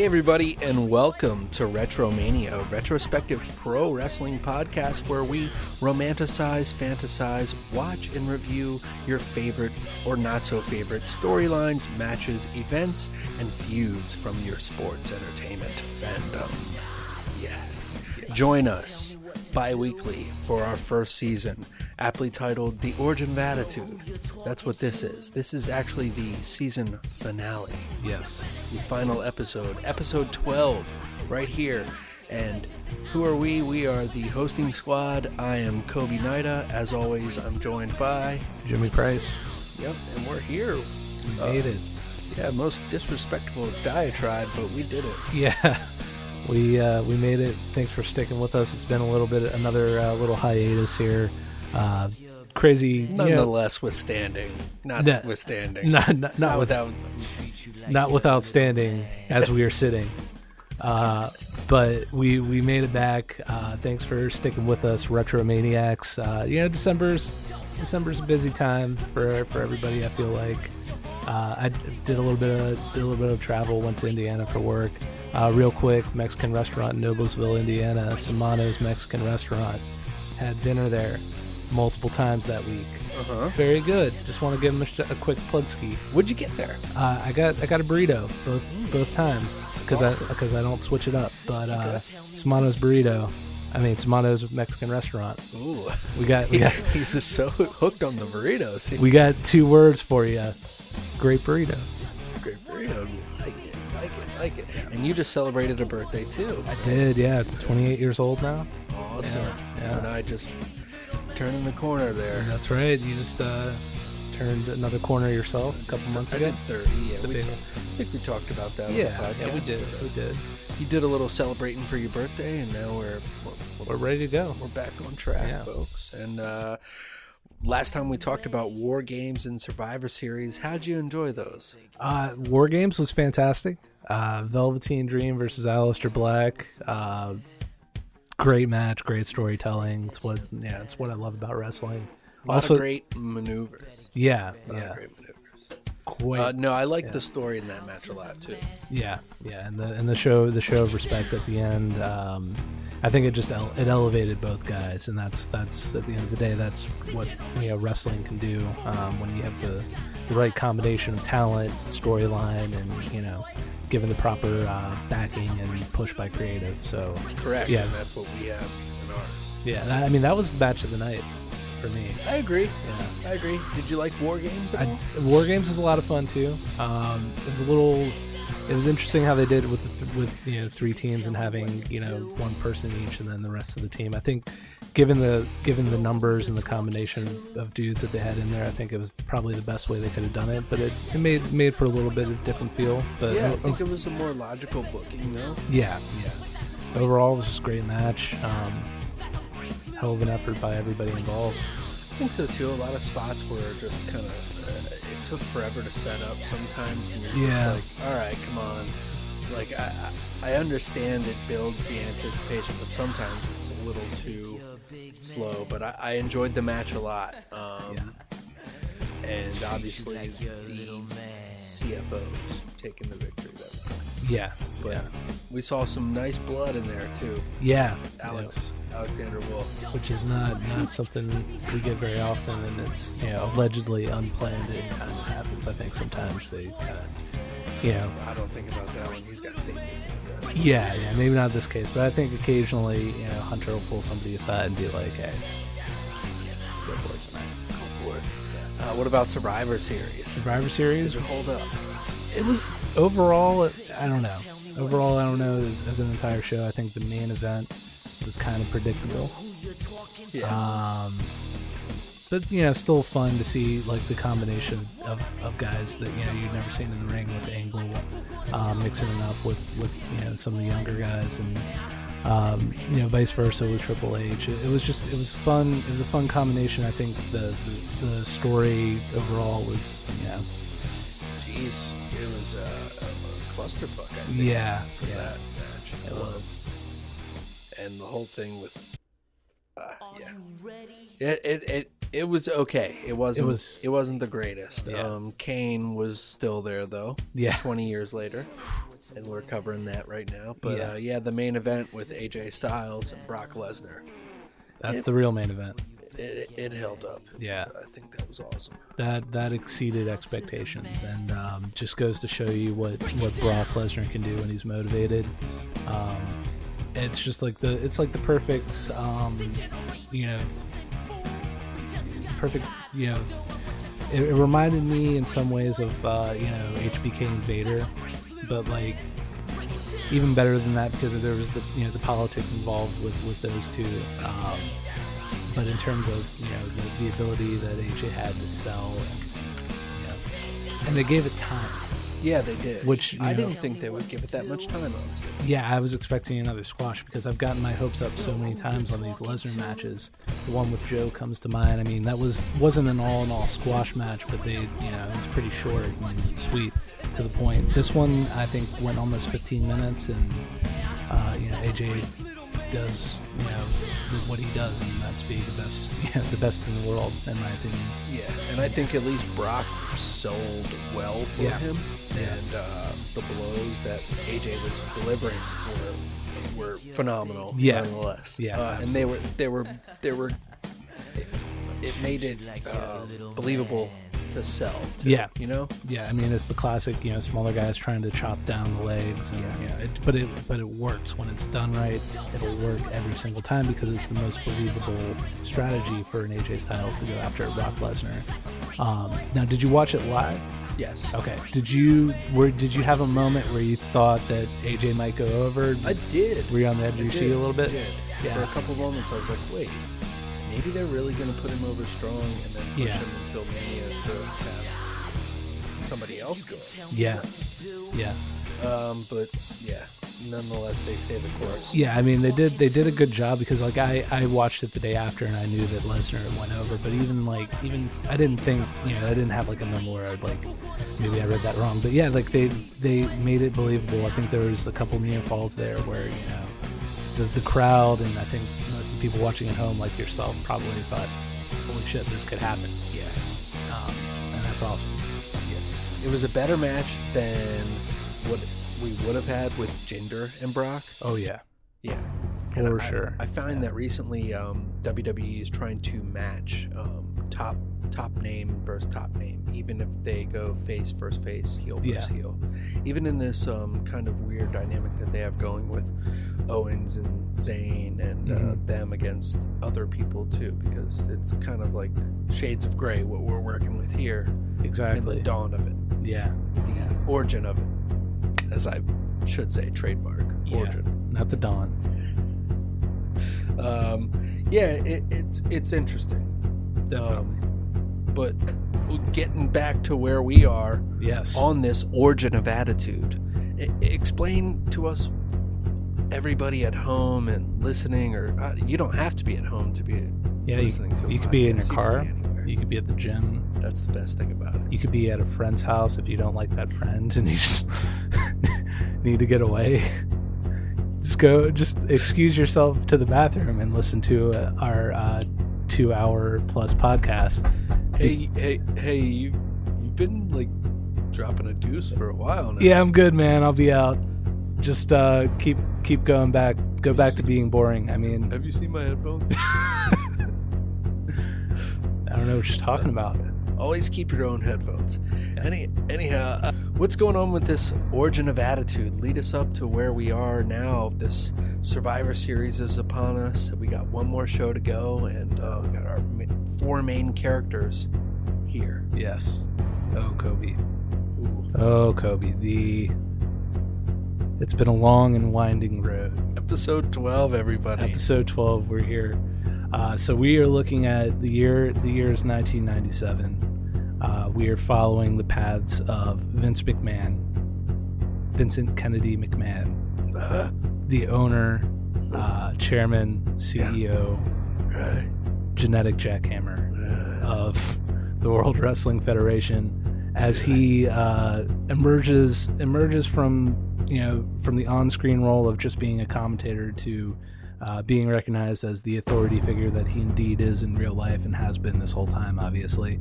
Hey, everybody, and welcome to Retromania, a retrospective pro wrestling podcast where we romanticize, fantasize, watch, and review your favorite or not so favorite storylines, matches, events, and feuds from your sports entertainment fandom. Yes. Join us bi weekly for our first season, aptly titled The Origin of Attitude. That's what this is. This is actually the season finale Yes. the final episode, episode 12, right here. And who are we? We are the hosting squad. I am Kobe Nida. As always, I'm joined by. Jimmy Price. Yep, and we're here. We Uh, made it. Yeah, most disrespectful diatribe, but we did it. Yeah. We uh, we made it. Thanks for sticking with us. It's been a little bit another uh, little hiatus here. Uh, crazy. you know, Nonetheless, withstanding. Not No, withstanding. not not, not Not without not without standing as we are sitting. Uh, but we we made it back. Uh, thanks for sticking with us, Retro Maniacs. Uh, you know, December's December's a busy time for for everybody. I feel like uh, I did a little bit of did a little bit of travel. Went to Indiana for work. Uh, real quick, Mexican restaurant in Noblesville, Indiana, Samano's Mexican restaurant. Had dinner there multiple times that week. Uh-huh. Very good. Just want to give them a, sh- a quick plug ski. What'd you get there? Uh, I got I got a burrito both both times because awesome. I because I don't switch it up. But uh, Samano's burrito, I mean Samano's Mexican restaurant. Ooh. We got we got He's just so hooked on the burritos. we got two words for you. Great burrito. Great burrito. Like it, like it, like it. And you just celebrated a birthday, too. I did, yeah. 28 years old now. Awesome. Yeah. And I just turning the corner there. That's right. You just uh, turned another corner yourself a couple months I ago. did 30. Yeah, we, I think we talked about that. on Yeah, the podcast. yeah, we did. We did. You did a little celebrating for your birthday, and now we're we're, We're ready to go. we're back on track, Yeah. folks. And uh, last time we talked about war games and Survivor Series. How'd you enjoy those? Uh, War Games was fantastic. Uh, Velveteen Dream versus Aleister Black. Great match, great storytelling. It's what yeah, it's what I love about wrestling. Also, of great maneuvers. yeah, yeah, great maneuvers. quite, Uh, no, I like yeah. the story in that match a lot too. yeah, yeah, and the and the show the show of respect at the end. Um, I think it just ele- it elevated both guys, and that's that's at the end of the day, that's what you know wrestling can do um, when you have the, the right combination of talent, storyline, and you know, given the proper uh, backing and push by creative. So Correct. Yeah. And that's what we have in ours. yeah, that- I mean that was the match of the night for me. I agree. Yeah. I agree. Did you like war games I. War Games was a lot of fun too. Um, it was a little, it was interesting how they did it with the, th- with you know three teams and having you know one person each and then the rest of the team. I think, given the given the numbers and the combination of, of dudes that they had in there, I think it was probably the best way they could have done it. But it, it made made for a little bit of a different feel. But yeah, I think it was a more logical booking, though. yeah, yeah. Overall, it was just a great match. Um, hell of an effort by everybody involved. I think so too. A lot of spots were just kind of. Uh, it took forever to set up sometimes, and you're Yeah. like, all right, come on. Like I I understand it builds the anticipation, but sometimes it's a little too slow. But I, I enjoyed the match a lot. Um, And obviously the CFOs taking the victory. That Yeah, but yeah, we saw some nice blood in there too. yeah. Alex Alexander Wolfe. which is not not something we get very often, and it's you know allegedly unplanned. It kind of happens. I think sometimes they kind of, you know, I don't think about that one. He's got staples in his head. Yeah, yeah, maybe not this case, but I think occasionally you know Hunter will pull somebody aside and be like, hey, go for it tonight. Go for it. Uh, what about Survivor Series? Survivor Series, Does it hold up? it was overall. I don't know. Overall, I don't know. As, as an entire show, I think the main event was kind of predictable. Yeah. Um, but you know, still fun to see like the combination of, of guys that you know you've never seen in the ring with Angle, um, mixing it up with with you know some of the younger guys and um, you know vice versa with Triple H. It, it was just it was fun. It was a fun combination. I think the the, the story overall was yeah Jeez, it was a, a clusterfuck. I think, yeah for yeah that match. it was and the whole thing with uh, yeah it, it it it was okay it wasn't it, was- was, not the greatest Yeah. um kane was still there though Yeah. 20 years later and we're covering that right now but Yeah. uh, yeah the main event with aj styles and brock lesnar that's the real main event. it, it held up Yeah. i think that was awesome that that exceeded expectations and um, just goes to show you what what Brock Lesnar can do when he's motivated. Um, it's just like the it's like the perfect um, you know perfect you know it, it reminded me in some ways of uh, you know HBK and Vader, but like even better than that because there was the you know the politics involved with with those two. Um, but in terms of you know the, the ability that AJ had to sell, and, you know, and they gave it time. Yeah they did Which, i know- didn't think they would give it that much time honestly Yeah, I was expecting another squash because I've gotten my hopes up so many times on these Lesnar matches. The one with Joe comes to mind. I mean, that was wasn't an all in all squash match, but they you know it was pretty short and sweet to the point. This one I think went almost 15 minutes, and uh, you know AJ does you know what he does, and that's be the best you know, the best in the world in my opinion. Yeah, and I think at least Brock sold well for Yeah. him, and uh, the blows that AJ was delivering were were phenomenal. Yeah. nonetheless. Yeah, uh, and they were they were they were. It, it made it uh, believable to sell. too, Yeah. you know. Yeah, I mean it's the classic, you know, smaller guys trying to chop down the legs, and Yeah. you know, it, but it but it works when it's done right. It'll work every single time because it's the most believable strategy for an AJ Styles to go after Brock Lesnar. Um, now, did you watch it live? Yes, Okay. Did you were did you have a moment where you thought that AJ might go over? I did. Were you on the edge of your did, seat a little I bit? did. Yeah. For a couple moments, I was like, wait, maybe they're really going to put him over strong and then push Yeah. him until Mania to have somebody else go. Yeah. Yeah. Um, but yeah, nonetheless, they stay the course. Yeah, I mean they did they did a good job because like I I watched it the day after and I knew that Lesnar went over, but even like even I didn't think you know I didn't have like a number where I'd like maybe I read that wrong, but yeah, like they they made it believable. I think there was a couple near falls there where you know the the crowd and I think most of the people watching at home like yourself probably thought, holy shit, this could happen, Yeah, um, and that's awesome. it was a better match than what we would have had with Jinder and Brock. Oh yeah, Yeah, for And I- sure. I find that recently um, WWE is trying to match um, top top name versus top name, even if they go face versus face, heel versus Yeah. heel. Even in this um, kind of weird dynamic that they have going with Owens and Zayn and uh, Mhm. them against other people too, because it's kind of like shades of gray what we're working with here in exactly. the dawn of it, Yeah. the origin of it, as I should say, trademark Yeah. origin. Not the dawn. um, yeah, it, it's it's interesting. Um, but getting back to where we are yes. on this origin of attitude, I- explain to us, everybody at home and listening, or uh, you don't have to be at home to be Yeah, you, to. a you could be in your. You car. could. You could be at the gym. That's the best thing about it. You could be at a friend's house if you don't like that friend and you just need to get away. Just go, just excuse yourself to the bathroom and listen to uh, our uh, two hour plus podcast. Hey, hey, hey! You you've been like dropping a deuce for a while now. Yeah, I'm good, man. I'll be out. Just uh, keep keep going back. Go back to being boring. I mean, Have you seen my headphones? I don't know what you're talking about. Always keep your own headphones. Any anyhow, uh, what's going on with this origin of attitude? Lead us up to where we are now. This Survivor Series is upon us. We got one more show to go, and uh, we got our four main characters here. Yes. Oh, Kobe. Ooh. Oh, Kobe. The. It's been a long and winding road. Episode twelve, everybody. Episode 12, we're here. Uh, so we are looking at the year. The year is 1997. Uh, we are following the paths of Vince McMahon, Vincent Kennedy McMahon, Uh, the owner, uh, chairman, CEO, right. Genetic jackhammer of the World Wrestling Federation, as he uh, emerges emerges from you know from the on-screen role of just being a commentator to uh, being recognized as the authority figure that he indeed is in real life and has been this whole time, obviously.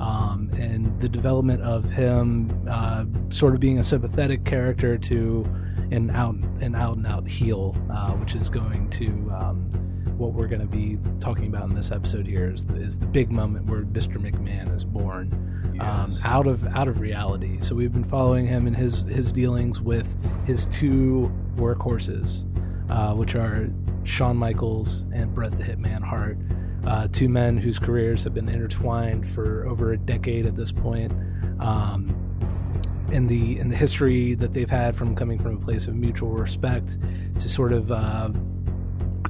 Um, and the development of him uh, sort of being a sympathetic character to an out an out and out heel, uh, which is going to um, what we're going to be talking about in this episode here is the, is the big moment where Mr. McMahon is born um, out of out of reality. So we've been following him in his his dealings with his two workhorses, uh, which are Shawn Michaels and Bret the Hitman Hart, uh, two men whose careers have been intertwined for over a decade at this point. Um, in the in the history that they've had from coming from a place of mutual respect to sort of uh,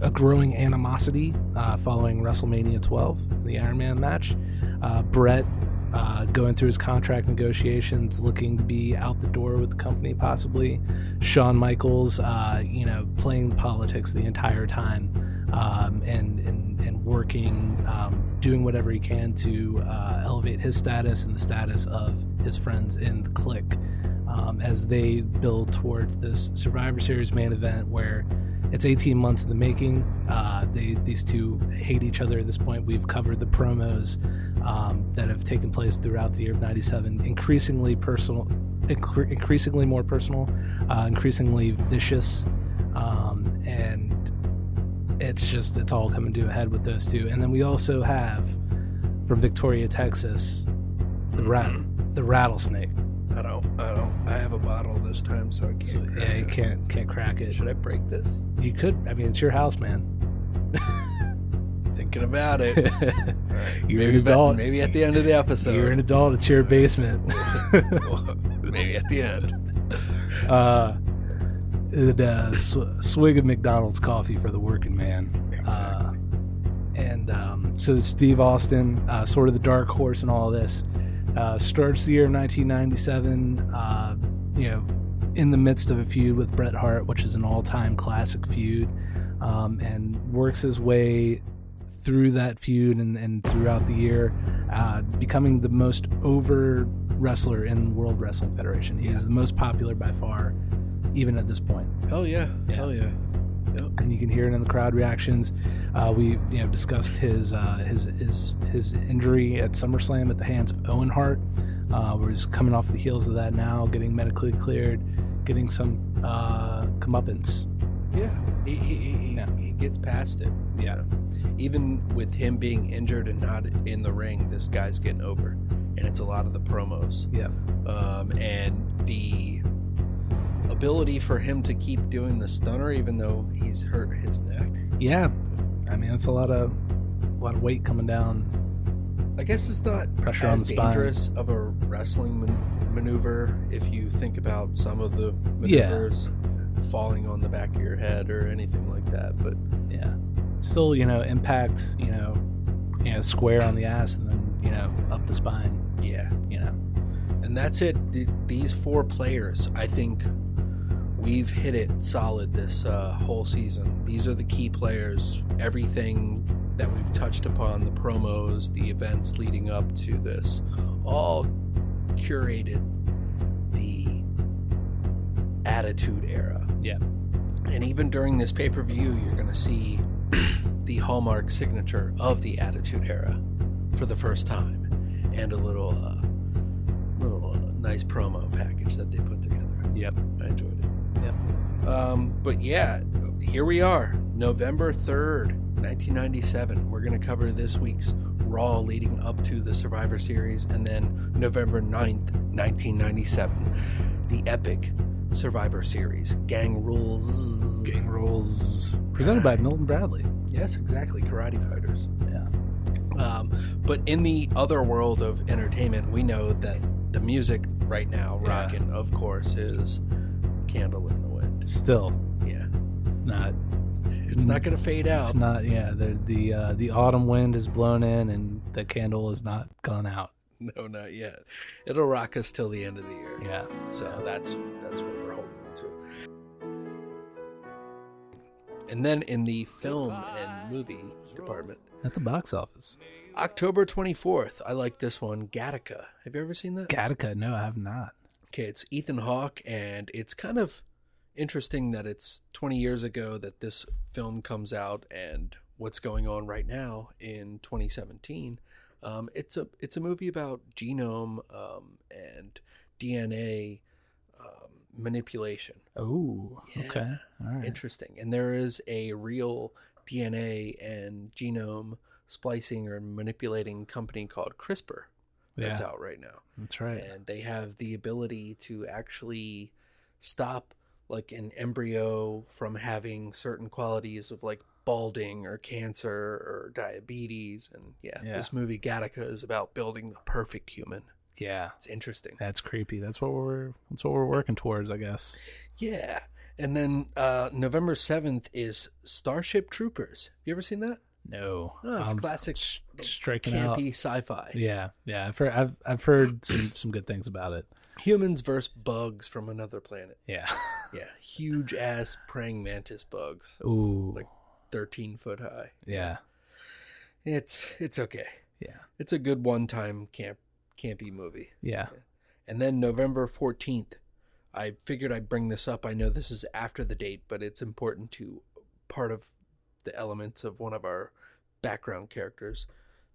a growing animosity uh, following WrestleMania 12, the Iron Man match. Uh, Bret uh, going through his contract negotiations, looking to be out the door with the company, possibly. Shawn Michaels, uh, you know, playing politics the entire time um, and, and and working, um, doing whatever he can to uh, elevate his status and the status of his friends in the clique um, as they build towards this Survivor Series main event where it's 18 months in the making. Uh, they these two hate each other at this point. We've covered the promos um, that have taken place throughout the year of '97, increasingly personal, incre- increasingly more personal, uh, increasingly vicious, um, and it's just it's all coming to a head with those two. And then we also have from Victoria, Texas, the rat, the rattlesnake. I don't. I don't. I have a bottle this time, so I can't. So, yeah, you it. can't can't crack it. Should I break this? You could. I mean, it's your house, man. Thinking about it. Right. You're maybe, an adult. maybe at the end of the episode. You're an adult. It's your basement. maybe at the end. uh, and, uh, sw- swig of McDonald's coffee for the working man. Uh, and um, so Steve Austin, uh, sort of the dark horse in all of this, uh, starts the year of 1997. Uh, you know, in the midst of a feud with Bret Hart, which is an all-time classic feud, um, and works his way through that feud and, and throughout the year, uh, becoming the most over wrestler in the World Wrestling Federation. He's Yeah. the most popular by far, even at this point Hell yeah. Yeah. Hell yeah. And you can hear it in the crowd reactions. Uh, we you know discussed his uh, his his his injury at SummerSlam at the hands of Owen Hart, Uh, we're just coming off the heels of that now, getting medically cleared, getting some uh, comeuppance. Yeah. He, he, he, Yeah. he gets past it. Yeah, Even with him being injured and not in the ring, this guy's getting over. And it's a lot of the promos. yeah, um, and the ability for him to keep doing the stunner even though he's hurt his neck. yeah. I mean, it's a lot of a lot of weight coming down. I guess it's not Pressure on the spine. dangerous of a wrestling man- maneuver if you think about some of the Yeah. maneuvers falling on the back of your head or anything like that. But Yeah, still you know impact you know you know square on the ass and then you know up the spine. yeah, You know. and that's it. Th- These four players, I think. We've hit it solid this uh, whole season. These are the key players. Everything that we've touched upon, the promos, the events leading up to this, all curated the Attitude Era. Yeah. And even during this pay per view, you're going to see the hallmark signature of the Attitude Era for the first time, and a little, uh, little uh, nice promo package that they put together. Yep. I enjoyed it. Yep. Um, but yeah, here we are, November 3rd, 1997. We're going to cover this week's Raw leading up to the Survivor Series, and then November 9th, 1997, the epic Survivor Series. Gang Rules. Gang rules presented by Milton Bradley. Yes, exactly. Karate fighters. Yeah. Um, but in the other world of entertainment, we know that the music right now, Yeah. rocking, of course, is Candle in the Wind. Still, Yeah. it's not It's not going to fade out. It's not. Yeah, the the uh, the autumn wind has blown in, and the candle has not gone out. No, not yet. It'll rock us till the end of the year. Yeah. So that's that's what we're holding on to. And then in the film and movie department, At the box office. October 24th, I like this one, Gattaca. Have you ever seen that? Gattaca. No, I have not. Okay, it's Ethan Hawke, and it's kind of interesting that it's 20 years ago that this film comes out, and what's going on right now in 2017. Um, it's a it's a movie about genome um, and DNA um, manipulation. Oh. Yeah. Okay. All right. Interesting, and there is a real DNA and genome splicing or manipulating company called CRISPR that's Yeah. out right now That's right. and they have the ability to actually stop like an embryo from having certain qualities of like balding or cancer or diabetes and yeah, Yeah. this movie Gattaca is about building the perfect human Yeah. it's interesting That's creepy. That's what we're. That's what we're working towards, I guess. yeah and then uh november 7th is starship troopers have you ever seen that No. oh it's I'm classic striking out. campy sci-fi Yeah. Yeah. I've heard. I've I've heard some some good things about it. Humans versus bugs from another planet Yeah. yeah huge ass praying mantis bugs Ooh. Like- 13 foot high yeah. It's it's okay. Yeah. It's a good one time camp campy movie. Yeah. And then November fourteenth, I figured I'd bring this up. I know this is after the date, but it's important to part of the elements of one of our background characters.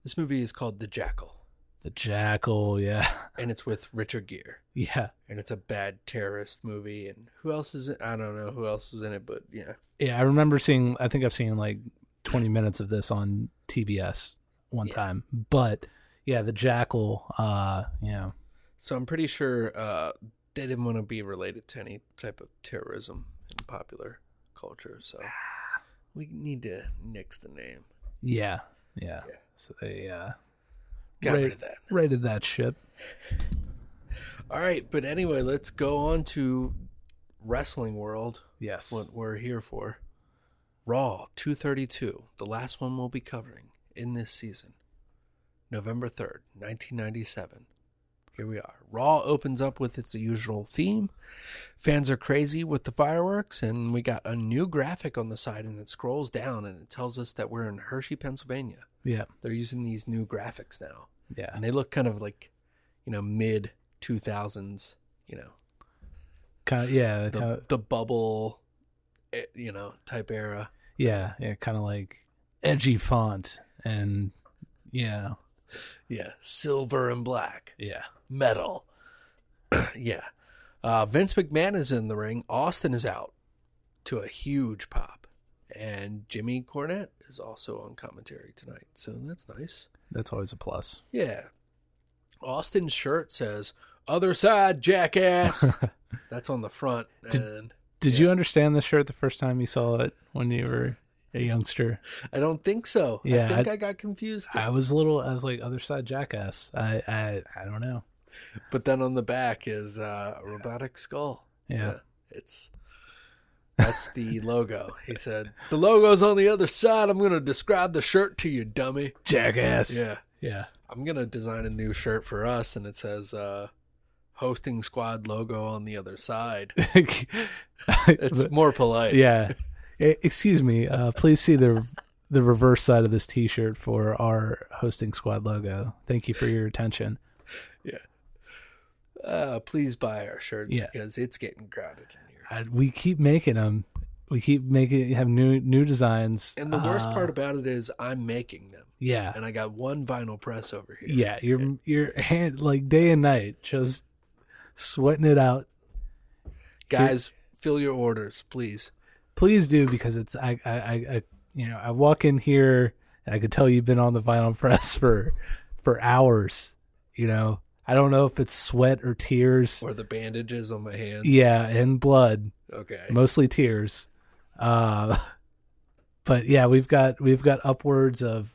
This movie is called The Jackal, The Jackal. Yeah. and it's with Richard Gere. Yeah. And it's a bad terrorist movie. And who else is in I don't know who else is in it, but yeah. Yeah. I remember seeing. I think I've seen like 20 minutes of this on TBS one Yeah. time. But yeah, the Jackal. Uh. Yeah. So I'm pretty sure uh, they didn't want to be related to any type of terrorism in popular culture. So we need to nix the name. Yeah. Yeah. Yeah. So they uh Got rid of that. rated that ship. All right, but anyway, let's go on to wrestling world. Yes. What we're here for. Raw 232, the last one we'll be covering in this season. November 3rd, 1997. Here we are. Raw opens up with its usual theme. Fans are crazy with the fireworks, and we got a new graphic on the side, and it scrolls down and it tells us that we're in Hershey, Pennsylvania. Yeah. They're using these new graphics now, Yeah. and they look kind of like, you know, mid 2000s, you know, Kind of, yeah. the, Kind of, the bubble, eh, you know, type era. yeah. Yeah. Kind of like edgy font and yeah. Yeah, silver and black, Yeah. metal. yeah. Uh, Vince McMahon is in the ring. Austin is out to a huge pop. And Jimmy Cornette is also on commentary tonight. So that's nice. That's always a plus. Yeah. Austin's shirt says, Other side, jackass. that's on the front. And Did you understand the shirt the first time you saw it when you were a youngster? I don't think so. Yeah, I think I- I, got confused. I was a little. I was like, other side jackass. I I I don't know. But then on the back is uh, a robotic skull. Yeah. It's that's the logo. He said, "The logo's on the other side. I'm going to describe the shirt to you, dummy." Jackass. Yeah. Yeah. I'm going to design a new shirt for us and it says uh hosting squad logo on the other side. It's more polite. yeah. Excuse me. Uh, please see the the reverse side of this T-shirt for our hosting squad logo. Thank you for your attention. Yeah. Uh, please buy our shirts Yeah. because it's getting crowded. I, we keep making them. We keep making have new new designs. And the worst Uh, part about it is I'm making them. yeah, And I got one vinyl press over here. yeah. Your your hand like day and night just sweating it out. Guys, fill your orders, please. please do because it's I, I I I you know I walk in here and I could tell you've been on the vinyl press for for hours. You know I don't know if it's sweat or tears. Or the bandages on my hands. Yeah, and blood, Okay. mostly tears. Uh, but yeah, we've got we've got upwards of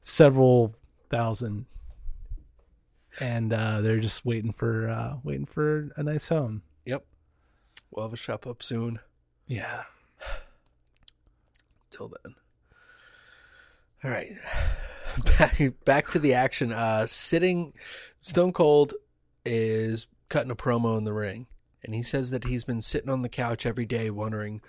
several thousand, and uh, they're just waiting for uh, waiting for a nice home. Yep. We'll have a shop up soon. Yeah. till then. All right. Back back to the action. Uh sitting Stone Cold is cutting a promo in the ring and he says that he's been sitting on the couch every day wondering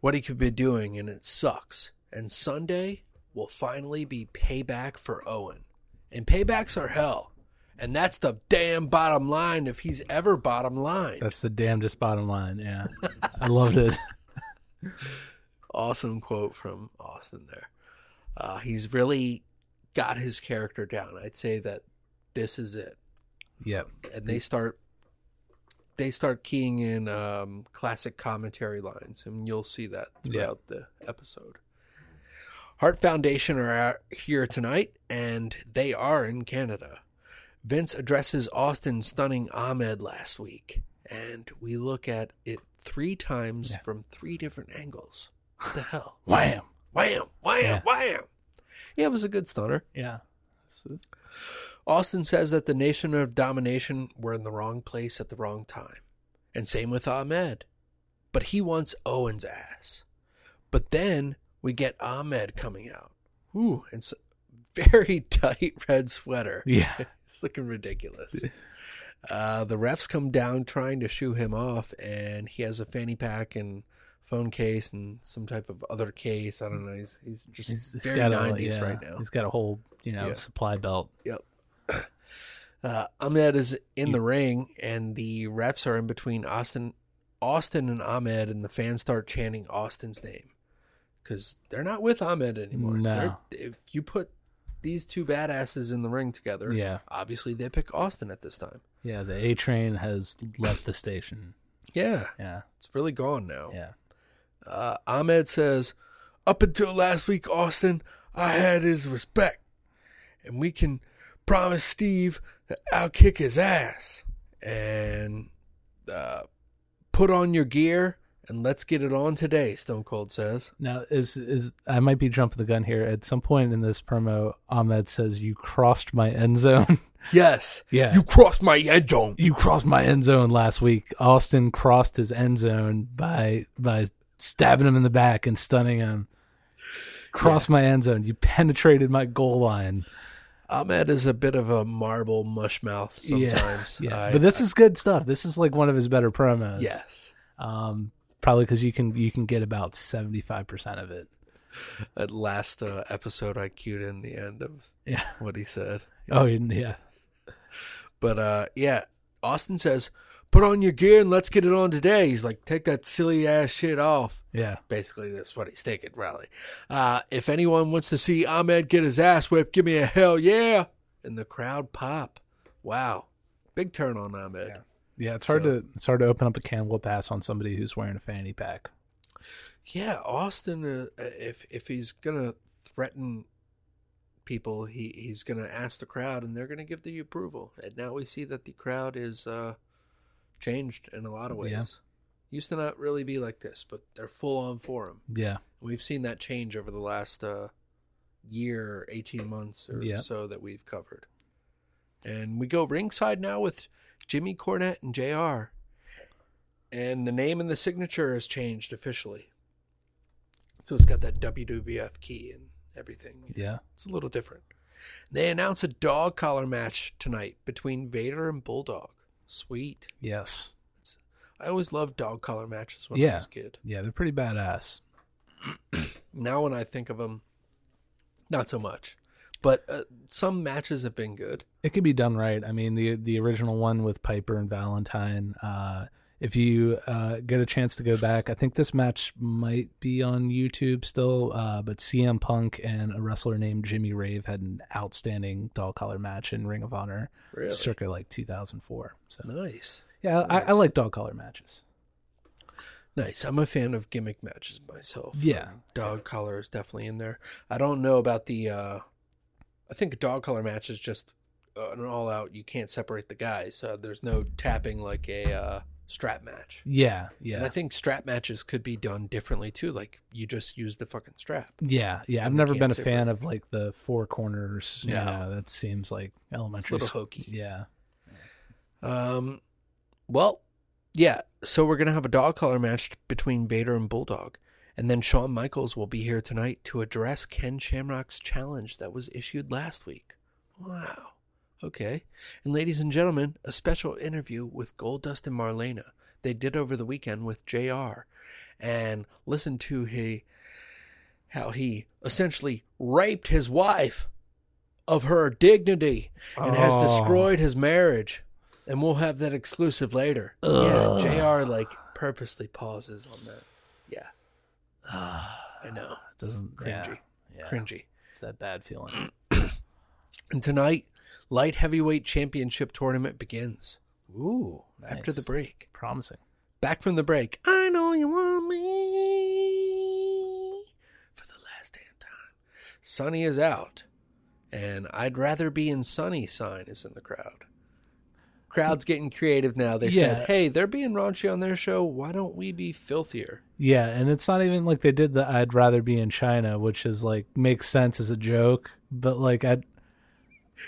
what he could be doing and it sucks. And Sunday will finally be payback for Owen. And paybacks are hell. And that's the damn bottom line if he's ever bottom line. That's the damnedest bottom line. Yeah, I loved it. awesome quote from Austin there. Uh, he's really got his character down. I'd say that this is it. Yep. And they start they start keying in um, classic commentary lines, and you'll see that throughout the episode. Hart Foundation are out here tonight, and they are in Canada. Vince addresses Austin stunning Ahmed last week, and we look at it three times Yeah. from three different angles. What the hell? Wham. Wham! Wham! Yeah. Wham! Yeah, it was a good stunner. Yeah. Austin says that the Nation of Domination were in the wrong place at the wrong time. And same with Ahmed. But he wants Owen's ass. But then we get Ahmed coming out. Ooh, and so, very tight red sweater. yeah. It's looking ridiculous. Uh, the refs come down trying to shoo him off, and he has a fanny pack and phone case and some type of other case. I don't know. He's, he's just He's, he's very got a 90s yeah, right now. He's got a whole you know Yeah. supply belt. Yep. Uh, Ahmed is in the ring, and the refs are in between Austin, Austin and Ahmed, and the fans start chanting Austin's name because they're not with Ahmed anymore. No. They're- If you put these two badasses in the ring together, Yeah. obviously they pick Austin at this time. Yeah. The A train has left the station. Yeah, Yeah. it's really gone now. Yeah. Uh, Ahmed says, Up until last week, Austin, I had his respect. And we can promise Steve that I'll kick his ass. And uh, put on your gear and let's get it on today, Stone Cold says. Now is is I might be jumping the gun here. At some point in this promo, Ahmed says, "You crossed my end zone." Yes. Yeah. You crossed my end zone. you crossed my end zone last week. Austin crossed his end zone by by stabbing him in the back and stunning him. Crossed my end zone. You penetrated my goal line. Ahmed is a bit of a marble mush mouth sometimes. Yeah, I- but this is good stuff. This is like one of his better promos. Yes. Um, probably because you can you can get about seventy five percent of it. That last uh, episode I cued in the end of Yeah. what he said. Oh yeah. But uh yeah, Austin says, "Put on your gear and let's get it on today." He's like, "Take that silly ass shit off." Yeah. Basically, that's what he's thinking, Rally. Uh, if anyone wants to see Ahmed get his ass whipped, give me a hell yeah! And the crowd pop. Wow, big turn on Ahmed. Yeah. Yeah, it's hard So- to it's hard to open up a can whoop ass on somebody who's wearing a fanny pack. Yeah, Austin. Uh, if if he's gonna threaten people, he he's gonna ask the crowd, and they're gonna give the approval. And now we see that the crowd is uh, changed in a lot of ways. Yeah. Used to not really be like this, but they're full on for him. Yeah. We've seen that change over the last uh, year, eighteen months or Yeah. so that we've covered. And we go ringside now with Jimmy Cornette and Jr. And the name and the signature has changed officially. So it's got that WWF key and everything. Yeah. It's a little different. They announce a dog collar match tonight between Vader and Bulldog. Sweet. Yes. I always loved dog collar matches when I Yeah. was a kid. Yeah, they're pretty badass. Now when I think of them, not so much. But uh, some matches have been good. It could be done right. I mean, the the original one with Piper and Valentine. Uh, if you uh, get a chance to go back, I think this match might be on YouTube still. Uh, but CM Punk and a wrestler named Jimmy Rave had an outstanding dog collar match in Ring of Honor, Really? circa like 2004. So Nice. yeah, I, I like dog collar matches. Nice. I'm a fan of gimmick matches myself. Yeah. Um, dog collar is definitely in there. I don't know about the. Uh, I think a dog collar match is just uh, an all out. You can't separate the guys. Uh, there's no tapping like a uh, strap match. Yeah, yeah. And I think strap matches could be done differently too. Like you just use the fucking strap. yeah, yeah. I've never been a fan of like the four corners. No. Yeah, that seems like It's a elementary. little hokey. Yeah, Um, well, yeah. So we're gonna have a dog collar match between Vader and Bulldog, And then Shawn Michaels will be here tonight to address Ken Shamrock's challenge that was issued last week. Wow. Okay. And ladies and gentlemen, a special interview with Goldust and Marlena they did over the weekend with JR. And listen to he how he essentially raped his wife of her dignity and has Oh. destroyed his marriage. And we'll have that exclusive later. Yeah, JR like purposely pauses on that. Yeah. Ah. I know. It's Doesn't- yeah, cringy. yeah. Cringy. It's that bad feeling. And tonight, light heavyweight championship tournament begins. Ooh, after the break. Promising. Back from the break. I know you want me for the last damn time. Sunny is out, and I'd rather be in Sunny sign is in the crowd. Crowd's getting creative now. They Yeah. said, "Hey, they're being raunchy on their show. Why don't we be filthier?" Yeah, and it's not even like they did the I'd rather be in China, which is like makes sense as a joke, but like I'd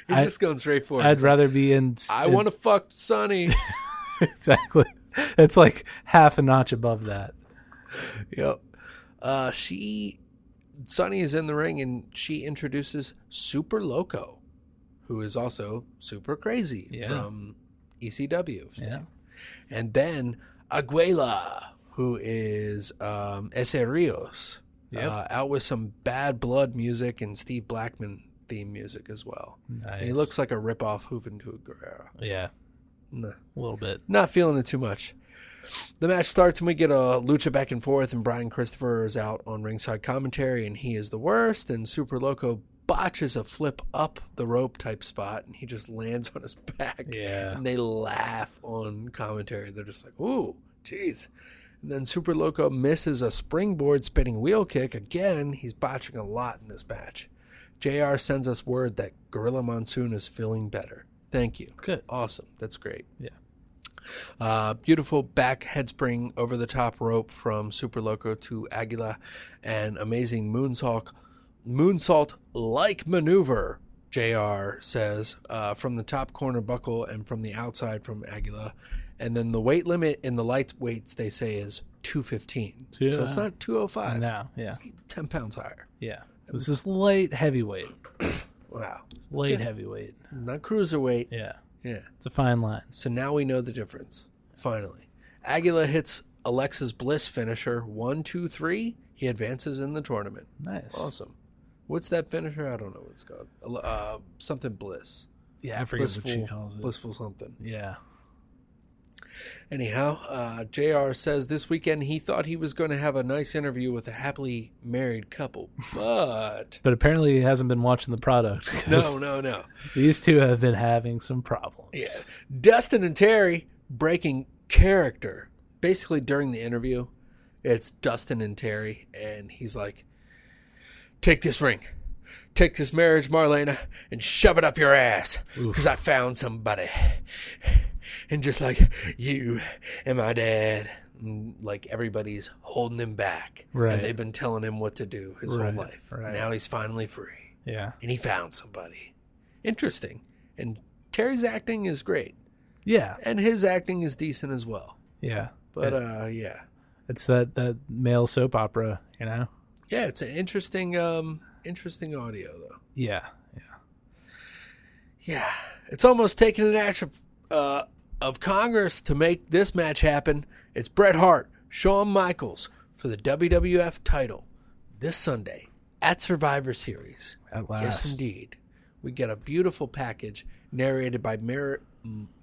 He's I- just going straight for it. I'd rather be in I want to fuck Sunny. exactly. It's like half a notch above that. Yep. Uh, she, Sunny is in the ring and she introduces Super Loco, who is also super crazy Yeah. from ECW. Yeah. And then Aguila, who is um, Essa Rios, Yep. uh, out with some bad blood music and Steve Blackman theme music as well. Nice. He looks like a ripoff Juventud Guerrera. Yeah, Nah. a little bit. Not feeling it too much. The match starts and we get a lucha back and forth, and Brian Christopher is out on ringside commentary, and he is the worst. And Super Loco botches a flip up the rope type spot, and he just lands on his back. Yeah. And they laugh on commentary. They're just like, "Ooh, jeez." And then Super Loco misses a springboard spinning wheel kick again. He's botching a lot in this match. JR sends us word that Gorilla Monsoon is feeling better. Thank you. Good. Awesome. That's great. Yeah. Uh, beautiful back headspring over the top rope from Super Loco to Aguila, and amazing moonsault, moonsault like maneuver. Jr. says uh, from the top corner buckle and from the outside from Aguila, and then the weight limit in the lightweights they say is two fifteen. So it's not two oh five. Now, yeah, ten pounds higher. yeah. This is light heavyweight. Wow, Light heavyweight. not cruiserweight. Yeah, Yeah. it's a fine line. So now we know the difference. Finally, Aguila hits Alexa's Bliss finisher one, two, three. He advances in the tournament. Nice. Awesome. What's that finisher? I don't know what it's called. Uh, something Bliss. Yeah, I forget what she calls it. blissful something. Yeah. Anyhow, uh, JR says this weekend he thought he was going to have a nice interview with a happily married couple, but But apparently he hasn't been watching the product. no, no, no. These two have been having some problems. Yeah. Dustin and Terry breaking character. Basically, during the interview, it's Dustin and Terry, and he's like, Take this ring, take this marriage, Marlena, and shove it up your ass, because I found somebody. And just like you and my dad, and like everybody's holding him back. Right. And they've been telling him what to do his Right, whole life. right. Now he's finally free Yeah. and he found somebody. Interesting. And Terry's acting is great. Yeah. And his acting is decent as well. Yeah. But It- uh yeah. it's that that male soap opera, you know. Yeah, it's an interesting um interesting audio though. Yeah. Yeah. Yeah. It's almost taken an act of uh of Congress to make this match happen. It's Bret Hart, Shawn Michaels for the WWF title this Sunday at Survivor Series. At last. Yes, indeed. We get a beautiful package narrated by Mir-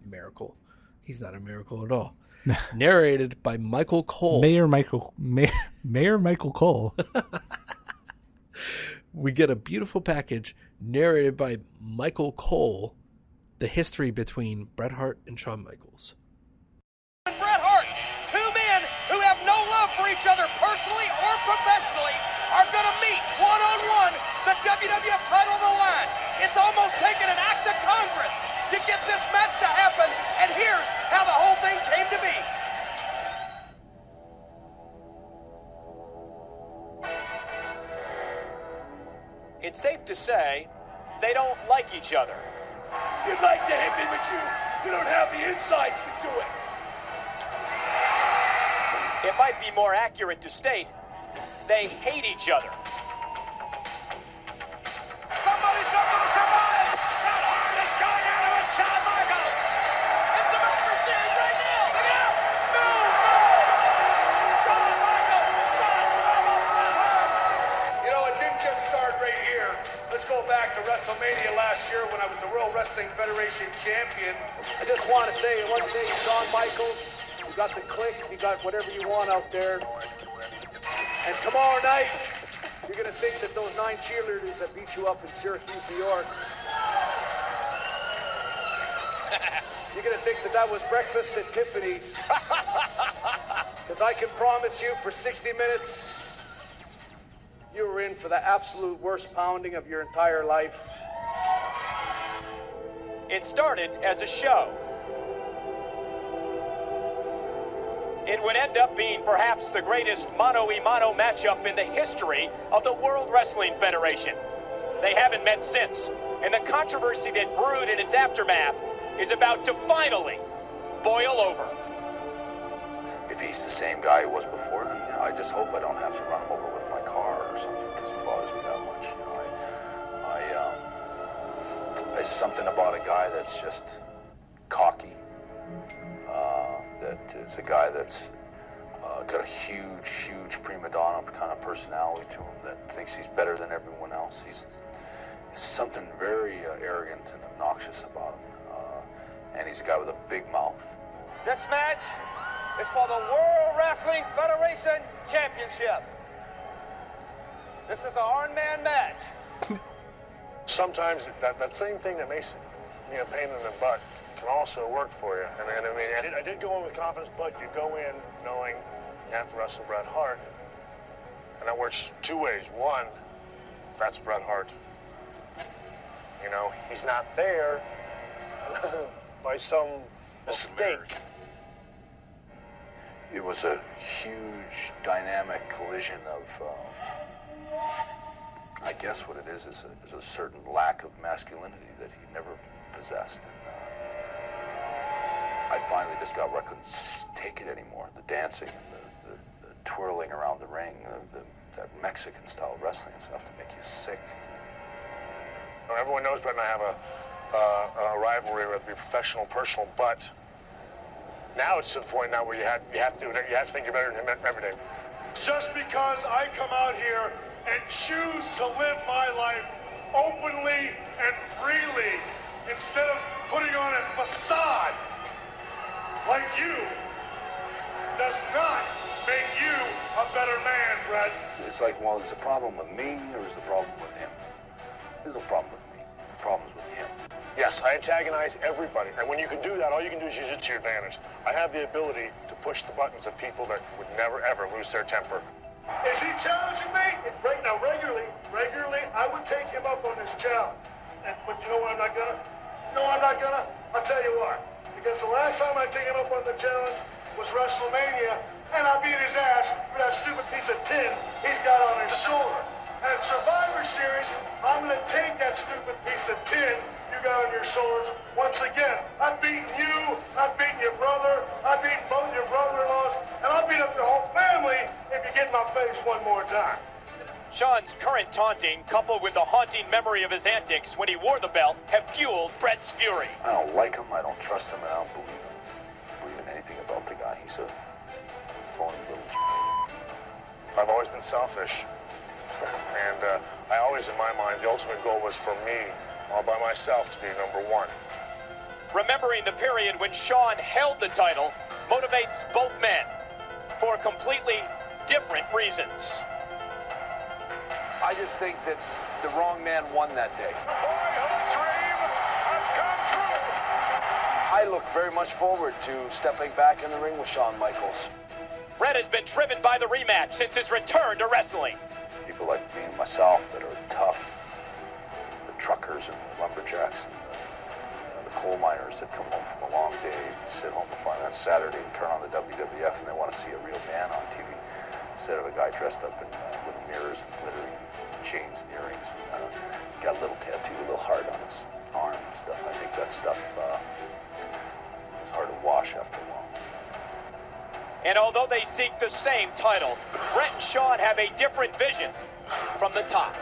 Miracle. He's not a miracle at all. narrated by Michael Cole. Mayor Michael Mayor, Mayor Michael Cole. we get a beautiful package narrated by Michael Cole. The history between Bret Hart and Shawn Michaels. and Bret Hart, two men who have no love for each other personally or professionally, are going to meet one on one the WWF title on the line. It's almost taken an act of Congress to get this match to happen, and here's how the whole thing came to be. It's safe to say they don't like each other. You'd like to hit me, but you, you don't have the insights to do it. It might be more accurate to state they hate each other. Last year when I was the World Wrestling Federation champion. I just want to say one thing, Shawn Michaels, you got the Kliq, you got whatever you want out there. And tomorrow night, you're going to think that those nine cheerleaders that beat you up in Syracuse, New York, you're going to think that that was breakfast at Tiffany's. Because I can promise you for 60 minutes, you were in for the absolute worst pounding of your entire life. It started as a show. It would end up being perhaps the greatest mano a mano matchup in the history of the World Wrestling Federation. They haven't met since, and the controversy that brewed in its aftermath is about to finally boil over. if he's the same guy he was before, then I just hope I don't have to run him over with my car or something because he bothers me that much. You know, there's something about a guy that's just cocky. Uh, that is a guy that's uh, got a huge, huge prima donna kind of personality to him that thinks he's better than everyone else. He's, he's something very uh, arrogant and obnoxious about him. Uh, and he's a guy with a big mouth. This match is for the World Wrestling Federation Championship. This is a hard man match. sometimes that, that same thing that makes me a pain in the butt can also work for you. And, and I mean, I did, I did go in with confidence, but you go in knowing you have to wrestle Bret Hart. And that works two ways. One, that's Bret Hart. You know, he's not there by some mistake. It was a huge dynamic collision of, uh, I guess what it is is a, is a certain lack of masculinity that he never possessed. And, uh, I finally just got where I couldn't take it anymore. The dancing and the, the, the twirling around the ring, the, the, that Mexican style wrestling is enough to make you sick. Now, everyone knows Bret and I have a, uh, a rivalry, whether it be professional, personal, but now it's to the point now where you have, you have to you have to think you're better than him every day. Just because I come out here and choose to live my life openly and freely instead of putting on a facade like you does not make you a better man, Bret. It's like, well, is the problem with me or is the problem with him? There's no problem with me. The problem's with him. Yes, I antagonize everybody, and when you can do that, all you can do is use it to your advantage. I have the ability to push the buttons of people that would never ever lose their temper. Is he challenging me? Right now, regularly, regularly, I would take him up on this challenge. And, but you know what I'm not gonna? No, I'm not gonna. I'll tell you why. Because the last time I took him up on the challenge was WrestleMania, and I beat his ass with that stupid piece of tin he's got on his shoulder. And Survivor Series, I'm gonna take that stupid piece of tin you got on your shoulders once again. I've beaten you, I've beaten your brother, I've beaten both your brother-in-laws, and I'll beat up your whole family if you get in my face one more time. Shawn's current taunting, coupled with the haunting memory of his antics when he wore the belt, have fueled Bret's fury. I don't like him. I don't trust him. and I don't believe him. believe in anything about the guy. He's a phony little. j- I've always been selfish. and uh, I always, in my mind, the ultimate goal was for me, all by myself, to be number one. Remembering the period when Shawn held the title motivates both men for completely different reasons. I just think that the wrong man won that day. I look very much forward to stepping back in the ring with Shawn Michaels. Bret has been driven by the rematch since his return to wrestling. People like me and myself that are tough, the truckers and lumberjacks and coal miners that come home from a long day, sit home on that Saturday and turn on the WWF and they want to see a real man on TV instead of a guy dressed up in uh, with mirrors and glittering chains and earrings. And, uh, got a little tattoo, a little heart on his arm and stuff. I think that stuff uh, is hard to wash after a while. And although they seek the same title, Bret and Shawn have a different vision from the top.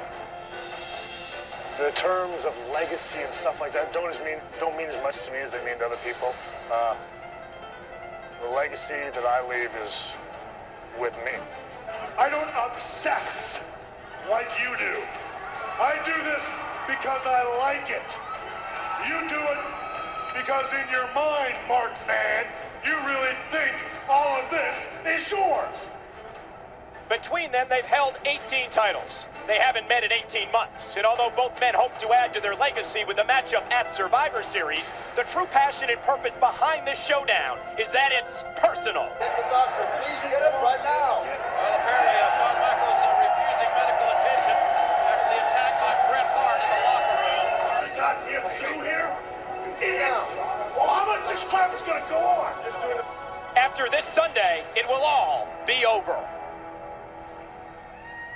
The terms of legacy and stuff like that don't as mean don't mean as much to me as they mean to other people. Uh, the legacy that I leave is with me. I don't obsess like you do. I do this because I like it. You do it because in your mind, Mark Man, you really think all of this is yours. Between them, they've held 18 titles. They haven't met in 18 months. And although both men hope to add to their legacy with the matchup at Survivor Series, the true passion and purpose behind this showdown is that it's personal. Get the doctor, please get it right now. Well, apparently uh, Shawn Michaels uh, refusing medical attention after the attack on Bret Hart in the locker room. The goddamn zoo here? Idiots. Well, how much this crap is gonna go on? Just doing it. After this Sunday, it will all be over.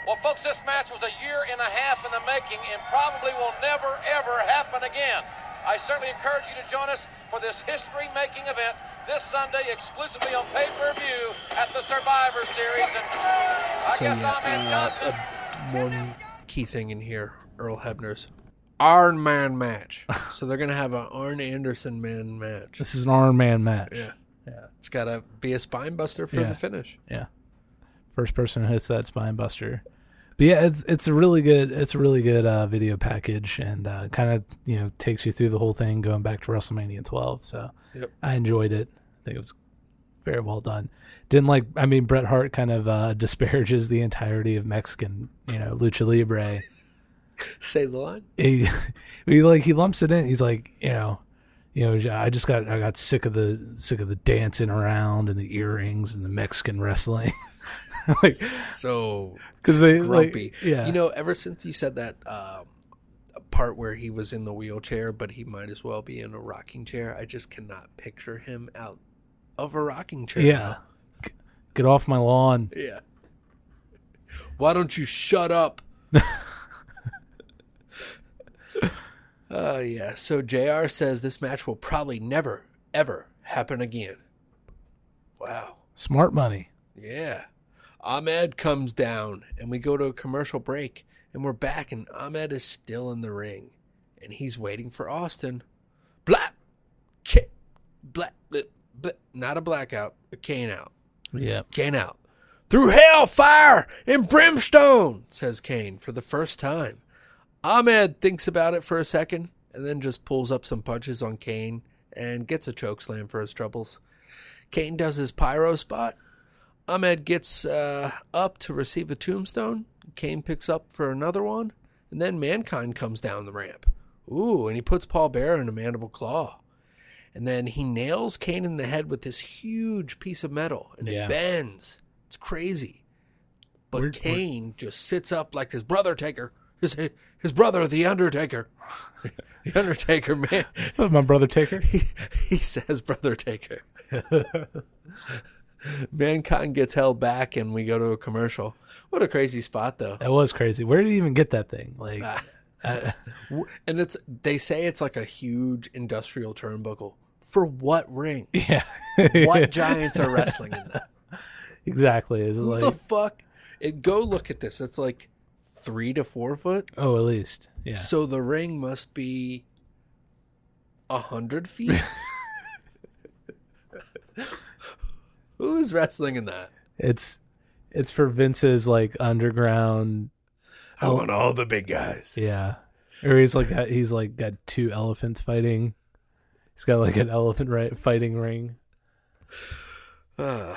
Well, folks, this match was a year and a half in the making and probably will never, ever happen again. I certainly encourage you to join us for this history making event this Sunday exclusively on pay per view at the Survivor Series. And I So guess yeah, Ahmed uh, Johnson. uh, one key thing in here, Earl Hebner's Iron Man match. so they're gonna have an Arn Anderson man match. This is an Iron Man match. Yeah, yeah. It's gotta be a spine buster for Yeah. the finish. Yeah. First person who hits that spine buster. But yeah, it's it's a really good it's a really good uh, video package and uh, kind of you know takes you through the whole thing going back to WrestleMania 12. So Yep. I enjoyed it. I think it was very well done. Didn't like I mean Bret Hart kind of uh, disparages the entirety of Mexican you know lucha libre. Say the line. he, he like he lumps it in. He's like, you know, you know, I just got I got sick of the sick of the dancing around and the earrings and the Mexican wrestling. like So because they grumpy. like yeah You know, ever since you said that um, part where he was in the wheelchair, but he might as well be in a rocking chair, I just cannot picture him out of a rocking chair. yeah. Get off my lawn. Yeah. Why don't you shut up? uh yeah. So JR says this match will probably never ever happen again. Wow. Smart money. Yeah. Ahmed comes down and we go to a commercial break and we're back and Ahmed is still in the ring and he's waiting for Austin. Blap. Kick. Blap. Blip. Blip. Not a blackout. A cane out. Yeah. Kane out. Through hell, fire, and brimstone, says Kane for the first time. Ahmed thinks about it for a second and then just pulls up some punches on Kane and gets a choke slam for his troubles. Kane does his pyro spot. Ahmed gets uh, up to receive the tombstone. Kane picks up for another one. And then Mankind comes down the ramp. Ooh, and he puts Paul Bearer in a mandible claw. And then he nails Kane in the head with this huge piece of metal, and Yeah. it bends. It's crazy. But We're- Kane just sits up like his brother Taker, his his brother, the Undertaker. the Undertaker, man, my brother Taker. he, he says brother Taker. Mankind gets held back, and we go to a commercial. What a crazy spot, though. That was crazy. Where did he even get that thing? Like, Ah. And it's they say it's like a huge industrial turnbuckle. For what ring? yeah. What giants are wrestling in that? exactly. Is it Who like the fuck? It, go look at this. It's like three to four foot. oh, at least yeah. So the ring must be a hundred feet. Who is wrestling in that? It's it's for Vince's like underground. I want all the big guys. Yeah, or he's like got, he's like got two elephants fighting. He's got like an elephant right fighting ring. Uh,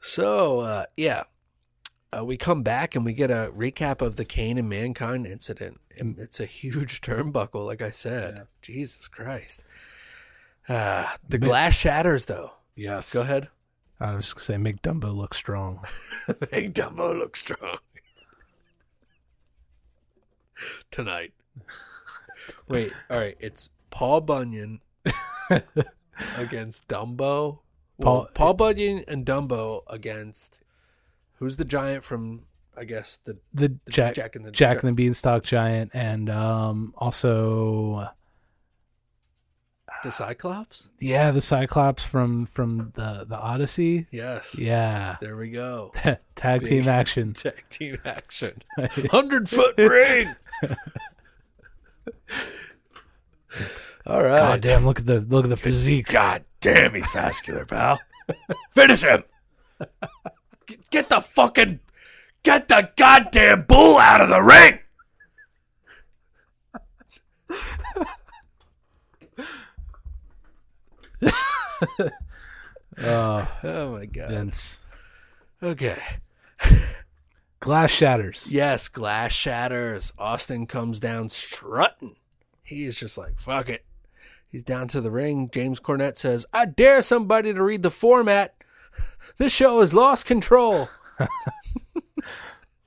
so uh, yeah, uh, we come back and we get a recap of the Kane and Mankind incident. And it's a huge turnbuckle, like I said. Jesus Christ. Uh, the glass shatters, though. Yes. Go ahead. I was gonna say make Dumbo look strong. Make Dumbo look strong tonight. Wait, all right. It's Paul Bunyan against Dumbo. Well, Paul- Paul Bunyan and Dumbo against who's the giant from? I guess the The Jack Jack and the- Jack and the Beanstalk Giant, and um also The Cyclops? Yeah, the Cyclops from from the the Odyssey. Yes. Yeah. There we go. Tag Big team action. Tag team action. 100 foot ring. All right. God damn! Look at the look at the physique. God damn, he's vascular, pal. Finish him. Get, get the fucking get the goddamn bull out of the ring. Oh, Oh my god. Vince. Okay. Glass shatters. Yes, glass shatters. Austin comes down strutting. He's just like, fuck it. He's down to the ring. James Cornette says, I dare somebody to read the format. This show has lost control.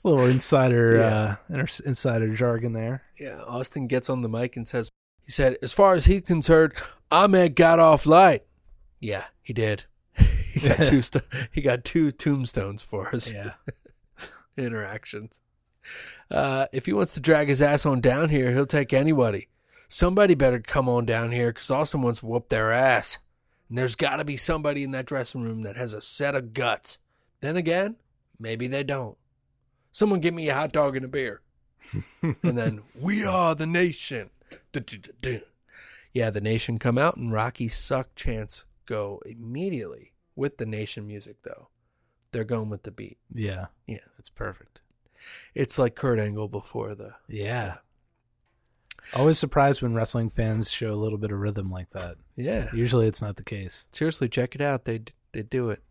little insider Yeah. uh insider jargon there. Yeah, Austin gets on the mic and says, he said, as far as he's concerned, Ahmed got off light. Yeah, he did. he got two st- he got two tombstones for us. Yeah. interactions. Uh, if he wants to drag his ass on down here, he'll take anybody. Somebody better come on down here because Austin wants to whoop their ass. And there's got to be somebody in that dressing room that has a set of guts. Then again, maybe they don't. Someone give me a hot dog and a beer. and then, we are the nation. Yeah, the nation come out and Rocky Suck chants go immediately with the nation music, though. They're going with the beat. Yeah. Yeah. That's perfect. It's like Kurt Angle before the. Yeah. Always surprised when wrestling fans show a little bit of rhythm like that. Yeah. Usually it's not the case. Seriously, check it out. They they do it.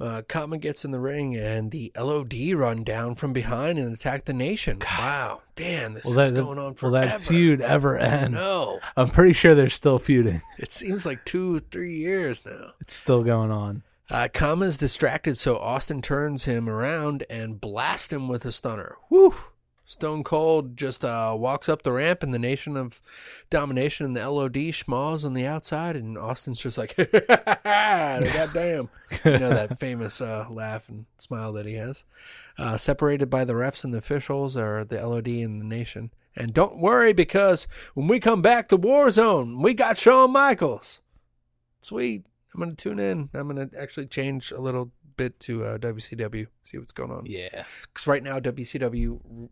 Uh, Kama gets in the ring and the LOD run down from behind and attack the nation. Wow, damn, this Will is that, going on will forever. that feud ever end? No, I'm pretty sure they're still feuding. it seems like two, three years now. It's still going on. Uh, Kama's distracted, so Austin turns him around and blasts him with a stunner. Woo! Stone Cold just uh, walks up the ramp in the Nation of Domination and the LOD schmalls on the outside, and Austin's just like, goddamn. you know that famous uh, laugh and smile that he has. Uh, separated by the refs and the officials are the LOD and the Nation. And don't worry because when we come back, to War Zone, we got Shawn Michaels. Sweet. I'm going to tune in. I'm going to actually change a little bit to uh, WCW, see what's going on. Yeah. Because right now, WCW,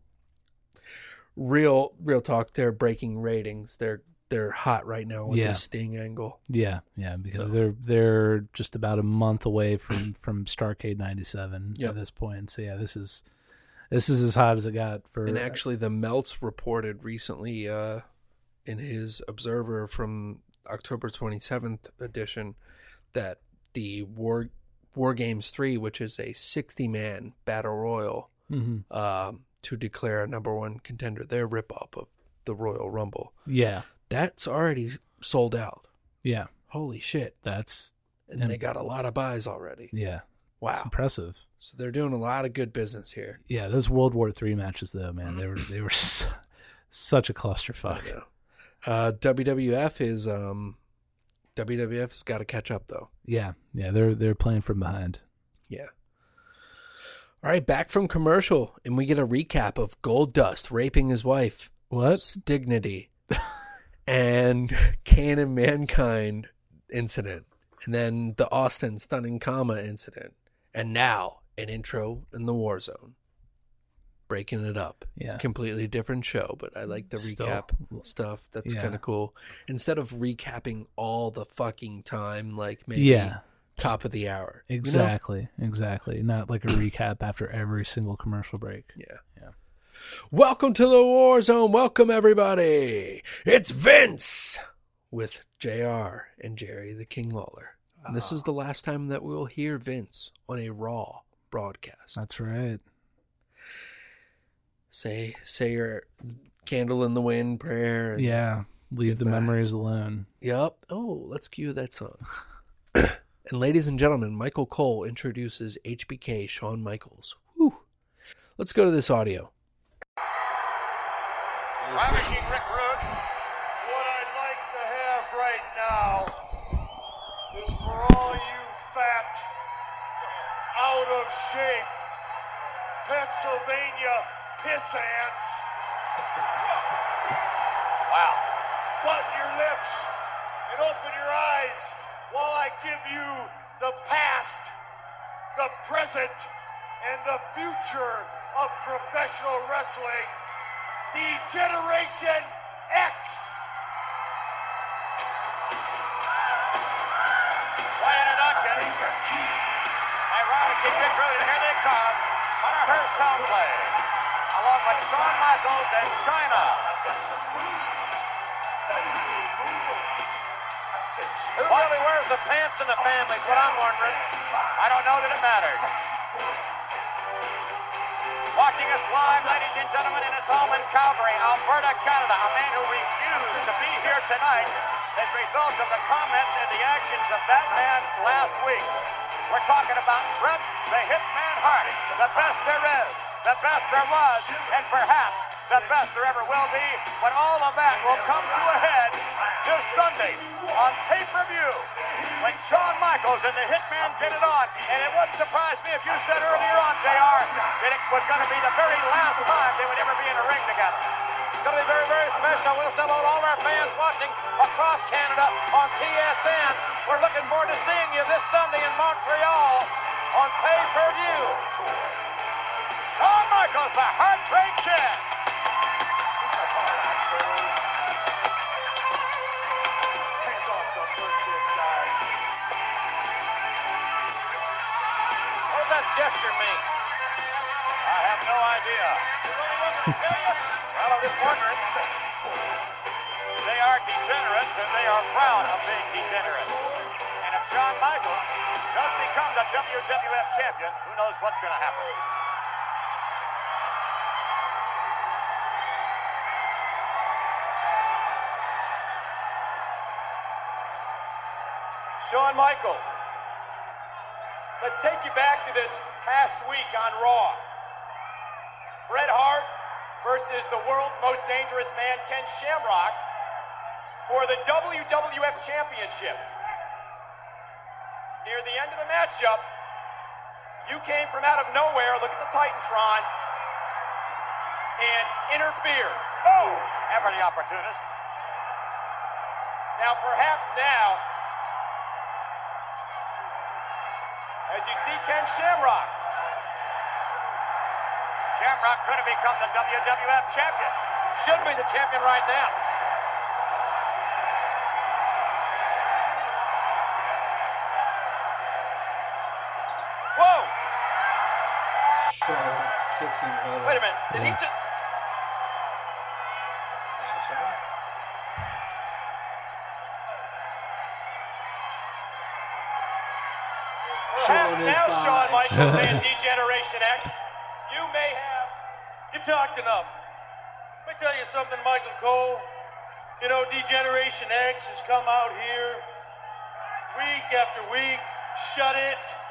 real real talk, they're breaking ratings. They're they're hot right now with Yeah. the Sting angle. Yeah, yeah, because So- they're they're just about a month away from from Starcade '97 Yep. at this point. So yeah, this is this is as hot as it got for. And actually, the Melts reported recently uh, in his Observer from October 27th edition that the War War Games 3, which is a 60 man battle royal Mhm. um, to declare a number one contender, their rip off of the Royal Rumble, yeah, that's already sold out. yeah, Holy shit. that's And And- they got a lot of buys already. yeah, it's Wow. impressive. So they're doing a lot of good business here. Yeah, those World War Three matches though, man, they were they were such a clusterfuck. Uh, WWF is um, WWF has got to catch up though. Yeah, yeah, they're they're playing from behind. Yeah. All right, back from commercial, and we get a recap of Gold Dust raping his wife, What? Dignity, and Canon Mankind incident, and then the Austin stunning Kama incident, and now an intro in the war zone. Breaking it up. Yeah. Completely different show, but I like the Still- recap stuff. That's Yeah. kind of cool. Instead of recapping all the fucking time, like maybe Yeah. Top of the hour. you know? Exactly, exactly. Not like a recap after every single commercial break. Yeah. Yeah. Welcome to the War Zone. Welcome everybody. It's Vince with JR and Jerry the King Lawler. And this ah. is the last time that we'll hear Vince on a Raw broadcast. That's right. Say say your candle in the wind prayer. Yeah. Leave the memories alone. Yep. Oh, let's cue that song. and ladies and gentlemen, Michael Cole introduces HBK Shawn Michaels. Whew. Let's go to this audio. Ravishing Rick Rude. What I'd like to have right now is for all you fat, out of shape Pennsylvania piss ants. Wow. Button your lips and open your eyes while I give you the past, the present, and the future of professional wrestling. the Generation X. What introduction. Ironic, get ready. Here they come. On Hearst Town play. Along with Shawn Michaels and Chyna. Who really wears the pants in the family is what I'm wondering. I don't know that it matters. Watching us live, ladies and gentlemen, in its home in Calgary, Alberta, Canada. A man who refused to be here tonight as a result of the comments and the actions of that man last week. We're talking about Bret the Hitman Hart, the best there is, the best there was, and perhaps the best there ever will be. But all of that will come to a head this Sunday on pay-per-view when Shawn Michaels and the Hitman get it on. And it wouldn't surprise me if you said earlier on, JR, that it was going to be the very last time they would ever be in a ring together. It's going to be very, very special. We'll salute all our fans watching across Canada on TSN. We're looking forward to seeing you this Sunday in Montreal on pay-per-view. Shawn Michaels, the champion, who knows what's going to happen? Shawn Michaels. Let's take you back to this past week on Raw. Bret Hart versus the world's most dangerous man, Ken Shamrock, for the WWF Championship. Near the end of the matchup, you came from out of nowhere, look at the Titantron, and interfered. Oh! Ever the opportunist. Now, perhaps now, as you see Ken Shamrock, Shamrock could have become the WWF champion. Should be the champion right now. Shawn kissing her. Wait a minute. Did he just... Perhaps Shawn is now. Shawn Michaels and Degeneration X, you may have. You've talked enough. Let me tell you something, Michael Cole. You know, Degeneration X has come out here week after week. Shut it.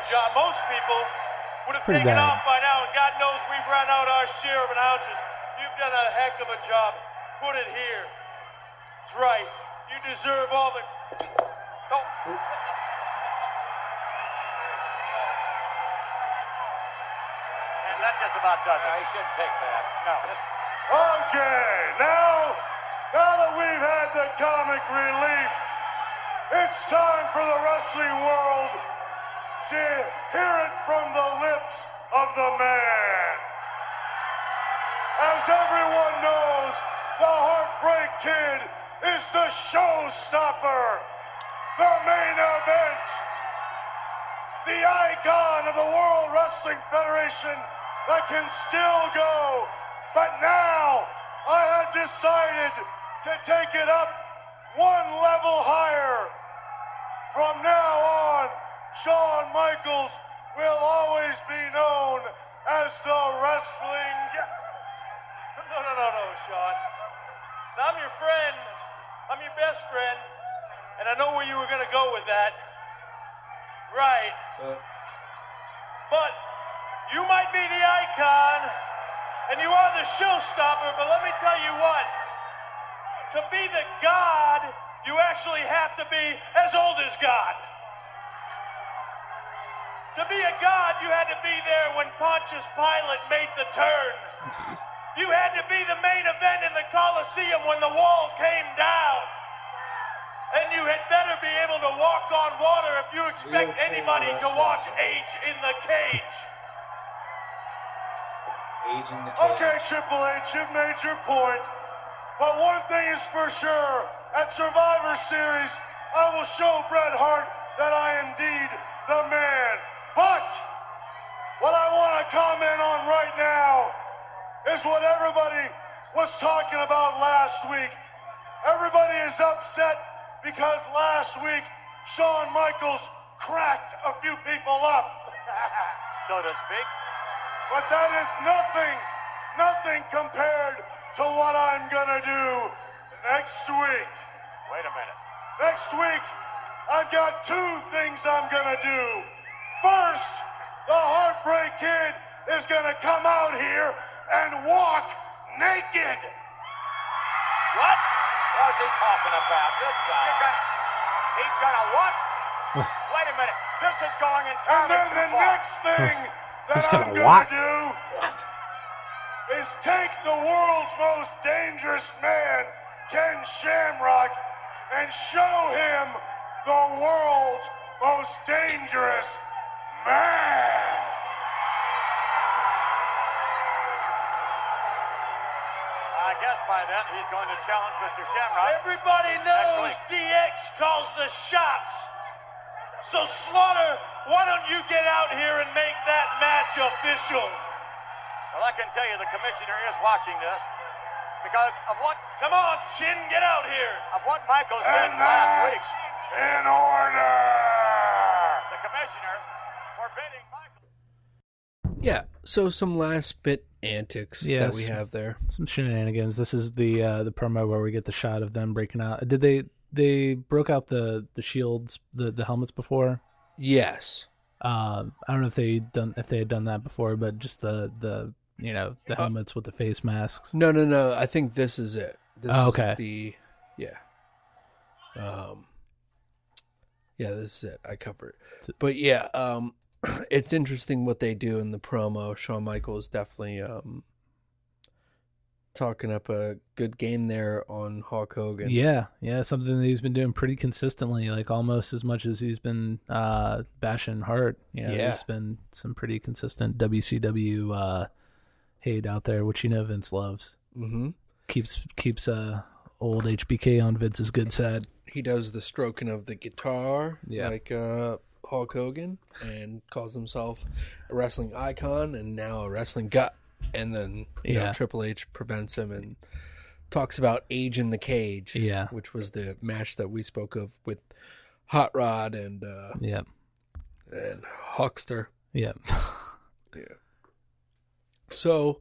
One heck it's- of a it's job. Most people would have taken bad. off by now, and God knows we've run out our share of an ounces. You've done a heck of a job. Put it here. That's right. You deserve all the. Oh. And that just about does Yeah, it. he shouldn't take that. No. Just Okay, now, now that we've had the comic relief, it's time for the wrestling world to hear it from the lips of the man. As everyone knows, the Heartbreak Kid is the showstopper, the main event, the icon of the World Wrestling Federation that can still go. But now I have decided to take it up one level higher. From now on, Shawn Michaels will always be known as the wrestling. No, no, no, no, Shawn. I'm your friend. I'm your best friend. And I know where you were going to go with that. Right. Uh. But you might be the icon and you are the showstopper, but let me tell you what. To be the God, you actually have to be as old as God. To be a god, you had to be there when Pontius Pilate made the turn. You had to be the main event in the Colosseum when the wall came down. And you had better be able to walk on water if you expect anybody to watch Age in the Cage. Age in the Okay, Triple H, you've made your point. But one thing is for sure at Survivor Series, I will show Bret Hart that I am indeed the man. But what I want to comment on right now is what everybody was talking about last week. Everybody is upset because last week Shawn Michaels cracked a few people up. so to speak. But that is nothing, nothing compared to what I'm gonna do next week. Wait a minute. Next week, I've got two things I'm gonna do. First, the Heartbreak Kid is gonna come out here and walk naked. What? What's he talking about? Good God. He's gonna what? Wait a minute. This is going And then too the far. next thing that He's I'm gonna gonna do is take the world's most dangerous man, Ken Shamrock, and show him the world's most dangerous man. I guess by then he's going to challenge Mr. Shamrock. Everybody knows DX calls the shots. So Slaughter, why don't you get out here and make that match official? Well, I can tell you the commissioner is watching this because of what Come on, Chin, get out here. of what Michaels did last week. that's in order. The commissioner forbidding Michaels. Yeah. So some last bit antics that Yes. we have there. Some shenanigans. This is the uh, the promo where we get the shot of them breaking out. Did they they broke out the the shields the the helmets before? Yes. Um, I don't know if they done if they had done that before, but just the the you know the Uh, helmets with the face masks. No, no, no. I think this is it. This Oh, is okay. the yeah. Um. Yeah, this is it. I cover it. But yeah, um, it's interesting what they do in the promo. Shawn Michaels definitely um talking up a good game there on Hulk Hogan. Yeah, yeah, something that he's been doing pretty consistently, like almost as much as he's been uh, bashing Hart. You know, Yeah. there's been some pretty consistent WCW uh, hate out there, which you know Vince loves. Mm-hmm. Keeps keeps uh, old HBK on Vince's good side. He does the stroking of the guitar, Yeah. like uh, Hulk Hogan, and calls himself a wrestling icon and now a wrestling gut. And then you know Triple H prevents him and talks about age in the cage. Yeah. which was the match that we spoke of with Hot Rod and uh, Yep, and Hulkster. yep. Yeah. So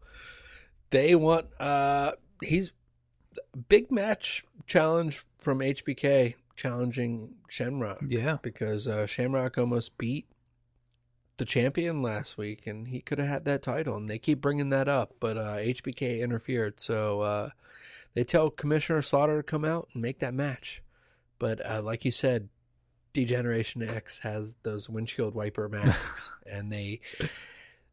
they want uh he's big match challenge from HBK challenging Shamrock. Yeah. Because uh Shamrock almost beat the champion last week and he could have had that title and they keep bringing that up but uh HBK interfered so uh they tell Commissioner Slaughter to come out and make that match. But uh like you said Degeneration X has those windshield wiper masks and they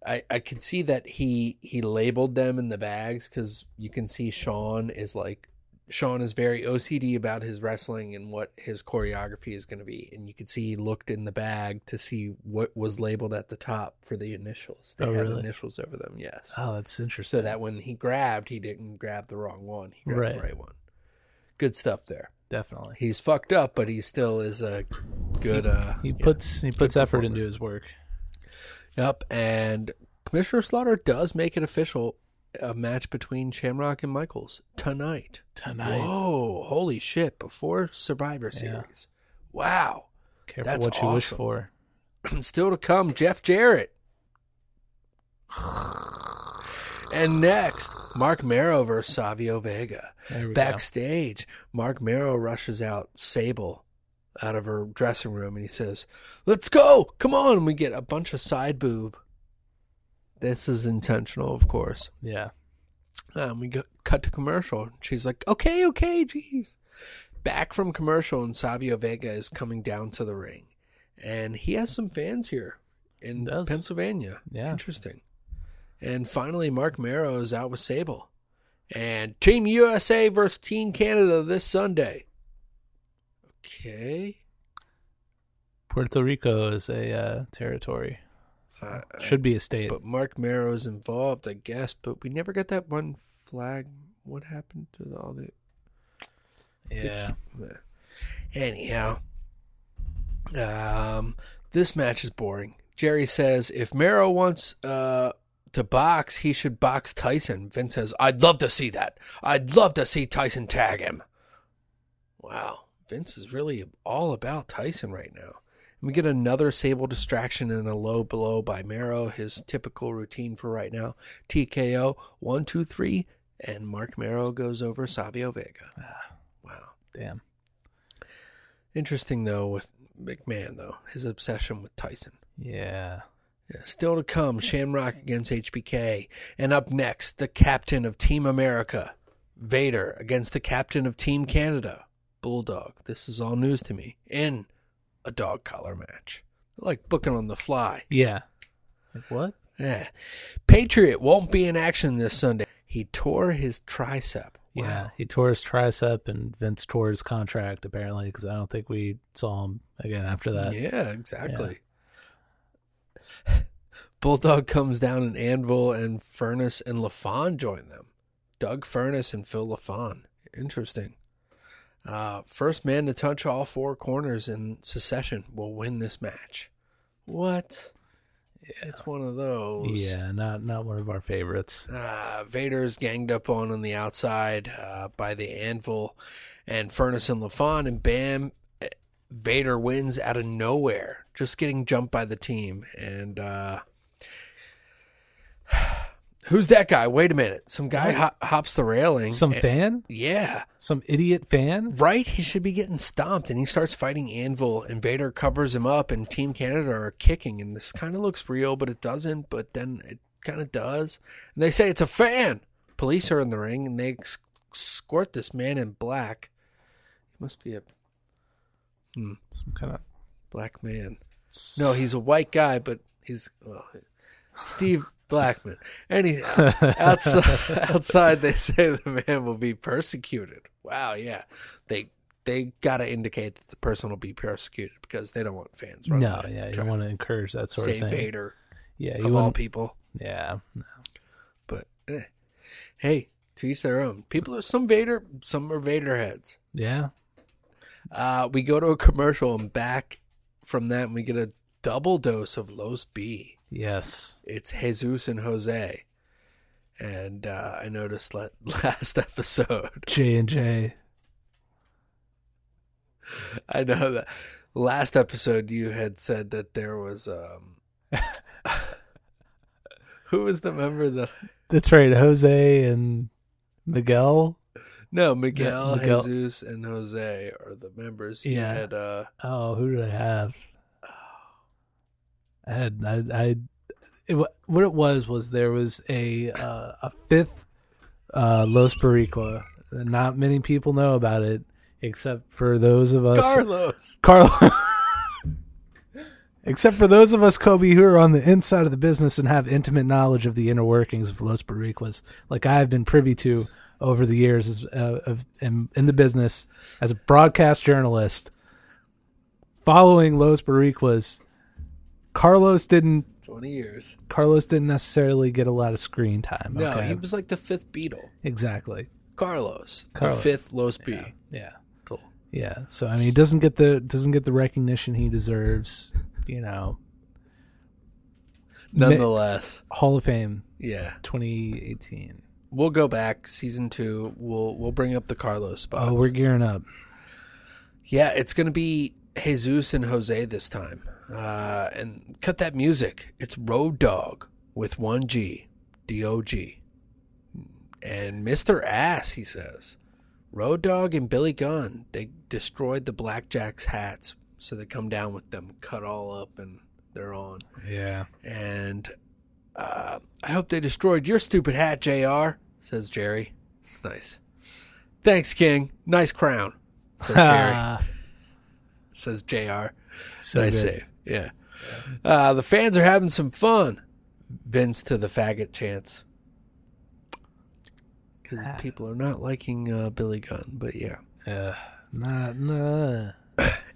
I, I can see that he he labeled them in the bags because you can see Shawn is like Shawn is very OCD about his wrestling and what his choreography is going to be, and you can see he looked in the bag to see what was labeled at the top for the initials. They Oh, had really? initials over them, yes. Oh, that's interesting. So that when he grabbed, he didn't grab the wrong one. He grabbed the Right. right one. Good stuff there. Definitely. He's fucked up, but he still is a good. uh He yeah, puts he puts effort performer. into his work. Yep, and Commissioner Slaughter does make it official a match between Shamrock and Michaels tonight. Tonight. Whoa, holy shit, before Survivor Yeah. Series. Wow. Careful That's what you wish for. Still to come, Jeff Jarrett. And next, Marc Mero versus Savio Vega. We go. Backstage, Marc Mero rushes out Sable out of her dressing room and he says, Let's go! Come on! And we get a bunch of side boob. This is intentional, of course. Yeah. Um, we go, cut to commercial. She's like, okay, okay, jeez. Back from commercial, and Savio Vega is coming down to the ring. And he has some fans here in. Pennsylvania. Yeah. Interesting. And finally, Marc Mero is out with Sable. And Team USA versus Team Canada this Sunday. Okay. Puerto Rico is a uh, territory. So Uh, should be a state. But Marc Mero is involved, I guess. But we never got that one flag. What happened to all the. yeah. the- Anyhow, um, this match is boring. Jerry says if Mero wants uh, to box, he should box Tyson. Vince says, I'd love to see that. I'd love to see Tyson tag him. Wow. Vince is really all about Tyson right now. And we get another Sable distraction and a low blow by Mero, his typical routine for right now. TKO, one, two, three, and Marc Mero goes over Savio Vega. Ah. Wow. Damn. Interesting though with McMahon though, his obsession with Tyson. Yeah. Yeah, still to come, Shamrock against HBK. And up next, the captain of Team America, Vader, against the captain of Team Canada, Bulldog. This is all news to me. In a dog collar match. Like booking on the fly. Yeah. Like what? Yeah. Patriot won't be in action this Sunday. He tore his tricep. Yeah, he tore his tricep, and Vince tore his contract apparently because I don't think we saw him again after that. Yeah, exactly. Bulldog comes down in Anvil, and Furnas and LaFon join them. Doug Furnas and Phil LaFon. Interesting. Uh, first man to touch all four corners in succession will win this match. What? Yeah. It's one of those. Yeah, not not one of our favorites. Uh, Vader's ganged up on on the outside uh, by the Anvil and Furnas and LaFon, and bam, eh, Vader wins out of nowhere, just getting jumped by the team. And uh, who's that guy? Wait a minute. Some guy hop, hops the railing. Some and- fan? Yeah. Some idiot fan? Right? He should be getting stomped, and he starts fighting Anvil, and Vader covers him up, and Team Canada are kicking, and this kind of looks real, but it doesn't, but then it kind of does. And they say it's a fan. Police are in the ring, and they escort this man in black. He must be a hmm, Some kind of black man. No, he's a white guy, but he's well, Steve Blackman. Anyhow, outside, outside they say the man will be persecuted. Wow, yeah, they they got to indicate that the person will be persecuted because they don't want fans. running No, yeah, you trying want to encourage that sort of thing. Vader. Yeah, of all people. Yeah, no. But eh, hey, to each their own. People are some Vader, some are Vader heads. yeah. Uh, we go to a commercial and back from that, and we get a double dose of Los B. Yes. It's Jesus and Jose. And uh, I noticed la- last episode. J and J. I know that last episode you had said that there was um who was the member that That's right, Jose and Miguel. no Miguel, Yeah, Miguel. Jesus and Jose are the members. You Yeah. had uh Oh, who did I have? Had I, I it, what it was was there was a uh, a fifth uh, Los Boricua. Not many people know about it, except for those of us Carlos. Carlos. Except for those of us, Kobe, who are on the inside of the business and have intimate knowledge of the inner workings of Los Boricuas, like I have been privy to over the years as, uh, of in, in the business as a broadcast journalist, following Los Boricuas. Carlos didn't. Twenty years. Carlos didn't necessarily get a lot of screen time. No, okay? he was like the fifth Beatle. exactly. Carlos, Carlos. the fifth Los B. Yeah. Cool. Yeah. So I mean, he doesn't get the doesn't get the recognition he deserves. You know, Nonetheless, Hall of Fame yeah, 2018. we'll go back season two. We'll we'll bring up the Carlos spots. Oh, we're gearing up. Yeah, it's going to be Jesus and Jose this time. Uh, and cut that music. It's Road Dog with one G, D O G. And Mr. Ass, he says. Road Dog and Billy Gunn, they destroyed the Blackjacks hats. So they come down with them cut all up and they're on. Yeah. And uh, I hope they destroyed your stupid hat, JR, says Jerry. It's nice. Thanks, King. Nice crown, says Jerry says JR. So nice good. save. Yeah. Uh, the fans are having some fun. Vince to the faggot chants. Because people are not liking uh, Billy Gunn, but yeah. Yeah. Nah, nah.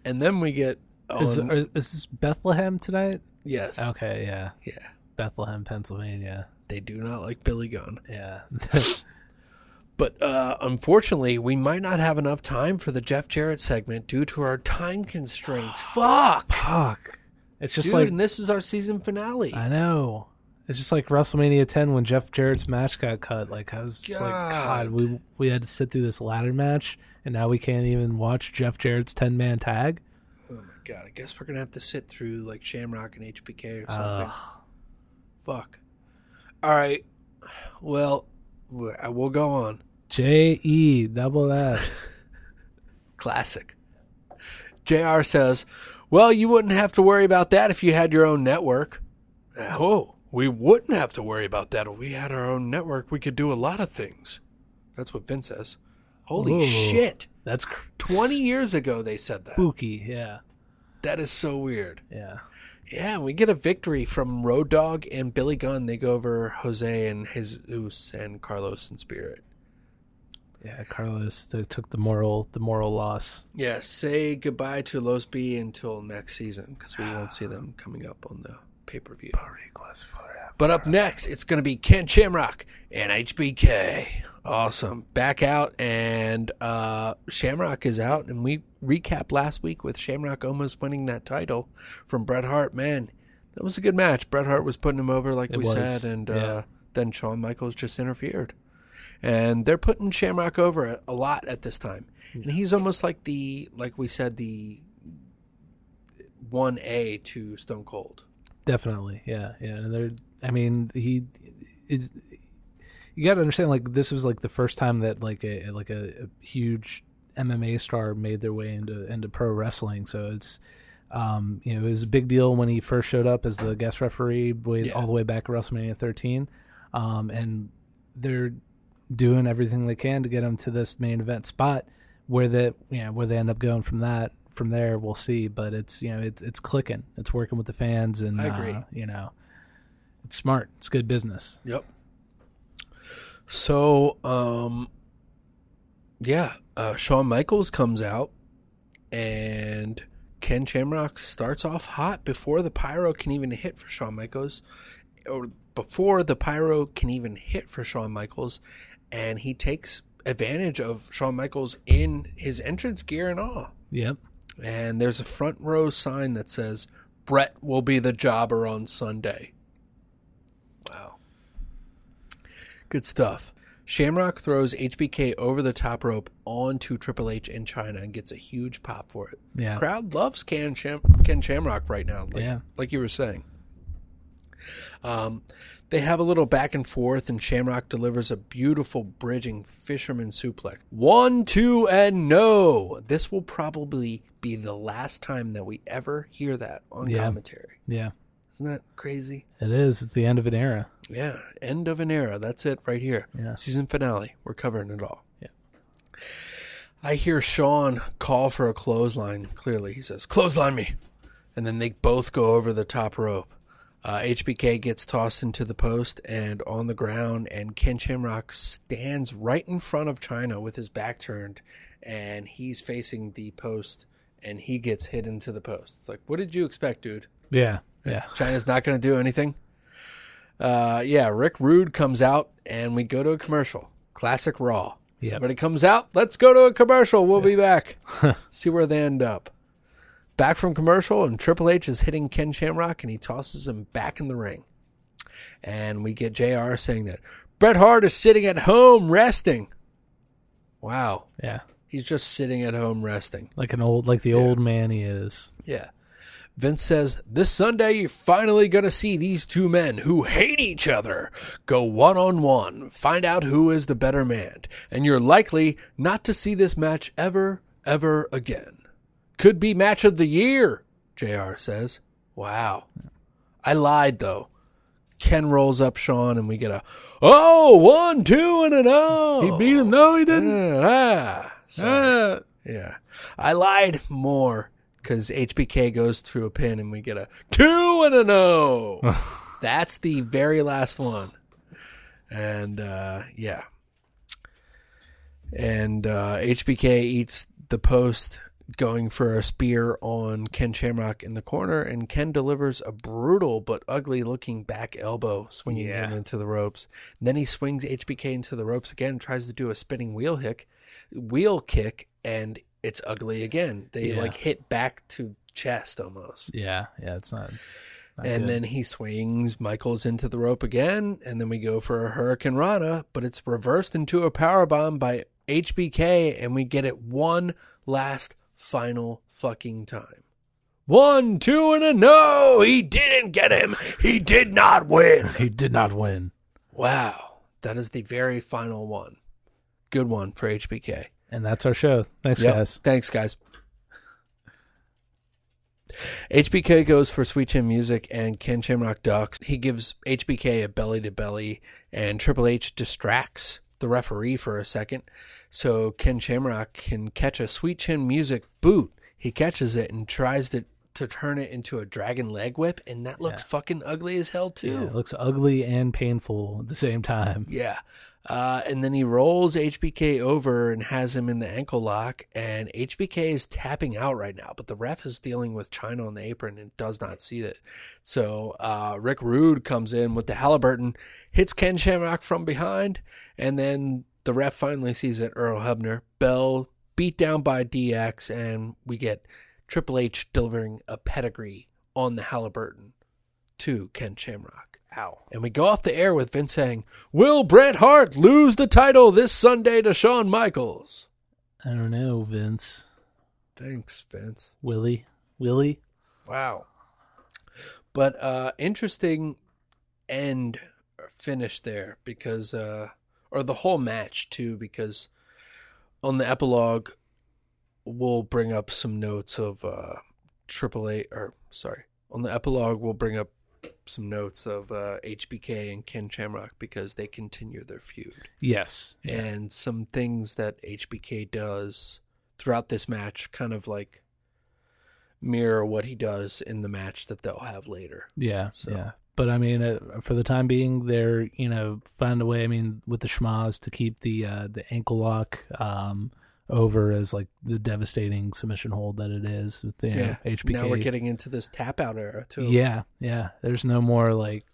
And then we get. On- is, is this Bethlehem tonight? yes. Okay, yeah. Yeah. Bethlehem, Pennsylvania. They do not like Billy Gunn. Yeah. But uh, unfortunately, we might not have enough time for the Jeff Jarrett segment due to our time constraints. Fuck. Fuck. It's just Dude, like and this is our season finale. I know. It's just like WrestleMania 10 when Jeff Jarrett's match got cut. Like I was just like, God, God. we we had to sit through this ladder match, and now we can't even watch Jeff Jarrett's 10 man tag. Oh my god! I guess we're gonna have to sit through like Shamrock and HBK or something. Ugh. Fuck. All right. Well, uh, we'll go on. J E double F. Classic. JR says, "Well, you wouldn't have to worry about that if you had your own network." Oh, we wouldn't have to worry about that if we had our own network. We could do a lot of things. That's what Vince says. Holy Ooh. shit! That's cr- Twenty years ago they said that. spooky. Yeah. That is so weird. Yeah. Yeah, we get a victory from Road Dog and Billy Gunn. They go over Jose and Jesus and Carlos and Spirit. Yeah, Carlos took the moral the moral loss. Yeah, say goodbye to Los B until next season because we won't see them coming up on the pay per view. But up next, it's going to be Ken Shamrock and HBK. Awesome. Back out, and uh, Shamrock is out. And we recap last week with Shamrock almost winning that title from Bret Hart. Man, that was a good match. Bret Hart was putting him over, like It we was, said, and yeah. uh, then Shawn Michaels just interfered. And they're putting Shamrock over a, a lot at this time. And he's almost like the, like we said, the 1A to Stone Cold. Definitely, yeah, yeah. And they're, I mean, he is. You got to understand, like this was like the first time that like a like a, a huge MMA star made their way into into pro wrestling. So it's, um, you know, it was a big deal when he first showed up as the guest referee, way, Yeah. all the way back at WrestleMania 13, um, and they're doing everything they can to get them to this main event spot. Where that, you know, where they end up going from that, from there, we'll see. But it's, you know, it's it's clicking. It's working with the fans, and I agree. uh, you know, it's smart. It's good business. Yep. So, um, yeah, uh, Shawn Michaels comes out, and Ken Shamrock starts off hot before the pyro can even hit for Shawn Michaels, or before the pyro can even hit for Shawn Michaels, and he takes advantage of Shawn Michaels in his entrance gear and all. Yep. And there's a front row sign that says, Bret will be the jobber on Sunday. Wow. Good stuff. Shamrock throws HBK over the top rope onto Triple H in Chyna and gets a huge pop for it. Yeah. Crowd loves Ken, Sham- Ken Shamrock right now, like, Yeah. like you were saying. Um, they have a little back and forth, and Shamrock delivers a beautiful bridging fisherman suplex. One, two, and no. This will probably be the last time that we ever hear that on Yeah. commentary. Yeah, Isn't that crazy? it is. It's the end of an era. Yeah, end of an era. That's it right here. Yeah. Season finale. We're covering it all. Yeah. I hear Shawn call for a clothesline. Clearly, he says, "Clothesline me," and then they both go over the top rope. Uh, HBK gets tossed into the post and on the ground, and Ken Shamrock stands right in front of Chyna with his back turned, and he's facing the post, and he gets hit into the post. It's like, what did you expect, dude? Yeah, yeah. Chyna's not going to do anything. Uh, yeah, Rick Rude comes out and we go to a commercial. Classic Raw. Yep. Somebody comes out. Let's go to a commercial. We'll be back. See where they end up. Back from commercial, and Triple H is hitting Ken Shamrock, and he tosses him back in the ring. And we get JR saying that Bret Hart is sitting at home resting. Wow. Yeah. He's just sitting at home resting. Like an old, like the old man he is. Yeah. Vince says, This Sunday, you're finally going to see these two men who hate each other go one on one, find out who is the better man, and you're likely not to see this match ever, ever again. Could be match of the year, JR says. Wow. I lied, though. Ken rolls up Shawn, and we get a, oh, one, two, and an oh. He beat him. No, he didn't. Ah, sorry. Ah. Yeah. I lied more because HBK goes through a pin and we get a two and a no. That's the very last one. And uh, yeah. And uh, HBK eats the post going for a spear on Ken Shamrock in the corner, and Ken delivers a brutal but ugly looking back elbow, swinging Yeah. him into the ropes. then he swings HBK into the ropes again, tries to do a spinning wheel kick, wheel kick, and it's ugly again. They Yeah. like hit back to chest almost. Yeah, yeah, it's not. not and good. then he swings Michaels into the rope again, and then we go for a Hurricane Rana, but it's reversed into a power bomb by HBK, and we get it one last final fucking time. One, two, and a no. He didn't get him. He did not win. he did not win. Wow, that is the very final one. Good one for HBK. And that's our show. Thanks, Yep. guys. Thanks, guys. HBK goes for Sweet Chin Music and Ken Shamrock ducks. He gives HBK a belly to belly, and Triple H distracts the referee for a second so Ken Shamrock can catch a Sweet Chin Music boot. He catches it and tries to, to turn it into a dragon leg whip, and that looks fucking ugly as hell, too. Yeah, it looks ugly and painful at the same time. Yeah. Uh, and then he rolls HBK over and has him in the ankle lock. And HBK is tapping out right now, but the ref is dealing with Chyna on the apron and does not see it. So uh, Rick Rude comes in with the Halliburton, hits Ken Shamrock from behind, and then the ref finally sees it. Earl Hebner, Bell beat down by DX, and we get Triple H delivering a pedigree on the Halliburton to Ken Shamrock. Ow. And we go off the air with Vince saying, Will Bret Hart lose the title this Sunday to Shawn Michaels? I don't know, Vince. Thanks, Vince. Willie. Willie. Wow. But uh interesting end finish there because uh or the whole match too because on the epilogue we'll bring up some notes of uh Triple A or sorry on the epilogue we'll bring up some notes of uh HBK and Ken Shamrock because they continue their feud Yes. Yeah. and some things that HBK does throughout this match kind of like mirror what he does in the match that they'll have later. Yeah, So- yeah. But I mean, uh, for the time being, they're you know find a way. I mean, with the schmaz to keep the uh, the ankle lock um, over as like the devastating submission hold that it is with the you know, yeah. HBK. Now we're getting into this tap out era too. Yeah, yeah. There's no more like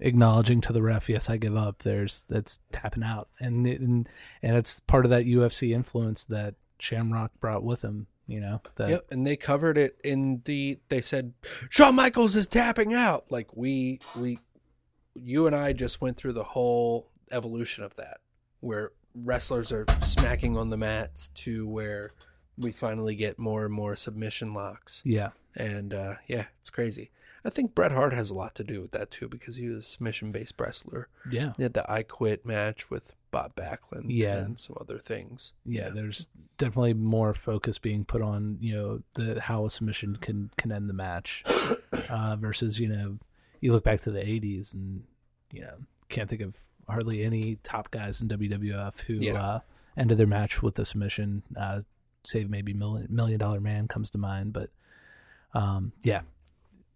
acknowledging to the ref, yes, I give up. There's that's tapping out, and and and it's part of that UFC influence that Shamrock brought with him. You know, that Yep, and they covered it in the. They said Shawn Michaels is tapping out. Like we, we, you and I just went through the whole evolution of that, where wrestlers are smacking on the mats to where we finally get more and more submission locks. yeah, And uh, yeah, it's crazy. I think Bret Hart has a lot to do with that too because he was a submission based wrestler. Yeah. He had the I Quit match with Bob Backlund Yeah. and some other things. yeah, there's definitely more focus being put on you know the how a submission can can end the match uh, versus you know you look back to the 80s and you know can't think of hardly any top guys in WWF who Yeah. uh, ended their match with a submission uh, save maybe million million dollar man comes to mind but um, yeah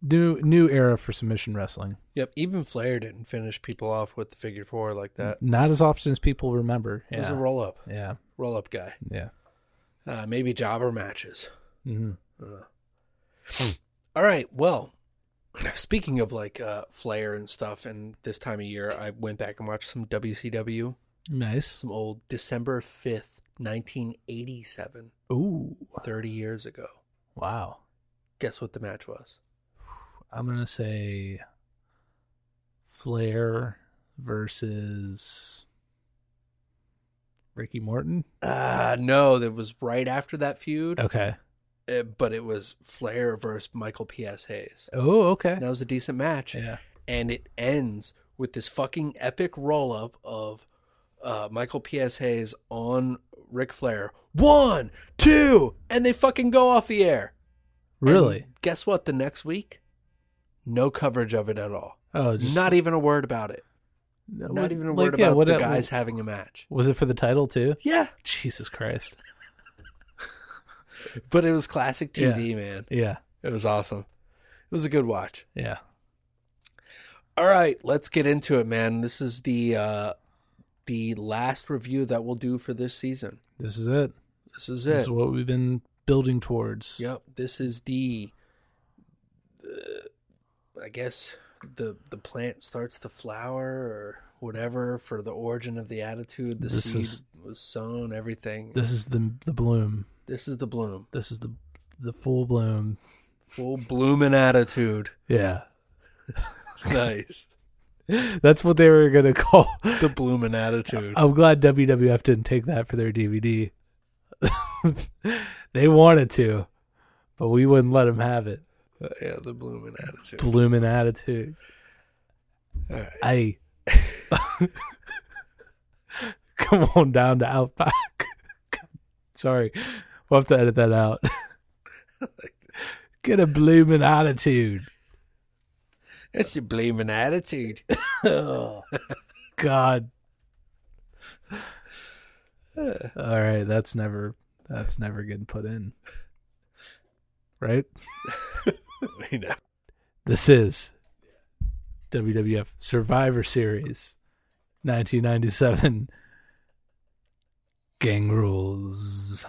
new new era for submission wrestling Yep, even Flair didn't finish people off with the figure four like that. not as often as people remember It was a roll up, yeah roll up guy. yeah Uh, maybe jobber matches. hmm All right, well, speaking of like uh, Flair and stuff, and this time of year, I went back and watched some WCW, nice some old December fifth, nineteen eighty seven. ooh 30 years ago. wow Guess what the match was? I'm gonna say Flair versus Ricky Morton. Uh, no, that was right after that feud, Okay. uh, but it was Flair versus Michael P.S. Hayes. Oh, okay. That was a decent match. Yeah. And it ends with this fucking epic roll up of uh, Michael P.S. Hayes on Ric Flair. One, two, and they fucking go off the air. Really? And guess what? The next week, no coverage of it at all. Oh, just Not even a word about it. No, Not what- even a like, word yeah, about what the guys having a match. Was it for the title too? Yeah. Jesus Christ. but it was classic Yeah. TV, man. Yeah. It was awesome. It was a good watch. Yeah. All right, let's get into it, man. This is the uh the last review that we'll do for this season. This is it. This is it. This is what we've been building towards. Yep, this is the uh, I guess the the plant starts to flower or whatever for the origin of the attitude. The This seed is- was sown, everything. This is the the bloom. This is the bloom. This is the the full bloom. Full blooming attitude. Yeah. nice. That's what they were gonna call The blooming attitude. I'm glad WWF didn't take that for their DVD. they wanted to, but we wouldn't let them have it. Uh, yeah, the blooming attitude. Blooming attitude. All right. I come on down to Outback. Sorry, we'll have to edit that out. Get a blooming attitude. That's your blooming attitude. oh, God. All right, that's never that's never getting put in. Right? This is WWF Survivor Series 1997 Gang Rules.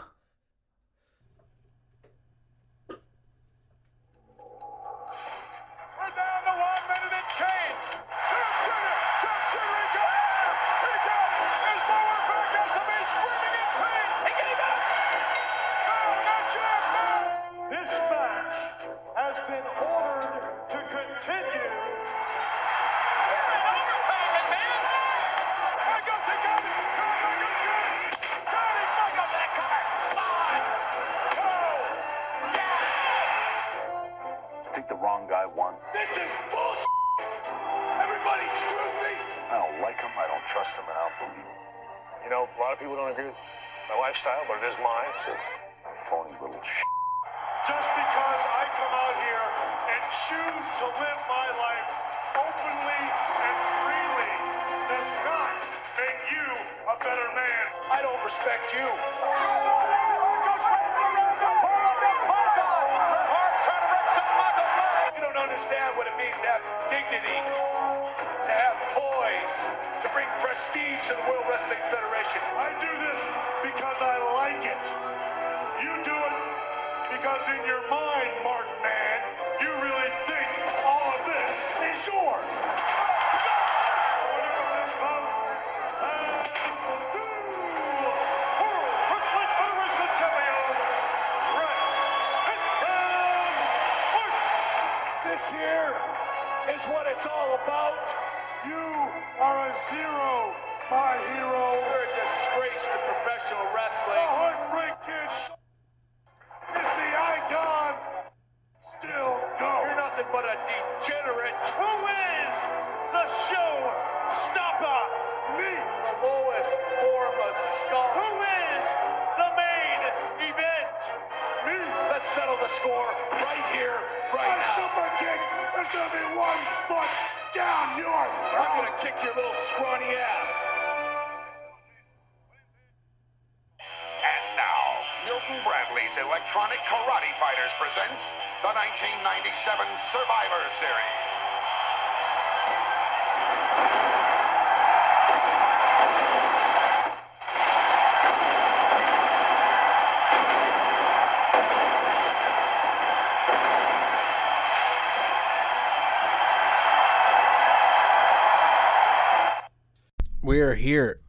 We are here.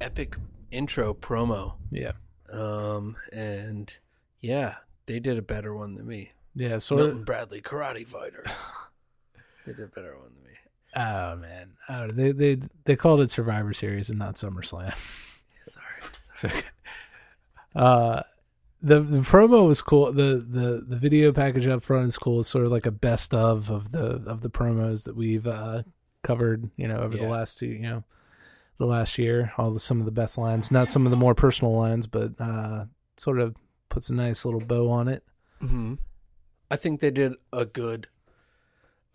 Epic intro promo. Yeah. Um and yeah, they did a better one than me. Yeah, sort Milton. Bradley karate fighter. they did a better one than me. Oh man, I they they they called it Survivor Series and not SummerSlam. Sorry. It's okay. Uh, the the promo was cool. The the the video package up front is cool. It's sort of like a best of of the of the promos that we've uh covered. You know, over the last two. You know, the last year. All the some of the best lines, not some of the more personal lines, but uh, sort of puts a nice little bow on it. hmm I think they did a good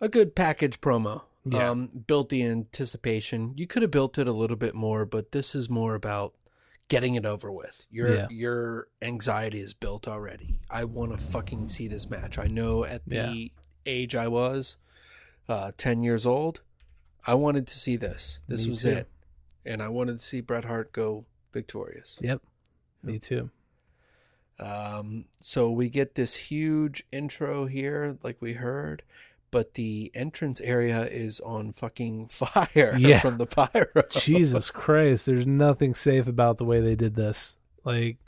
a good package promo. Yeah. Um built the anticipation. You could have built it a little bit more, but this is more about getting it over with. Your Yeah. your anxiety is built already. I want to fucking see this match. I know at the Yeah. age I was, uh, ten years old, I wanted to see this. This Me was too. it, and I wanted to see Bret Hart go victorious. Yep. Me too. Um, so we get this huge intro here, like we heard, but the entrance area is on fucking fire Yeah. from the pyro. Jesus Christ, there's nothing safe about the way they did this. Like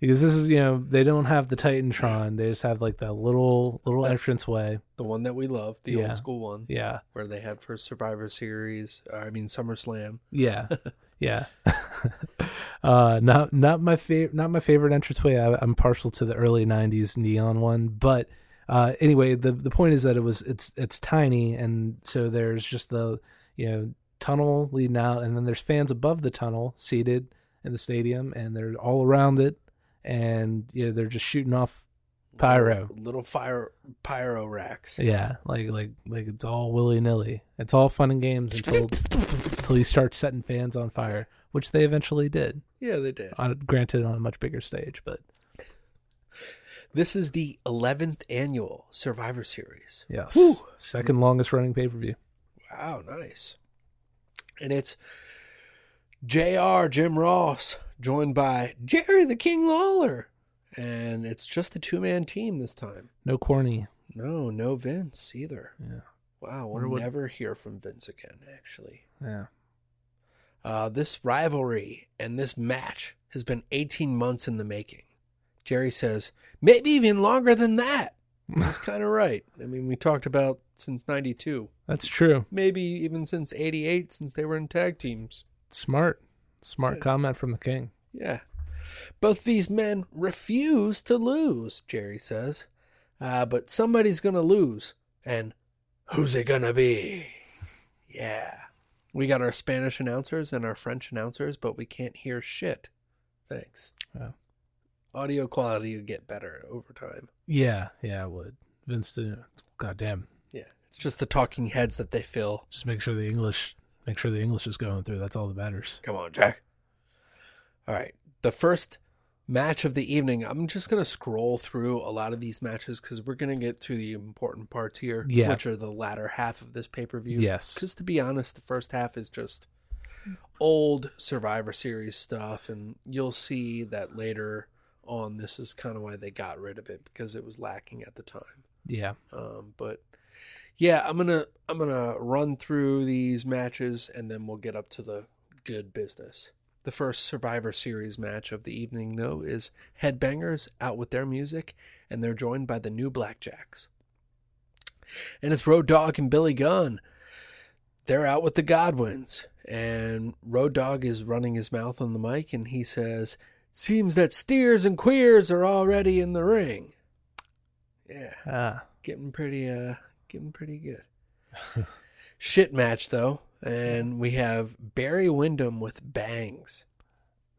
because this is, you know, they don't have the Titantron. They just have like that little little That- entrance way. the one that we love, the Yeah. old school one, Yeah. where they had for Survivor Series. uh, I mean SummerSlam. Yeah. Yeah. uh not not my favorite not my favorite entranceway. I, I'm partial to the early 90s neon one, but uh anyway, the the point is that it was it's it's tiny and so there's just the, you know, tunnel leading out and then there's fans above the tunnel seated in the stadium and they're all around it and know, they're just shooting off pyro. little, fire pyro racks. Yeah, like like like it's all willy nilly. It's all fun and games until until you start setting fans on fire, which they eventually did. Yeah, they did. On, granted, on a much bigger stage, but This is the 11th annual Survivor Series. yes, Whew. second longest running pay per view. Wow, nice. And it's JR Jim Ross joined by Jerry the King Lawler. And it's just a two man team this time. No corny. No, no Vince either. Yeah. Wow, Wonder we'll what- never hear from Vince again, actually. Yeah. Uh, this rivalry and this match has been 18 months in the making. Jerry says, maybe even longer than that. He's kind of right. I mean, we talked about since 92. That's true. Maybe even since 88, since they were in tag teams. Smart, smart Yeah. comment from the king. Yeah. Both these men refuse to lose, Jerry says. Uh, but somebody's going to lose. And who's it going to be? Yeah. We got our Spanish announcers and our French announcers, but we can't hear shit. Thanks. Yeah. Audio quality would get better over time. Yeah, yeah, I would. Vince didn't. God damn. Yeah. It's just the talking heads that they fill. Just make sure the English, make sure the English is going through. That's all that matters. Come on, Jack. All right. The first match of the evening, I'm just going to scroll through a lot of these matches because we're going to get to the important parts here, Yeah. which are the latter half of this pay per view. Yes. Because to be honest, the first half is just old Survivor Series stuff. And you'll see that later on, this is kind of why they got rid of it because it was lacking at the time. Yeah. Um, but yeah, I'm gonna I'm gonna run through these matches and then we'll get up to the good business. The first Survivor Series match of the evening, though, is Headbangers out with their music, and they're joined by the New Blackjacks. And it's Road Dogg and Billy Gunn. They're out with the Godwins, and Road Dogg is running his mouth on the mic, and he says, "Seems that steers and queers are already in the ring." Yeah Ah. getting pretty uh getting pretty good. Shit match though, and we have Barry Windham with bangs.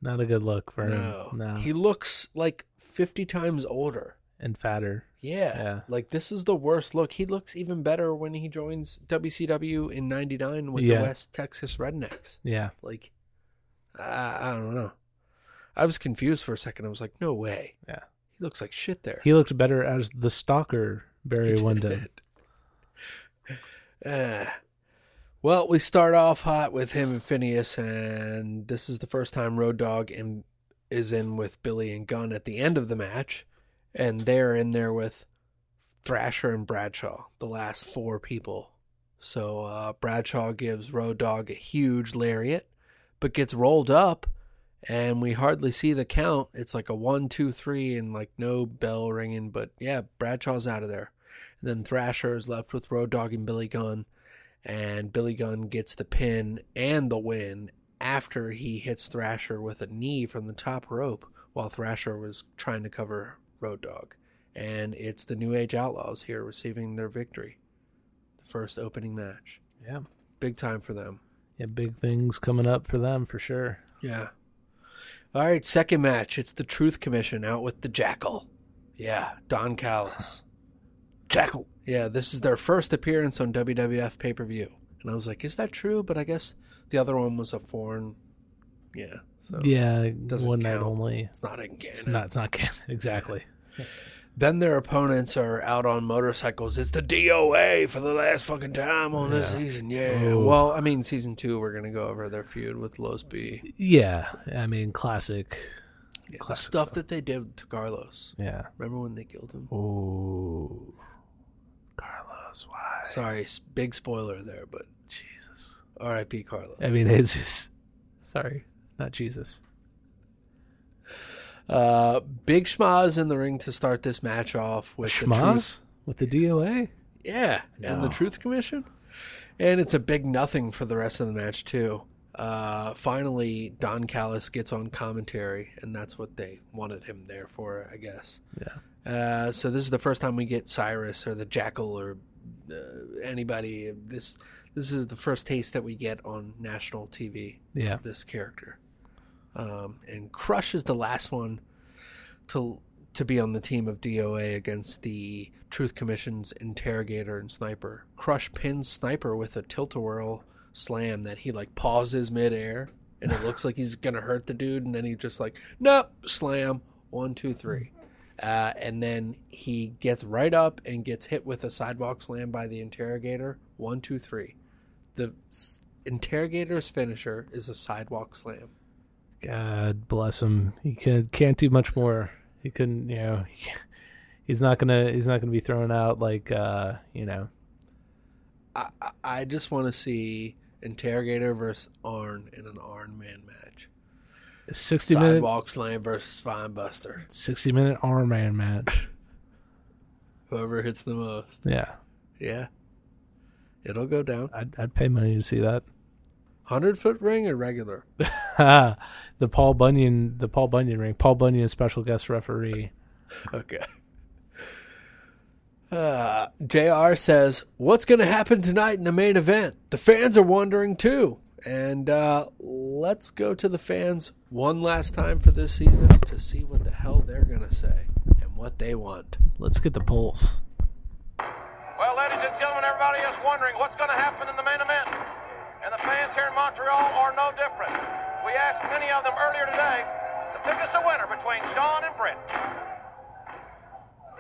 Not a good look for No, him. No. he looks like fifty times older. and fatter. Yeah, Yeah. like this is the worst look. He looks even better when he joins WCW in '99 with Yeah. the West Texas Rednecks. Yeah. Like, I, I don't know. I was confused for a second. I was like, no way. Yeah. He looks like shit there. He looked better as the stalker Barry Windham. Uh, well, we start off hot with him and Phineas, and this is the first time Road Dogg in, is in with Billy and Gunn at the end of the match, and they're in there with Thrasher and Bradshaw, the last four people. So uh, Bradshaw gives Road Dogg a huge lariat, but gets rolled up, and we hardly see the count. It's like a one, two, three, and like no bell ringing. But yeah, Bradshaw's out of there. And then Thrasher is left with Road Dogg and Billy Gunn, and Billy Gunn gets the pin and the win after he hits Thrasher with a knee from the top rope while Thrasher was trying to cover Road Dogg. And it's the New Age Outlaws here receiving their victory. The first opening match. Yeah. Big time for them. Yeah, big things coming up for them for sure. Yeah. All right, second match. It's the Truth Commission out with the Jackal. Yeah, Don Callis. Jackal. Yeah, this is their first appearance on WWF pay per view. And I was like, is that true? But I guess the other one was a foreign Yeah. So yeah, doesn't one night only. It's not in It's not. It's not canon. Exactly. Then their opponents are out on motorcycles. It's the DOA for the last fucking time on this season. Yeah. Ooh. Well, I mean, season two, we're gonna go over their feud with Los B. Yeah, I mean, classic. Yeah, the classic stuff, that they did to Carlos. Yeah. Remember when they killed him? Ooh, Carlos. Why? Sorry, s- big spoiler there, but Jesus. R.I.P. Carlos. I mean, Jesus. Sorry, not Jesus. Uh, Big Schmaz in the ring to start this match off with the truth. With the DOA. Yeah, and the No. Truth Commission. And it's a big nothing for the rest of the match too. Uh, finally, Don Callis gets on commentary, and that's what they wanted him there for, I guess. Yeah. Uh, so this is the first time we get Cyrus or the Jackal or uh, anybody. This this is the first taste that we get on national TV. Yeah. of this character. Um, and Crush is the last one to to be on the team of DOA against the Truth Commission's interrogator and sniper. Crush pins Sniper with a tilt-a-whirl slam that he like pauses midair, and it looks like he's gonna hurt the dude, and then he just like nope slam one two three, uh, and then he gets right up and gets hit with a sidewalk slam by the interrogator one two three. The s- interrogator's finisher is a sidewalk slam. God bless him. He can, can't do much more. He couldn't. You know. He's not gonna. He's not gonna be thrown out like. uh You know. I, I- I just want to see Interrogator versus Arn in an Arn man match. Sixty minute. Sidewalk slam versus Spinebuster. Sixty minute arm man match. Whoever hits the most. Yeah. Yeah. It'll go down. I'd, I'd pay money to see that. 100 foot ring or regular? the Paul Bunyan, the Paul Bunyan ring. Paul Bunyan, special guest referee. Okay. Uh, JR says, What's going to happen tonight in the main event? The fans are wondering too. And uh, let's go to the fans one last time for this season to see what the hell they're going to say and what they want. Let's get the pulse. Well, ladies and gentlemen, everybody is wondering what's going to happen in the main event. And the fans here in Montreal are no different. We asked many of them earlier today to pick us a winner between Shawn and Bret.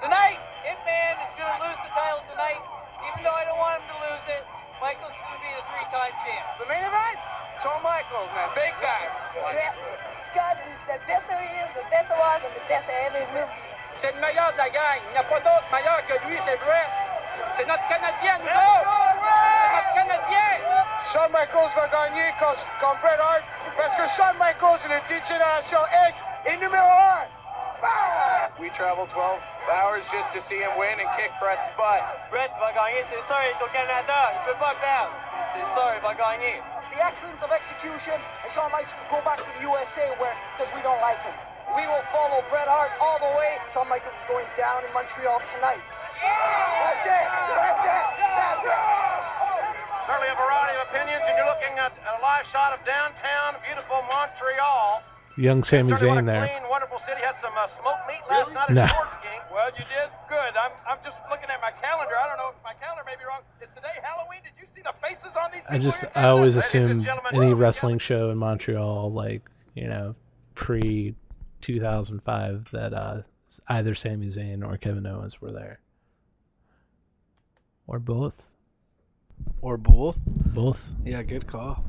Tonight, Hitman is going to lose the title tonight. Even though I don't want him to lose it, Michael's going to be the three-time champ. The main event? Shawn Michaels, man. Big time. God is the best there is, the best there was, and the best I ever will be. C'est le meilleur de la gang. Il n'y a pas d'autre meilleur que lui, c'est vrai. C'est notre Canadien, nous autres. C'est notre Canadien. Shawn Michaels va gagner contre, contre Bret Hart parce que Shawn Michaels est le DJ Génération X et numéro 1. We traveled 12 hours just to see him win and kick Bret's butt. Bret va gagner, c'est sûr, il est au Canada. Il peut pas perdre. C'est sûr, il va gagner. It's the excellence of execution, and Shawn Michaels could go back to the USA where, because we don't like him. We will follow Bret Hart all the way. Shawn Michaels is going down in Montreal tonight. That's it. That's it. That's it. Certainly a variety of opinions, and you're looking at a live shot of downtown, beautiful Montreal. Young Sami Certainly Zayn there. clean, wonderful city. Had some uh, smoked meat last night at No. Sports King. Well, you did good. I'm, I'm just looking at my calendar. I don't know if my calendar may be wrong. Is today Halloween? Did you see the faces on these? I just? I always Ladies assume any wrestling show in Montreal, like you know, pre two thousand five, that uh either Sami Zayn or Kevin Owens were there, or both. Or both. Both. Yeah, good call.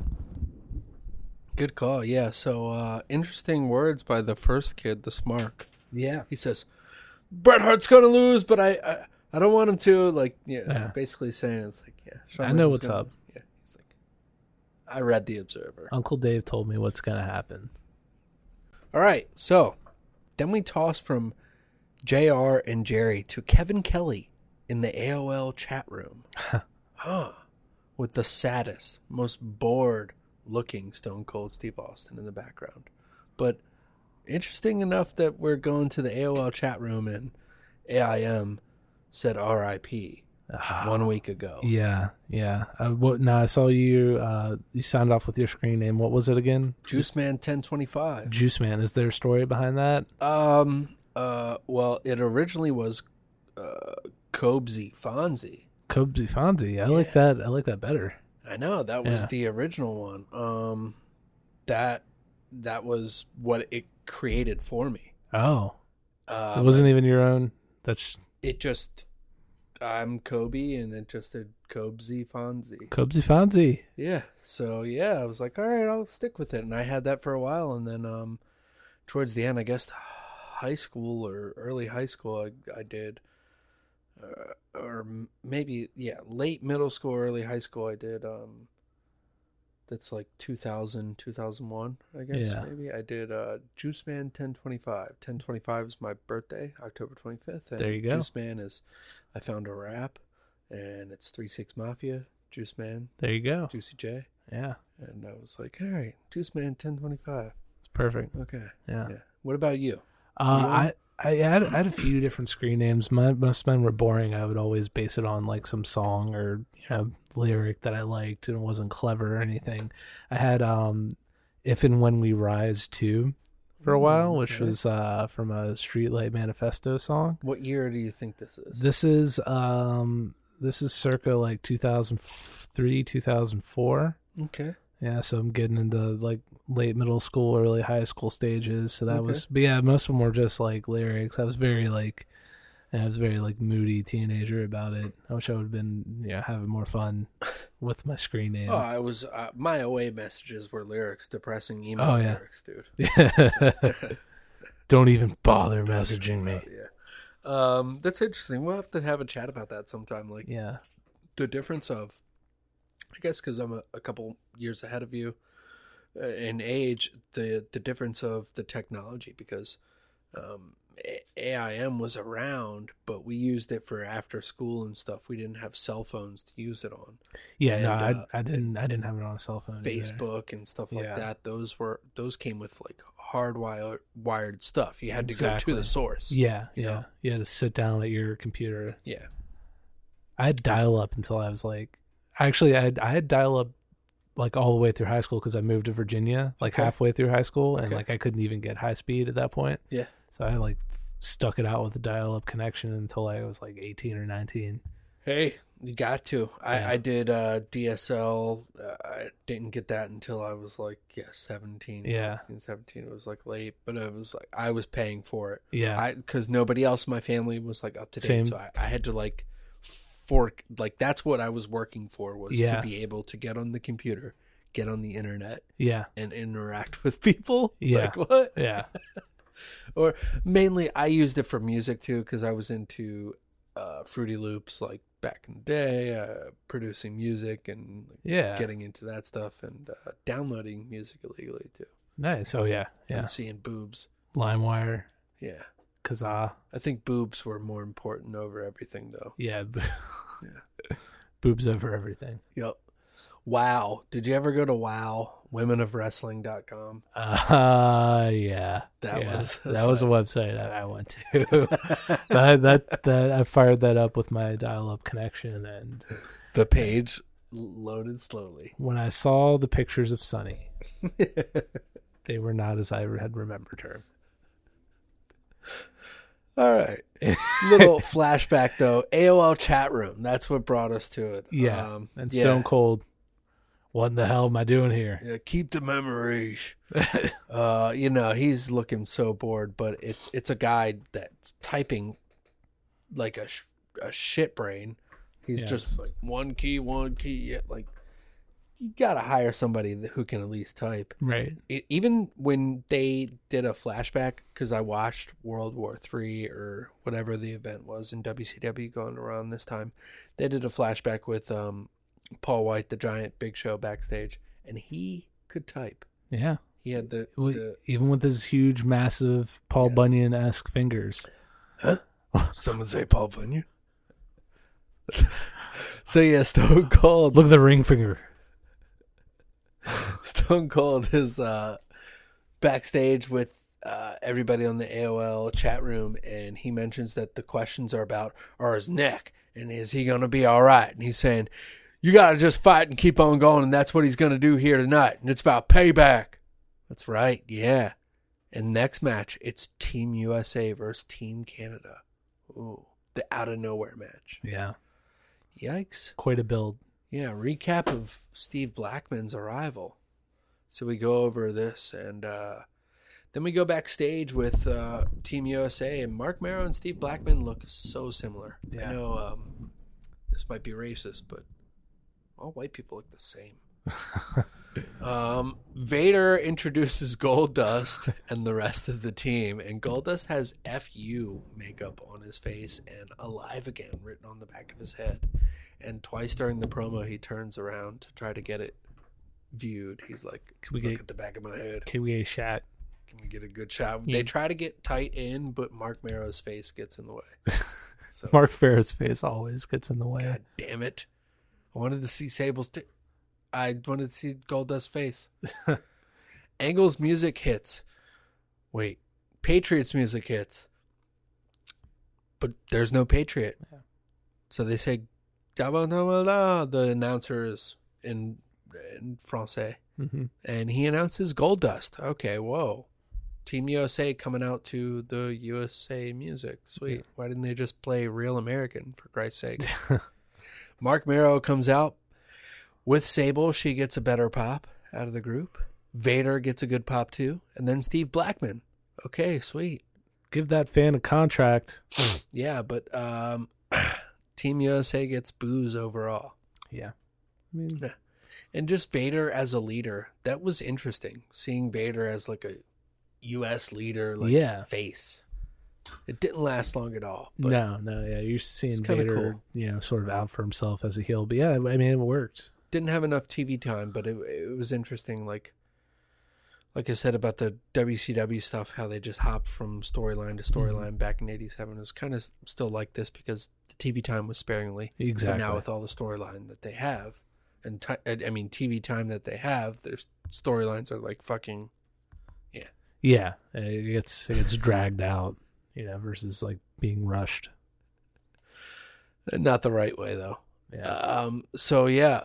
Good call. Yeah. So uh, interesting words by the first kid, the Smark. Yeah. He says, Bret Hart's gonna lose, but I I, I don't want him to. Like, yeah, Yeah. basically saying it's like, yeah. Shawn I know what's gonna- up. Yeah. He's like, I read the Observer. Uncle Dave told me what's gonna happen. All right. So then we toss from JR and Jerry to Kevin Kelly in the AOL chat room. huh. With the saddest, most bored looking Stone Cold Steve Austin in the background. But interesting enough that we're going to the AOL chat room and AIM said RIP one week ago. Yeah, yeah. Uh, what? Now I saw you. Uh, you signed off with your screen name. What was it again? Juice Man 1025. Juice Man. Is there a story behind that? Um. Uh. Well, it originally was uh, Cobsy Fonzie. Cobsy Fonzie. I like that. I like that better. I know that was Yeah. the original one. Um, that that was what it created for me. Oh, Uh, it wasn't even your own. That's It just I'm Kobe, and it just did Kobesy Fonzie. Cobsy Fonzie. Yeah. So yeah, I was like, all right, I'll stick with it, and I had that for a while, and then um, towards the end, I guess high school or early high school, I I did, or maybe yeah, late middle school, early high school, I did um. That's like 2000, 2001, I guess Yeah. maybe. I did uh, Juice Man 1025. 1025 is my birthday, October 25th. And There you go. Juice Man is, I found a rap, and it's 3 6 Mafia, Juice Man, There you go. Juicy J. Yeah, And I was like, all right, Juice Man 1025. it's perfect. Okay. Yeah. Yeah. What about you? Uh, You I I had, I had a few different screen names. My, most of mine were boring. I would always base it on like some song or you know lyric that I liked and wasn't clever or anything. I had um, "If and When We Rise" too for a while, which okay. was uh, from a Streetlight Manifesto song. What year do you think this is? This is um, this is circa like 2003, 2004. Okay. Yeah, so I'm getting into like late middle school, early high school stages. So that Okay. was, but yeah, most of them were just like lyrics. I was very like, I was very like moody teenager about it. I wish I would have been, you know, having more fun with my screen name. Oh, I was, uh, my away messages were lyrics, depressing email Oh, yeah. lyrics, dude. Yeah. Don't even bother messaging me. Yeah. Um, that's interesting. We'll have to have a chat about that sometime. Like, Yeah. the difference of, I guess, because I'm a, a couple years ahead of you uh, in age, the the difference of the technology because um, AIM was around, but we used it for after school and stuff. We didn't have cell phones to use it on. Yeah, no, I, uh, I didn't, I didn't have it on a cell phone. either. Facebook and stuff like Yeah. that. Those were those came with like hardwired wired stuff. You had to go to the source. Yeah, you yeah. know? You had to sit down at your computer. Yeah. I had dial up until I was like, actually, I had, I had dial up like all the way through high school because I moved to Virginia like Okay. halfway through high school, and Okay. like I couldn't even get high speed at that point. Yeah. So I like stuck it out with a dial up connection until I was like 18 or 19. Hey, you got to. I, Yeah. I did uh, DSL. Uh, I didn't get that until I was like, yeah, 17, Yeah. 16, 17. It was like late, but it was like, I was paying for it. Yeah. I Because nobody else in my family was like up to date. Same. So I, I had to like fork, like, that's what I was working for was Yeah. to be able to get on the computer, get on the internet, Yeah. and interact with people. Yeah. Like, what? Yeah. or mainly I used it for music too because I was into uh, Fruity Loops like back in the day, uh, producing music and like, Yeah. getting into that stuff and uh, downloading music illegally too. Nice. Oh yeah. Yeah. and seeing boobs. LimeWire. Yeah, Kazaa. I think boobs were more important over everything though. Yeah. Boobs over everything. Yep. Wow. Did you ever go to Wow womenofwrestling.com? Uh yeah. That Yeah. was- that was a website I, I went to. that, that that I fired that up with my dial up connection and The page loaded slowly. when I saw the pictures of Sunny, they were not as I had remembered her. All right. Little flashback though. AOL chat room. That's what brought us to it. Yeah. Um, and yeah. Stone Cold. What in the hell am I doing here? Yeah, keep the memories. uh, you know, he's looking so bored, but it's it's a guy that's typing like a sh- a shit brain. He's just like one key, one key. Yeah, like you gotta hire somebody who can at least type. Right. E- even when they did a flashback, because I watched World War Three or whatever the event was in WCW going around this time, they did a flashback with um, Paul White, the Giant, Big Show backstage, and he could type. Yeah. He had the, the Even with his huge, massive Paul Bunyan esque fingers. Huh? Someone say Paul Bunyan. so yeah, Stone Cold. Look at the ring finger. Stone Cold is uh, backstage with uh, everybody on the AOL chat room, and he mentions that the questions are about are his neck and is he going to be all right? And he's saying, "You got to just fight and keep on going, and that's what he's going to do here tonight. And it's about payback." That's right, yeah. And next match, it's Team USA versus Team Canada. Ooh, the out of nowhere match. Yeah. Yikes. Quite a build. Yeah, recap of Steve Blackman's arrival. So we go over this, and uh, then we go backstage with uh, Team USA, and Marc Mero and Steve Blackman look so similar. Yeah. I know um, this might be racist, but all white people look the same. um, Vader introduces Goldust and the rest of the team, and Goldust has "fu" makeup on his face and "alive again" written on the back of his head. And twice during the promo, he turns around to try to get it viewed. He's like, Can we "Look get- at the back of my head. Can we get a shot? Can we get a good shot?" Yeah. They try to get tight in, but Marc Mero's face gets in the way. So Marc Mero's face always gets in the way. God damn it! I wanted to see Sable's. T- I wanted to see Goldust's face. Angle's music hits. Wait, Patriots music hits. But there's no Patriot. So they say, "Gaba da da," the announcer is in in Francais, Mhm. and he announces Goldust. Okay, whoa. Team USA coming out to the USA music. Sweet. Why didn't they just play Real American for Christ's sake? Marc Mero comes out with Sable. She gets a better pop out of the group. Vader gets a good pop too, and then Steve Blackman. Okay, sweet. Give that fan a contract. Yeah, but um, Team USA gets booze overall. Yeah. I mean, Yeah. And just Vader as a leader. That was interesting. Seeing Vader as like a US leader, like Yeah. face. It didn't last long at all. But no, no, yeah. You're seeing Vader, cool. you know, sort of out for himself as a heel. But yeah, I mean, it worked. didn't have enough TV time, but it it was interesting. Like like I said about the WCW stuff, how they just hop from storyline to storyline back in '87. It was kind of still like this because the TV time was sparingly. Exactly. now with all the storyline that they have, and ti- I mean TV time that they have, their storylines are like fucking. Yeah. Yeah, it gets it gets dragged out, you know, versus like being rushed. Not the right way though. Yeah. Um. So yeah.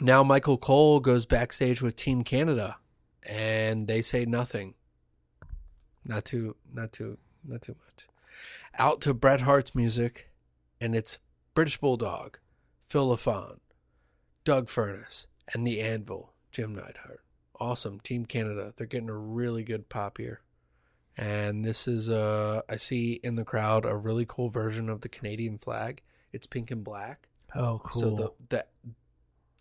Now Michael Cole goes backstage with Team Canada, and they say nothing. Not too. Not too. Not too much. Out to Bret Hart's music, and it's British Bulldog, Phil LaFon, Doug Furnas, and the Anvil, Jim Neidhart. Awesome. Team Canada. They're getting a really good pop here. And this is uh I see in the crowd a really cool version of the Canadian flag. It's pink and black. Oh, cool. So the that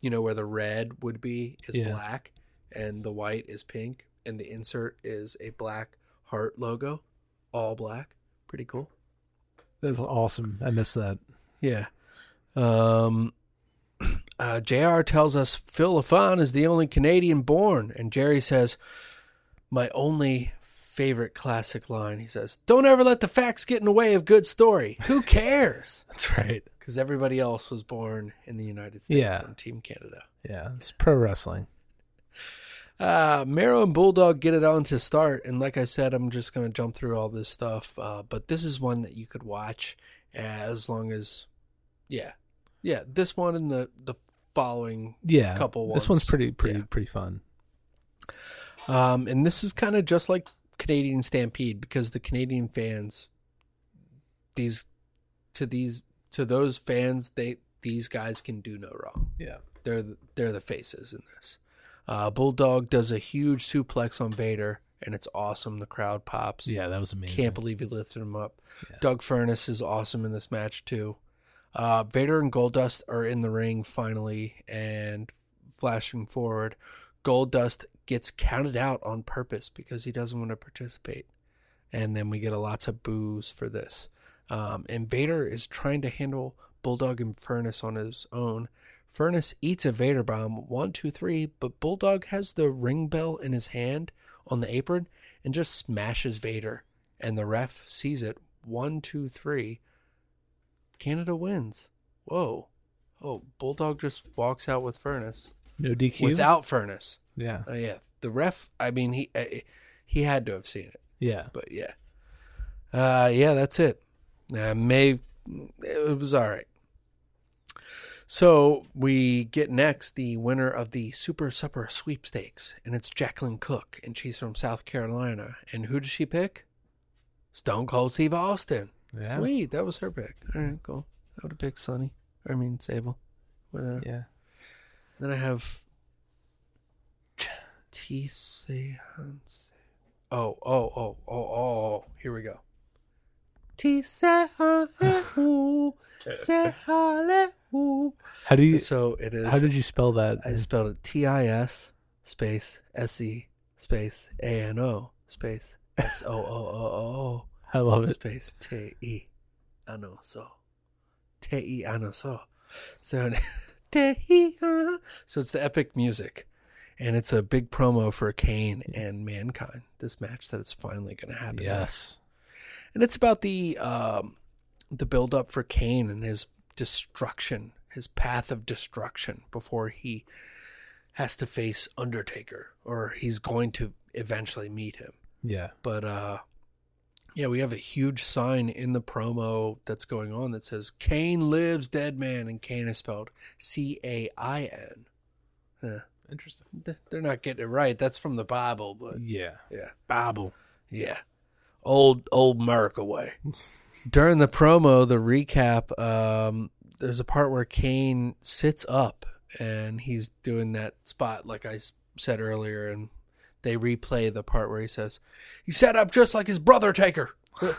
you know where the red would be is Yeah. black and the white is pink and the insert is a black heart logo, all black. Pretty cool. That's awesome. I missed that. Yeah. Um, uh, JR tells us Phil LaFon is the only Canadian born. And Jerry says, My only favorite classic line. He says, Don't ever let the facts get in the way of good story. Who cares? That's right. Because everybody else was born in the United States Yeah. on Team Canada. Yeah, it's pro wrestling. Uh, Mero and Bulldog get it on to start, and like I said, I'm just gonna jump through all this stuff. Uh, but this is one that you could watch as long as, yeah, yeah, this one and the the following Yeah, couple ones. this one's pretty pretty pretty fun. Um, and this is kind of just like Canadian Stampede because the Canadian fans, these, to these to those fans, they these guys can do no wrong. Yeah. they're the, they're the faces in this. Uh, Bulldog does a huge suplex on Vader, and it's awesome. The crowd pops. Yeah, that was amazing. Can't believe he lifted him up. Doug Furnas is awesome in this match too. Uh, Vader and Goldust are in the ring finally, and flashing forward, Goldust gets counted out on purpose because he doesn't want to participate, and then we get a lots of boos for this. Um, and Vader is trying to handle Bulldog and Furnas on his own. Furnas eats a Vader bomb, one, two, three, but Bulldog has the ring bell in his hand on the apron and just smashes Vader. And the ref sees it. One, two, three. Canada wins. Whoa. Oh, Bulldog just walks out with Furnas. No DQ? Without Furnas. Yeah. Oh yeah. The ref. I mean, he uh, he had to have seen it. Yeah. But yeah. Uh, yeah, that's it. Uh, May. It was all right. So we get next the winner of the Super Supper sweepstakes, and it's Jacqueline Cook, and she's from South Carolina. And who does she pick? Stone Cold Steve Austin. Yeah. Sweet, that was her pick. All right, cool. I would have picked Sonny. I mean Sable. Whatever. Yeah. Then I have Hanse. Oh, oh, oh, oh, oh. Here we go. Tise Hanse. Se hale. How do you? So it is. How did you spell that? I spelled it T I S space S E space A N O space S O O O O. I love it. Space T E Ano so. Te E Ano so. So Te E So it's the epic music. And it's a big promo for Kane and Mankind. This match that it's finally going to happen. Yes. And it's about the um, the build up for Kane and his destruction, his path of destruction before he has to face Undertaker or he's going to eventually meet him. Yeah. But uh yeah, we have a huge sign in the promo that's going on that says Kane lives dead man and Kane is spelled C A I N. Yeah. Interesting. They're not getting it right. That's from the Bible, but Yeah. yeah. Bible. Yeah. Old old America way. During the promo, the recap, um, there's a part where Kane sits up and he's doing that spot like I said earlier and they replay the part where he says, He sat up just like his brother Taker.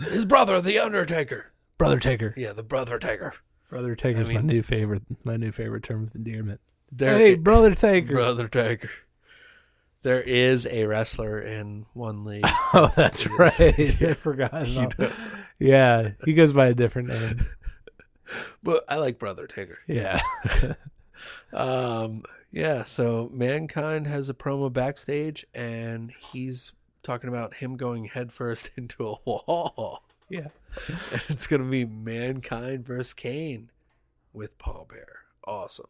his brother, the Undertaker. Brother Taker. Yeah, the brother Taker. Brother Taker's I my new favorite. My new favorite term of endearment. There- hey, Brother Taker. Brother Taker. There is a wrestler in one league. Oh, that's right. I forgot. You know. Yeah, he goes by a different name. But I like Brother Taker. Yeah. um, yeah, so Mankind has a promo backstage and he's talking about him going headfirst into a wall. Yeah. And it's going to be Mankind versus Kane with Paul Bearer. Awesome.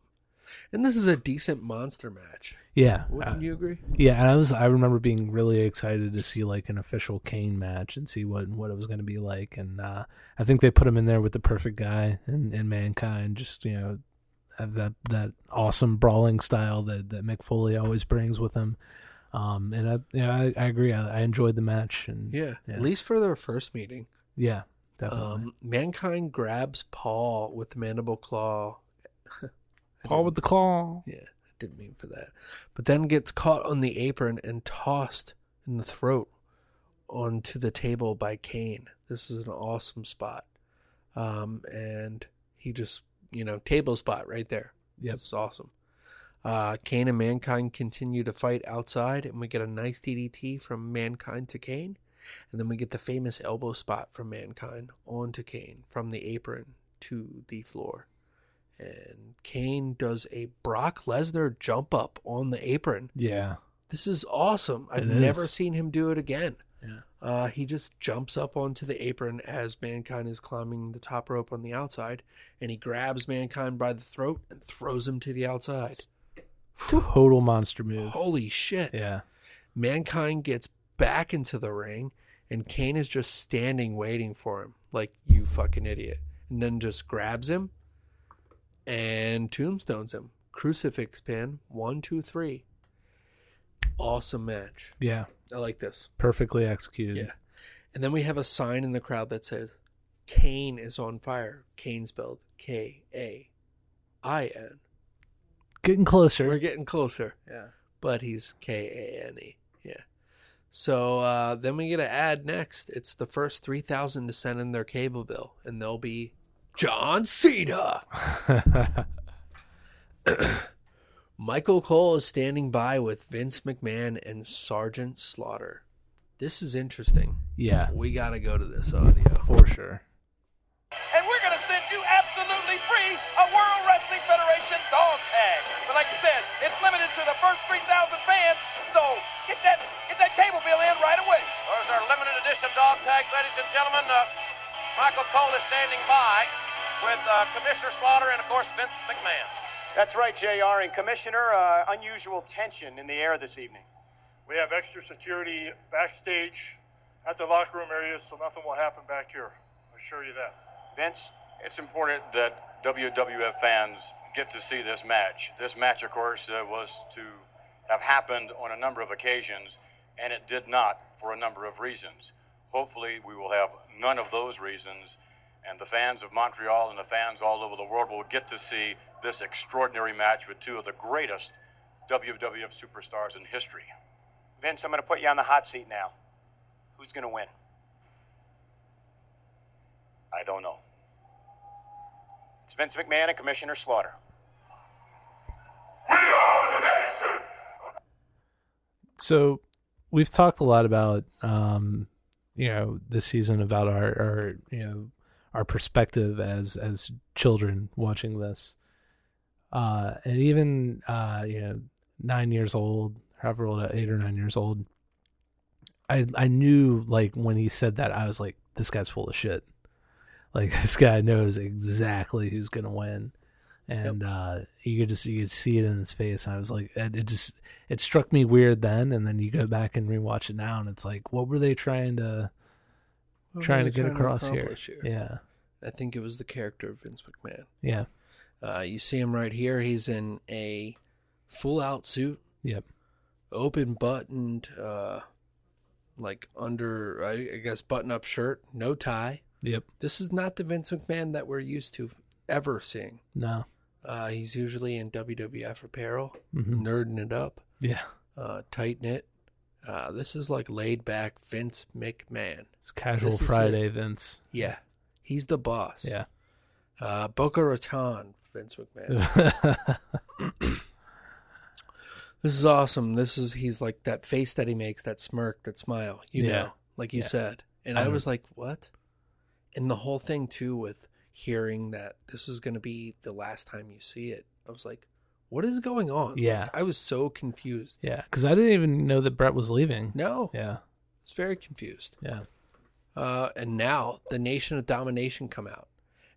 And this is a decent monster match. Yeah. Wouldn't uh, you agree? Yeah, and I was I remember being really excited to see like an official Kane match and see what what it was going to be like and uh I think they put him in there with the perfect guy and and mankind just, you know, have that that awesome brawling style that that Mick Foley always brings with him. Um and I you know, I, I agree. I, I enjoyed the match and Yeah, at least for their first meeting. Yeah, definitely. Um, Mankind grabs Paul with the mandible claw. Paul with the claw. Yeah, I didn't mean for that. But then gets caught on the apron and tossed in the throat onto the table by Kane. This is an awesome spot. Um, and he just, you know, table spot right there. Yep. It's awesome. Uh, Kane and Mankind continue to fight outside, and we get a nice DDT from Mankind to Kane. And then we get the famous elbow spot from Mankind onto Kane from the apron to the floor. And Kane does a Brock Lesnar jump up on the apron. Yeah. This is awesome. I've It never is. seen him do it again. Yeah. Uh, he just jumps up onto the apron as Mankind is climbing the top rope on the outside, and he grabs Mankind by the throat and throws him to the outside. Total monster move. Holy shit. Yeah. Mankind gets back into the ring, and Kane is just standing waiting for him, like, you fucking idiot. And then just grabs him and tombstones him. Crucifix pin, one, two, three. Awesome match. Yeah. I like this. Perfectly executed. Yeah. And then we have a sign in the crowd that says, Kane is on fire. Kane spelled K A I N. Getting closer. We're getting closer. Yeah. But he's K A N E. Yeah. So uh, then we get an ad next. It's the first 3,000 to send in their cable bill, and they'll be John Cena. Michael Cole is standing by with Vince McMahon and Sergeant Slaughter. This is interesting. Yeah. We got to go to this audio. For sure. And we're going to send you absolutely free a World Wrestling Federation dog tag. But like you said, it's limited to the first 3,000 fans, so get that get that cable bill in right away. Those are limited edition dog tags, ladies and gentlemen. Uh, Michael Cole is standing by with uh, Commissioner Slaughter and, of course, Vince McMahon. That's right, JR. And Commissioner, uh, unusual tension in the air this evening. We have extra security backstage at the locker room area, so nothing will happen back here. I assure you that. Vince? It's important that WWF fans get to see this match. This match, of course, uh, was to have happened on a number of occasions, and it did not for a number of reasons. Hopefully, we will have none of those reasons, and the fans of Montreal and the fans all over the world will get to see this extraordinary match with two of the greatest WWF superstars in history. Vince, I'm going to put you on the hot seat now. Who's going to win? I don't know. It's Vince McMahon and Commissioner Slaughter. We are the nation. So we've talked a lot about um, you know this season about our, our you know our perspective as as children watching this, uh, and even uh, you know nine years old, however old, eight or nine years old. I I knew like when he said that I was like this guy's full of shit. Like this guy knows exactly who's gonna win, and uh, you could just you could see it in his face. I was like, it just it struck me weird then, and then you go back and rewatch it now, and it's like, what were they trying to trying to get trying to across here? here? Yeah, I think it was the character of Vince McMahon. yeah, Uh, you see him right here. He's in a full out suit, yep, open buttoned, uh, like under, I, guess, button up shirt, no tie. yep. This is not the Vince McMahon that we're used to ever seeing. No, Uh, he's usually in WWF apparel, Mhm. nerding it up, yeah. uh, tight knit. Uh, this is like laid back Vince McMahon. It's casual This is Friday. Vince. Yeah, he's the boss. Yeah. Uh, Boca Raton, Vince McMahon. this is awesome. This is he's like that face that he makes, that smirk, that smile. You Yeah. know, like you Yeah. said, and I I was like, what? And the whole thing too with hearing that this is going to be the last time you see it. I was like, what is going on? Yeah. Like, I was so confused. Yeah, because I didn't even know that Bret was leaving. No, Yeah, I was very confused. yeah, Uh, and now the Nation of Domination come out.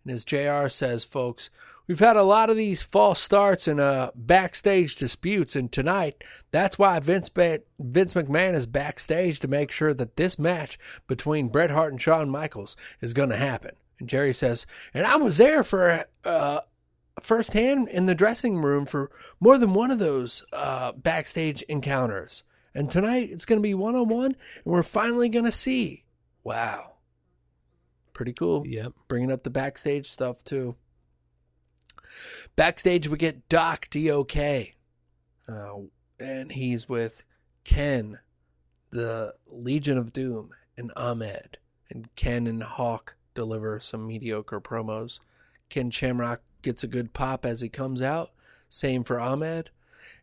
And as JR says, folks, we've had a lot of these false starts and uh, backstage disputes. And tonight, that's why Vince, ba- Vince McMahon is backstage to make sure that this match between Bret Hart and Shawn Michaels is going to happen. And Jerry says, and I was there for uh, firsthand in the dressing room for more than one of those uh, backstage encounters. And tonight, it's going to be one on one, and we're finally going to see. Wow. Pretty cool. Yep. Bringing up the backstage stuff too. Backstage, we get Doc DOK. Uh, and he's with Ken, the Legion of Doom, and Ahmed. And Ken and Hawk deliver some mediocre promos. Ken Shamrock gets a good pop as he comes out. Same for Ahmed.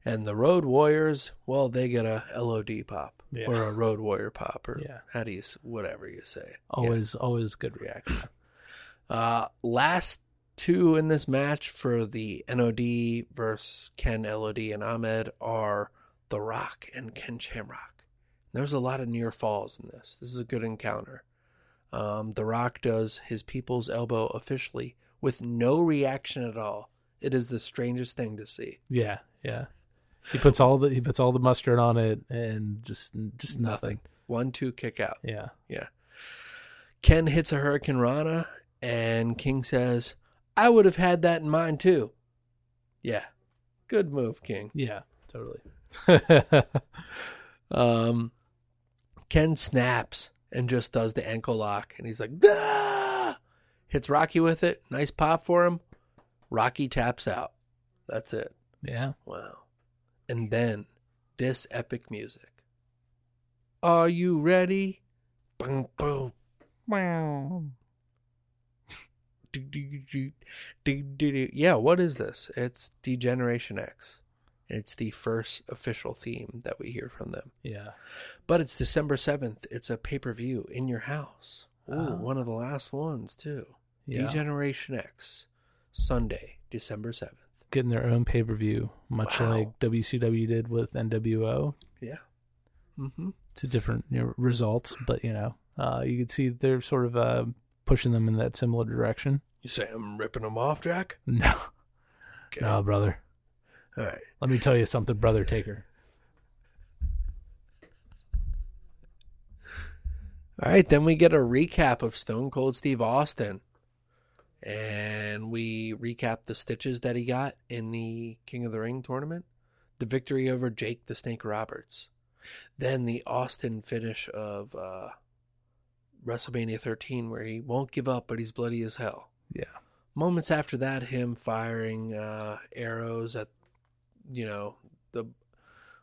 And the Road Warriors, well, they get a LOD pop Yeah. or a Road Warrior pop, or Yeah. how do you, whatever you say. Yeah. always, always good reaction. Uh, last two in this match for the NOD versus Ken LOD and Ahmed are The Rock and Ken Shamrock. There's a lot of near falls in this. This is a good encounter. Um, the Rock does his people's elbow officially with no reaction at all. It is the strangest thing to see. Yeah, yeah. He puts all the he puts all the mustard on it and just just nothing. One two kick out. Yeah, Yeah. Ken hits a hurricanrana, and King says, I would have had that in mind too. Yeah. Good move, King. yeah, totally. Um, Ken snaps and just does the ankle lock, and he's like! Hits Rocky with it. Nice pop for him. Rocky taps out. That's it. yeah, Wow. And then this epic music. Are you ready? Boom, boom. wow. Yeah, what is this? It's Degeneration X. It's the first official theme that we hear from them. Yeah, But it's December 7th. It's a pay per view in your house. Ooh, Oh. one of the last ones, too. Yeah. Degeneration X. Sunday, December 7th. getting their own pay per view, much Wow. like WCW did with NWO. Yeah. Mm-hmm. It's a different you know, results, but you know, uh, you can see they're sort of uh, pushing them in that similar direction. You say I'm ripping them off, Jack? No, Okay. no, brother. All right. Let me tell you something, brother Taker. All right, then we get a recap of Stone Cold Steve Austin. And we recap the stitches that he got in the King of the Ring tournament, the victory over Jake the Snake Roberts. Then the Austin finish of uh, WrestleMania 13, where he won't give up, but he's bloody as hell. Yeah, Moments after that, him firing uh, arrows at, you know, the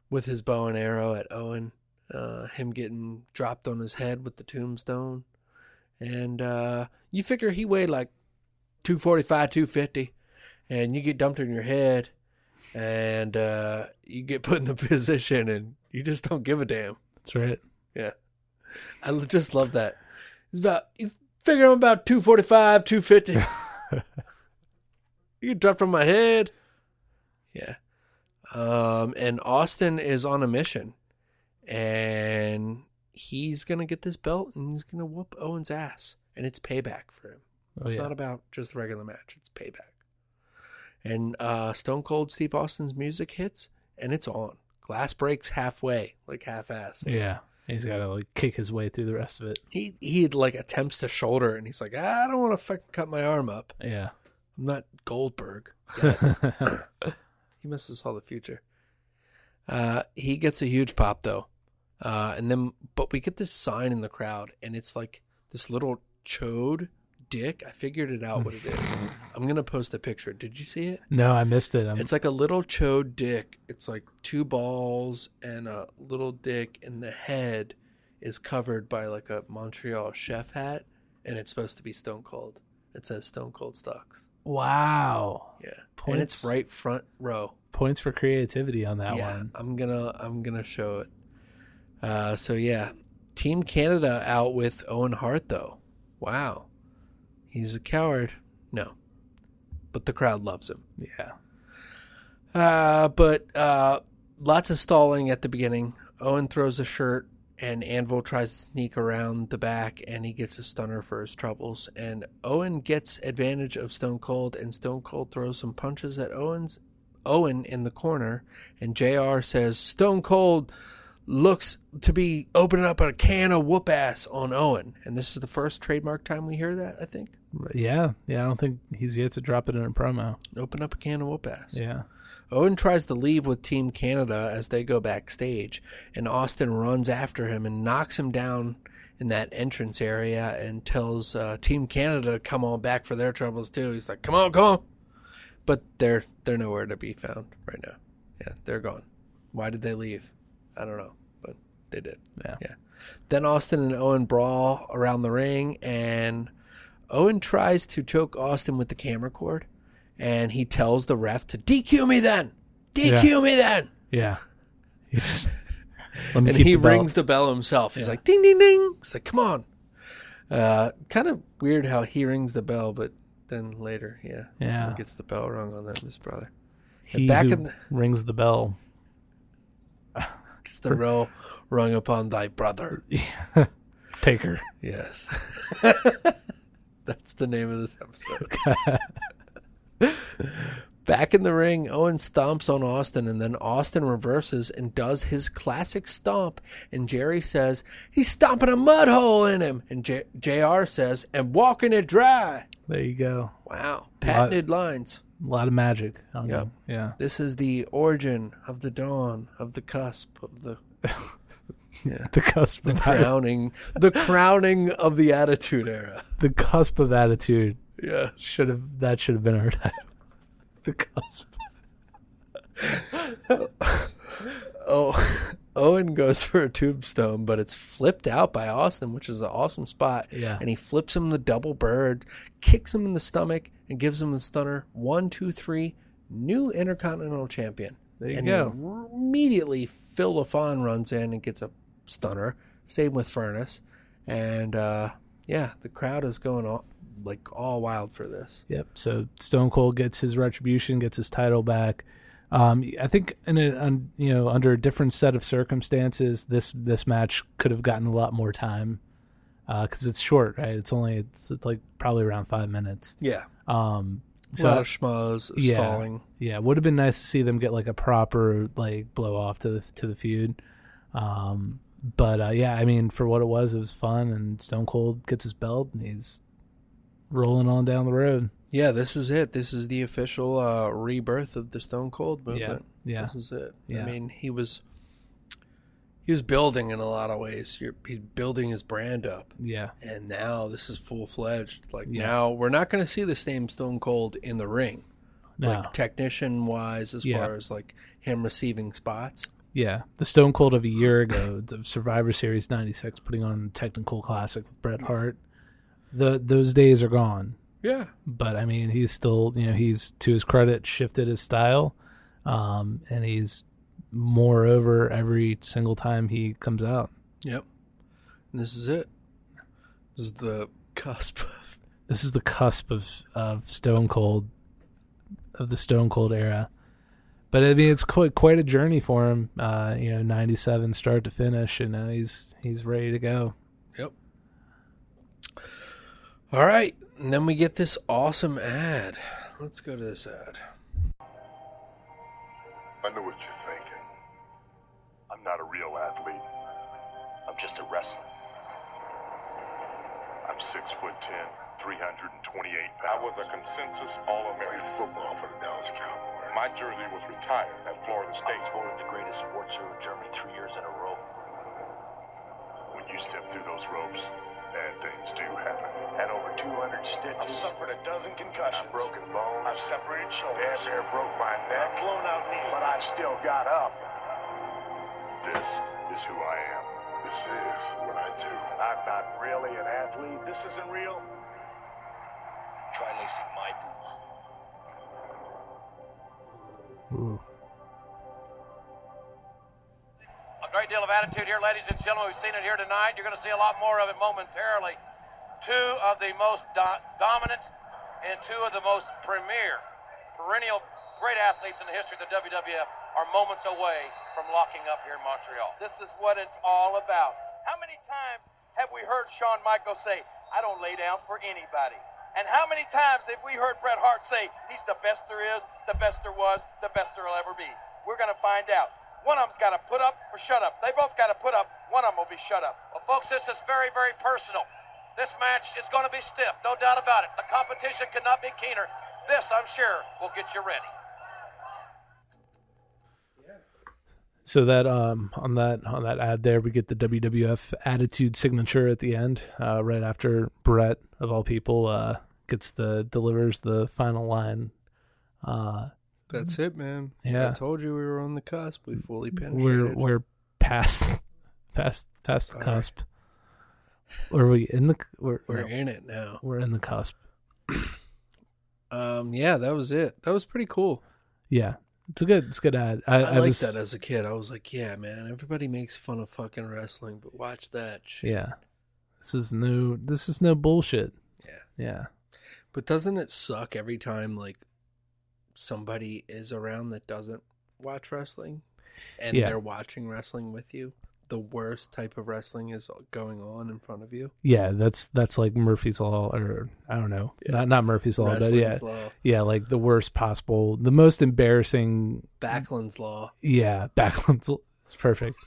with his bow and arrow at Owen, uh, him getting dropped on his head with the tombstone, and uh, you figure he weighed like 245, 250, and you get dumped in your head, and uh, you get put in the position, and you just don't give a damn. That's right. Yeah, I just love that. It's about you figure I'm about 245, 250. you get dropped on my head. Yeah. Um, and Austin is on a mission, and he's gonna get this belt, and he's gonna whoop Owen's ass, and it's payback for him. Oh, it's yeah. not about just the regular match; it's payback. And uh, Stone Cold Steve Austin's music hits, and it's on. Glass breaks halfway, like half-assed. Yeah. He's got to like kick his way through the rest of it. He he like attempts to shoulder, and he's like, "Ah, I don't want to fucking cut my arm up. Yeah. I'm not Goldberg. He misses all the future. Uh, he gets a huge pop though, uh, and then but we get this sign in the crowd, and it's like this little chode dick. I figured it out what it is. I'm gonna post a picture. Did you see it? No, I missed it. I'm, It's like a little chode dick. It's like two balls and a little dick, and the head is covered by like a Montreal chef hat, and it's supposed to be Stone Cold. It says Stone Cold Stocks. wow. Yeah, and Points- it's right front row. Points for creativity on that yeah, one. I'm gonna I'm gonna show it. Uh, so yeah, Team Canada out with Owen Hart though. Wow, he's a coward. No, but the crowd loves him. Yeah. Uh, but uh, lots of stalling at the beginning. Owen throws a shirt, and Anvil tries to sneak around the back, and he gets a stunner for his troubles. And Owen gets advantage of Stone Cold, and Stone Cold throws some punches at Owen's Owen in the corner, and JR says Stone Cold looks to be opening up a can of whoop ass on Owen, and this is the first trademark time we hear that. I think Yeah. Yeah. I don't think he's yet to drop it in a promo. open up a can of whoop ass. Yeah. Owen tries to leave with Team Canada as they go backstage, and Austin runs after him and knocks him down in that entrance area and tells uh, Team Canada to come on back for their troubles too. He's like, "Come on, come on!" But they're they're nowhere to be found right now. Yeah, they're gone. Why did they leave? I don't know, but they did. Yeah. Yeah. Then Austin and Owen brawl around the ring, and Owen tries to choke Austin with the camera cord, and he tells the ref to DQ me then. DQ Yeah. me then. Yeah. Let me and he the rings the bell himself. He's Yeah. like ding ding ding. He's like, come on. Uh, kind of weird how he rings the bell, but then later, yeah, Yeah. gets the bell rung on them. His brother. And He back who in the, rings the bell. gets the bell rung upon thy brother. Taker. Yes. That's the name of this episode. Back in the ring, Owen stomps on Austin, and then Austin reverses and does his classic stomp. And Jerry says, He's stomping a mud hole in him. And J- JR says, And walking it dry. There you go. Wow. Patented lines. A lot of magic. Yep. them. Yeah. This is the origin of the dawn, of the cusp, of the. Yeah. The cusp The of crowning, the crowning of the Attitude Era. the cusp of attitude. Yeah. Should have that should have been our title. The cusp. Oh, Owen goes for a tombstone, but it's flipped out by Austin, which is an awesome spot. Yeah. And he flips him the double bird, kicks him in the stomach, and gives him the stunner. One, two, three. New Intercontinental Champion. There you and go. immediately, Phil LaFon runs in and gets a stunner. Same with Furnas. And uh, yeah, the crowd is going all like all wild for this. Yep. So Stone Cold gets his retribution, gets his title back. Um, I think in a un, you know under a different set of circumstances, this this match could have gotten a lot more time because it's short, right? It's only it's, it's like probably around five minutes. Yeah. Um, A lot of schmoes, yeah, stalling. Yeah, would have been nice to see them get like a proper like blow off to the to the feud. Um, but uh, yeah, I mean, for what it was, it was fun, and Stone Cold gets his belt, and he's rolling on down the road. Yeah, this is it. This is the official uh, rebirth of the Stone Cold movement. yeah. This is it. Yeah. I mean, he was he was building in a lot of ways. You're, he's building his brand up. Yeah. And now this is full fledged. Like Yeah. now we're not going to see the same Stone Cold in the ring. No. like technician wise, as Yeah. far as like him receiving spots. Yeah, the Stone Cold of a year ago, the Survivor Series '96, putting on a technical classic with Bret Hart. The those days are gone. Yeah. but I mean, he's still you know he's to his credit shifted his style, um, and he's more over every single time he comes out. Yep. And this is it. This is the cusp. This is the cusp of of Stone Cold, of the Stone Cold era. But I mean, it's quite quite a journey for him. Uh, you know, '97 start to finish, and now he's he's ready to go. Yep. All right, and then we get this awesome ad. Let's go to this ad. I know what you're thinking. I'm not a real athlete. I'm just a wrestler. I'm six foot ten, 328 pounds. I was a consensus All-American. Played football for the Dallas Cowboys. My jersey was retired at Florida State. I was voted the greatest sports hero in Germany three years in a row. When you step through those ropes, bad things do happen. Had over 200 stitches. I've suffered a dozen concussions. I've broken bones. I've separated shoulders. Damn near broke my neck. I've blown out knees. But I still got up. This is who I am. This is what I do. I'm not really an athlete. This isn't real. Try lacing my boot. Ooh. A great deal of attitude here, ladies and gentlemen. We've seen it here tonight. You're going to see a lot more of it momentarily. Two of the most do- dominant and two of the most premier, perennial great athletes in the history of the WWF are moments away from locking up here in Montreal. This is what it's all about. How many times have we heard Shawn Michaels say, I don't lay down for anybody? And how many times have we heard Bret Hart say, he's the best there is, the best there was, the best there'll ever be? We're going to find out. One of them's got to put up or shut up. They both got to put up. One of them will be shut up. Well, folks, this is very, very personal. This match is going to be stiff, no doubt about it. The competition cannot be keener. This, I'm sure, will get you ready. So that um on that on that ad there, we get the WWF Attitude signature at the end, uh, right after Bret of all people uh, gets the delivers the final line. Uh, That's it, man. Yeah. I told you we were on the cusp. We fully penetrated. we're we're past past past the Sorry. cusp. Or are we in the we're, We're in it now. We're in the cusp. Um, yeah, that was it. That was pretty cool. Yeah, it's a good it's a good ad. I, I, I liked was, that as a kid. I was like, yeah, man, everybody makes fun of fucking wrestling, but watch that shit. yeah. This is no this is no bullshit. Yeah. Yeah. But doesn't it suck every time like somebody is around that doesn't watch wrestling and Yeah. they're watching wrestling with you? The worst type of wrestling is going on in front of you. Yeah, that's that's like Murphy's law, or I don't know, not not Murphy's law, but yeah, law. yeah, like the worst possible, the most embarrassing. Backlund's law. Yeah, Backlund's it's perfect.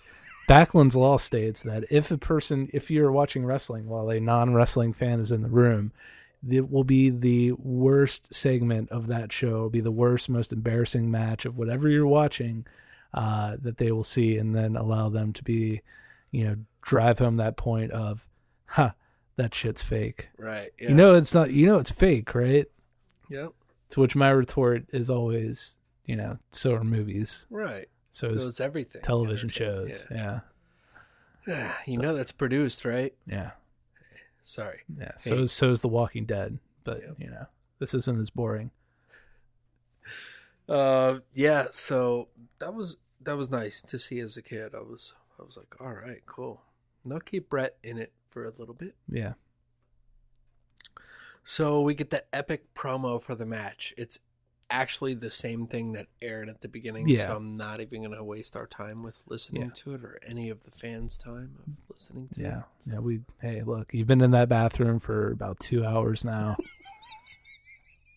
Backlund's law states that if a person, if you're watching wrestling while a non-wrestling fan is in the room, it will be the worst segment of that show. It'll be the worst, most embarrassing match of whatever you're watching uh, that they will see, and then allow them to be, you know, drive home that point of, huh, that shit's fake. Right. Yeah. You know, it's not. You know, it's fake, right? Yep. To which my retort is always, you know, so are movies. Right. So, So it's everything. Television shows. Yeah. you know that's produced, right? Yeah. Sorry. Yeah. So Hey, so is The Walking Dead, but you know, this isn't as boring. Uh, yeah. So that was that was nice to see as a kid. I was I was like, all right, cool. And they'll keep Bret in it for a little bit. Yeah. So we get that epic promo for the match. It's actually the same thing that aired at the beginning. Yeah. So I'm not even going to waste our time with listening Yeah. to it or any of the fans' time of listening to Yeah. it. Yeah. We hey, look, you've been in that bathroom for about two hours now.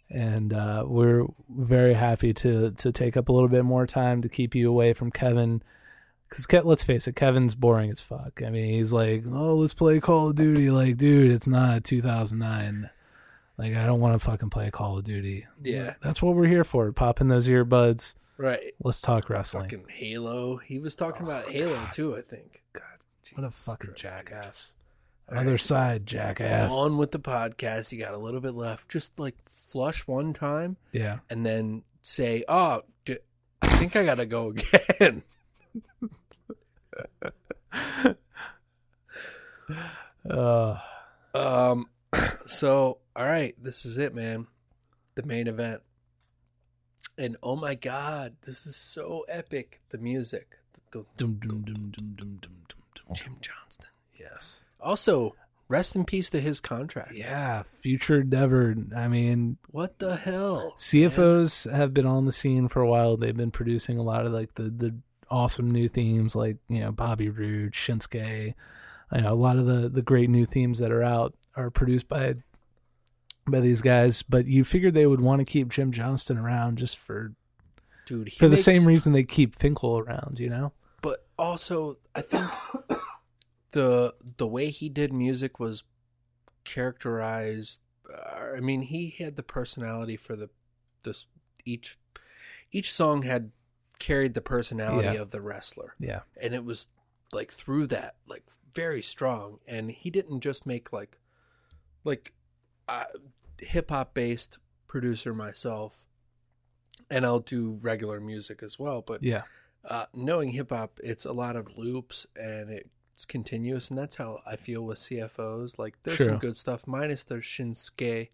and uh, we're very happy to to take up a little bit more time to keep you away from Kevin. Because Ke- let's face it, Kevin's boring as fuck. I mean, he's like, "Oh, let's play Call of Duty." Like, dude, it's not 2009. Like, I don't want to fucking play Call of Duty. Yeah. that's what we're here for. Pop in those earbuds. Right. Let's talk wrestling. Fucking Halo. He was talking about Halo too, I think. God. what a fucking jackass. Other side, jackass. On with the podcast. You got a little bit left. Just like flush one time. Yeah. And then say, oh, d- I think I got to go again. Uh, um, so, all right, this is it, man. The main event. And oh my God, this is so epic. The music. The, dum, dum, dum, dum, dum, dum, dum. Jim Johnston. Yes. Also, rest in peace to his contract. Yeah, future endeavor. I mean, What the hell? CFO$ have been on the scene for a while. They've been producing a lot of like the the awesome new themes, like you know Bobby Roode, Shinsuke. You know, a lot of the the great new themes that are out are produced by by these guys. But you figured they would want to keep Jim Johnston around just for Dude, for the same reason they keep Finkel around. You know? but also I think the the way he did music was characterized. Uh, I mean, he had the personality for the this each each song had carried the personality Yeah. of the wrestler. Yeah. and it was like through that like very strong. And he didn't just make like like uh, hip hop based producer myself, and I'll do regular music as well. But Yeah. uh, knowing hip hop, it's a lot of loops and it's continuous, and that's how I feel with CFO$. Like there's True. some good stuff, minus the Shinsuke,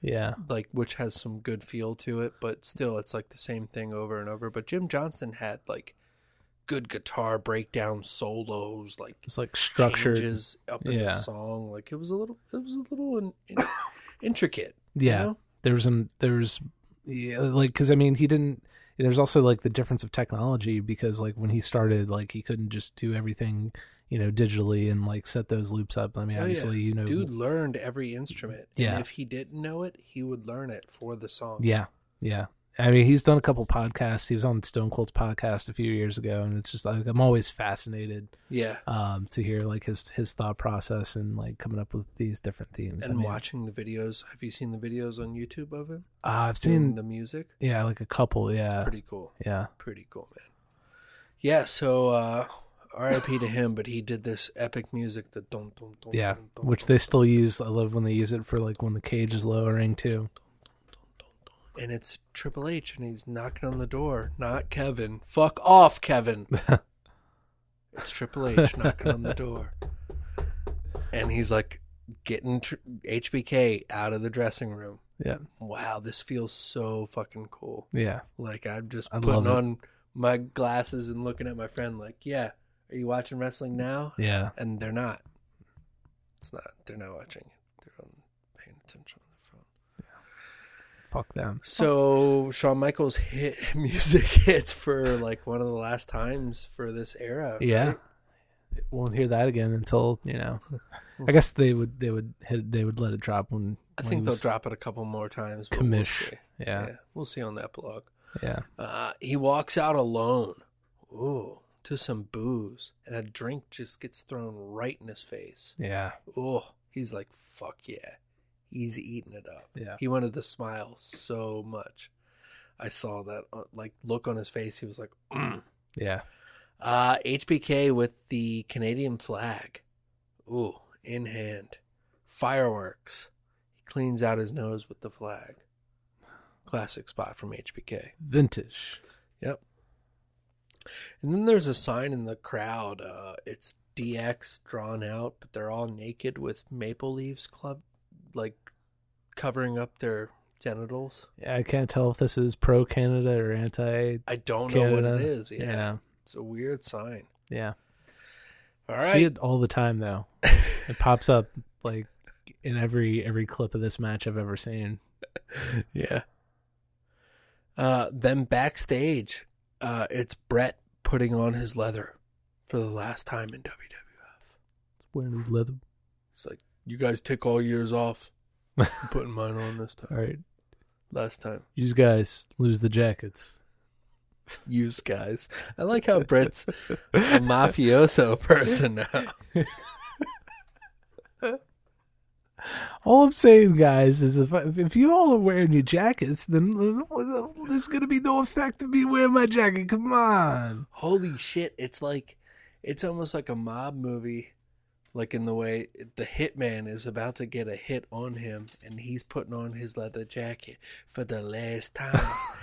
Yeah. like which has some good feel to it, but still, it's like the same thing over and over. But Jim Johnston had like good guitar breakdown solos, like It's like structured. changes up in the song. Like it was a little, it was a little in, in- intricate. you Yeah, know? there was some there's yeah, like because I mean he didn't. There's also like the difference of technology because like when he started, like he couldn't just do everything you know digitally and like set those loops up. I mean, Oh, yeah. obviously you know, dude learned every instrument. And Yeah. if he didn't know it, he would learn it for the song. yeah, yeah. I mean, he's done a couple podcasts. He was on Stone Cold's podcast a few years ago, and it's just like I'm always fascinated, Yeah. um, to hear like his his thought process and like coming up with these different themes. and I mean, watching the videos. Have you seen the videos on YouTube of him? uh, I've seen the music. yeah, like a couple, yeah, Pretty cool. yeah, Pretty cool, man. Yeah. So uh, R.I.P. to him, but he did this epic music. The dum dum dum. yeah, dum, dum, which they still use. I love when they use it for like when the cage is lowering too. and it's Triple H, and he's knocking on the door. Not Kevin. Fuck off, Kevin. it's Triple H knocking on the door, and he's like getting tr- HBK out of the dressing room. Yeah. Wow, this feels so fucking cool. Yeah. Like I'm just I putting on my glasses and looking at my friend like, yeah, are you watching wrestling now? Yeah. And they're not. It's not. They're not watching it. They're on, paying attention on their phone. Fuck them. So Shawn Michaels hit music hits for like one of the last times for this era. Yeah. right? Won't hear that again until you know. I guess they would they would hit they would let it drop when I when think they'll drop it a couple more times. but we'll commish. see. Yeah. we'll see on that blog. Yeah. Uh, he walks out alone. Ooh, to some booze, and a drink just gets thrown right in his face. Yeah. Oh, he's like, fuck yeah. He's eating it up. Yeah. He wanted to smile so much. I saw that uh, like look on his face. He was like, mm. Yeah. uh, HBK with the Canadian flag. Ooh, in hand. Fireworks. He cleans out his nose with the flag. Classic spot from HBK. Vintage. Yep. And then there's a sign in the crowd. Uh, it's DX drawn out, but they're all naked with maple leaves club, like covering up their genitals. Yeah, I can't tell if this is pro Canada or anti. I don't know what it is. Yeah. Yeah. It's a weird sign. Yeah. All See it all the time though. it pops up like in every every clip of this match I've ever seen. yeah. Uh, then backstage, uh, it's Bret putting on his leather for the last time in WWF. It's wearing his leather. It's like, you guys take all years off. I'm putting mine on this time. All right. Last time. You guys lose the jackets. Use guys. I like how Bret's a mafioso person now. All I'm saying, guys, is if if you all are wearing your jackets, then there's gonna be no effect of me wearing my jacket. Come on. Holy shit! It's like, it's almost like a mob movie Like in the way the hitman is about to get a hit on him and he's putting on his leather jacket for the last time.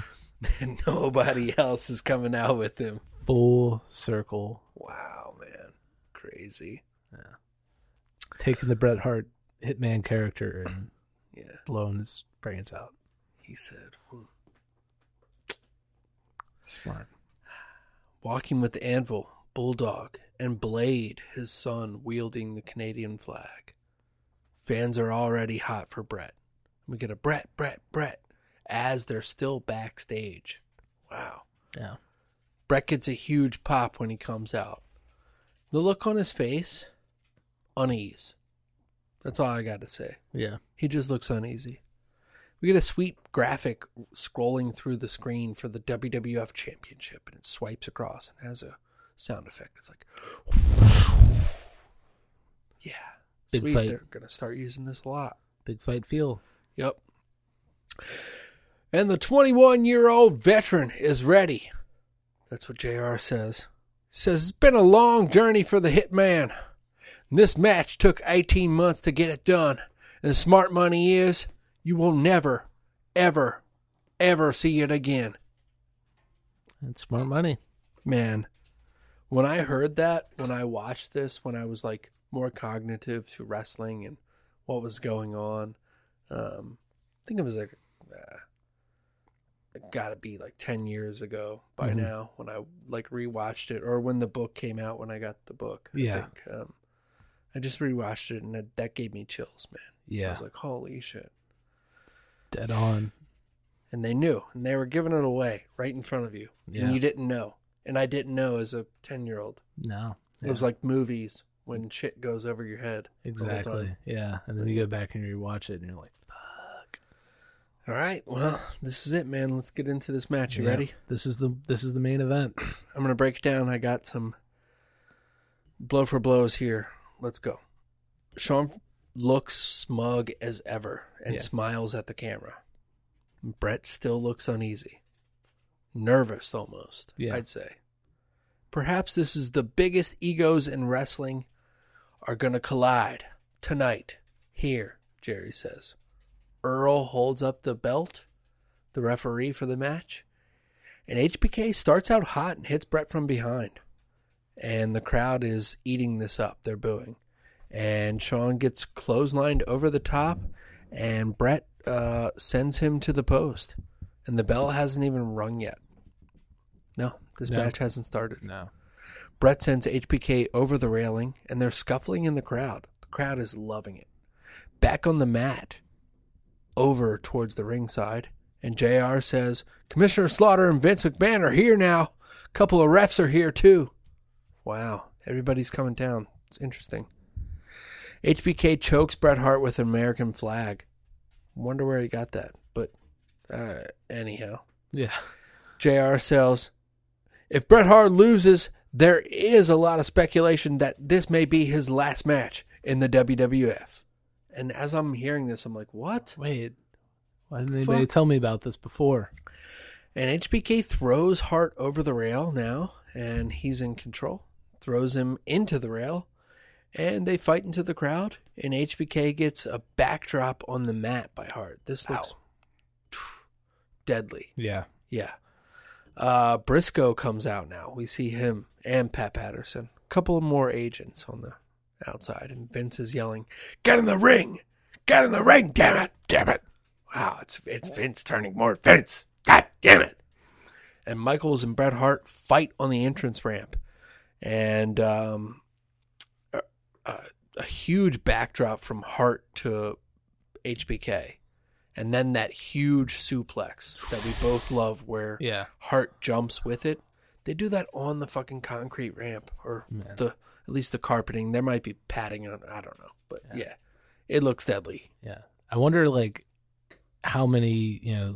and nobody else is coming out with him. Full circle. Wow, man. Crazy. Yeah. Taking the Bret Hart hitman character and Yeah. blowing his brains out. He said. Smart. Walking with the anvil, Bulldog, and Blade, his son, wielding the Canadian flag. Fans are already hot for Bret. We get a Bret, Bret, Bret as they're still backstage. Wow. Yeah. Bret gets a huge pop when he comes out. The look on his face, unease. That's all I got to say. Yeah. He just looks uneasy. We get a sweet graphic scrolling through the screen for the WWF Championship, and it swipes across and has a sound effect. It's like, yeah, Big sweet. fight. They're gonna start using this a lot. Big fight feel. Yep. And the 21 year old veteran is ready. That's what JR says. He says it's been a long journey for the hitman. This match took 18 months to get it done. And the smart money is you will never, ever, ever see it again. That's smart money. Man, when I heard that, when I watched this, when I was like more cognitive to wrestling and what was going on, um, I think it was like, uh, it gotta be like 10 years ago by Mhm. now when I like rewatched it or when the book came out when I got the book. I Yeah. think. Um, I just rewatched it and that, that gave me chills, man. Yeah. I was like, holy shit. Dead on. And they knew and they were giving it away right in front of you. Yeah. And you didn't know. And I didn't know as a 10 year old. No. It was like movies when shit goes over your head. Exactly. Yeah. And then you go back and you watch it and you're like, fuck. All right. Well, this is it, man. Let's get into this match. You yeah, ready? This is the this is the main event. I'm going to break it down. I got some blow for blows here. Let's go. Shawn looks smug as ever and Yeah. smiles at the camera. Bret still looks uneasy. Nervous almost, Yeah. I'd say. Perhaps this is the biggest egos in wrestling are going to collide tonight here, Jerry says. Earl holds up the belt, the referee for the match, and HBK starts out hot and hits Bret from behind. And the crowd is eating this up. They're booing. And Shawn gets clotheslined over the top, and Bret uh, sends him to the post. And the bell hasn't even rung yet. No, this No. match hasn't started. No. Bret sends HBK over the railing, and they're scuffling in the crowd. The crowd is loving it. Back on the mat, over towards the ringside, and JR says, Commissioner Slaughter and Vince McMahon are here now. A couple of refs are here too. Wow, everybody's coming down. It's interesting. HBK chokes Bret Hart with an American flag. Wonder where he got that, but uh, anyhow. Yeah. JR sells. If Bret Hart loses, there is a lot of speculation that this may be his last match in the WWF. And as I'm hearing this, I'm like, what? Wait. Why didn't anybody Fuck. tell me about this before? And HBK throws Hart over the rail now, and he's in control. Throws him into the rail, and they fight into the crowd. And HBK gets a backdrop on the mat by Hart. This looks deadly. Yeah. Yeah. Uh, Briscoe comes out now. We see him and Pat Patterson. A couple of more agents on the outside, and Vince is yelling, "Get in the ring! Get in the ring! Damn it! Damn it! Wow, it's it's Vince turning more Vince. God damn it!" And Michaels and Bret Hart fight on the entrance ramp, and um, a, a, a huge backdrop from Hart to HBK, and then that huge suplex that we both love, where Yeah. Hart jumps with it. They do that on the fucking concrete ramp, or Man. the at least the carpeting. There might be padding on. I don't know, but yeah, it looks deadly. Yeah. I wonder like how many, you know,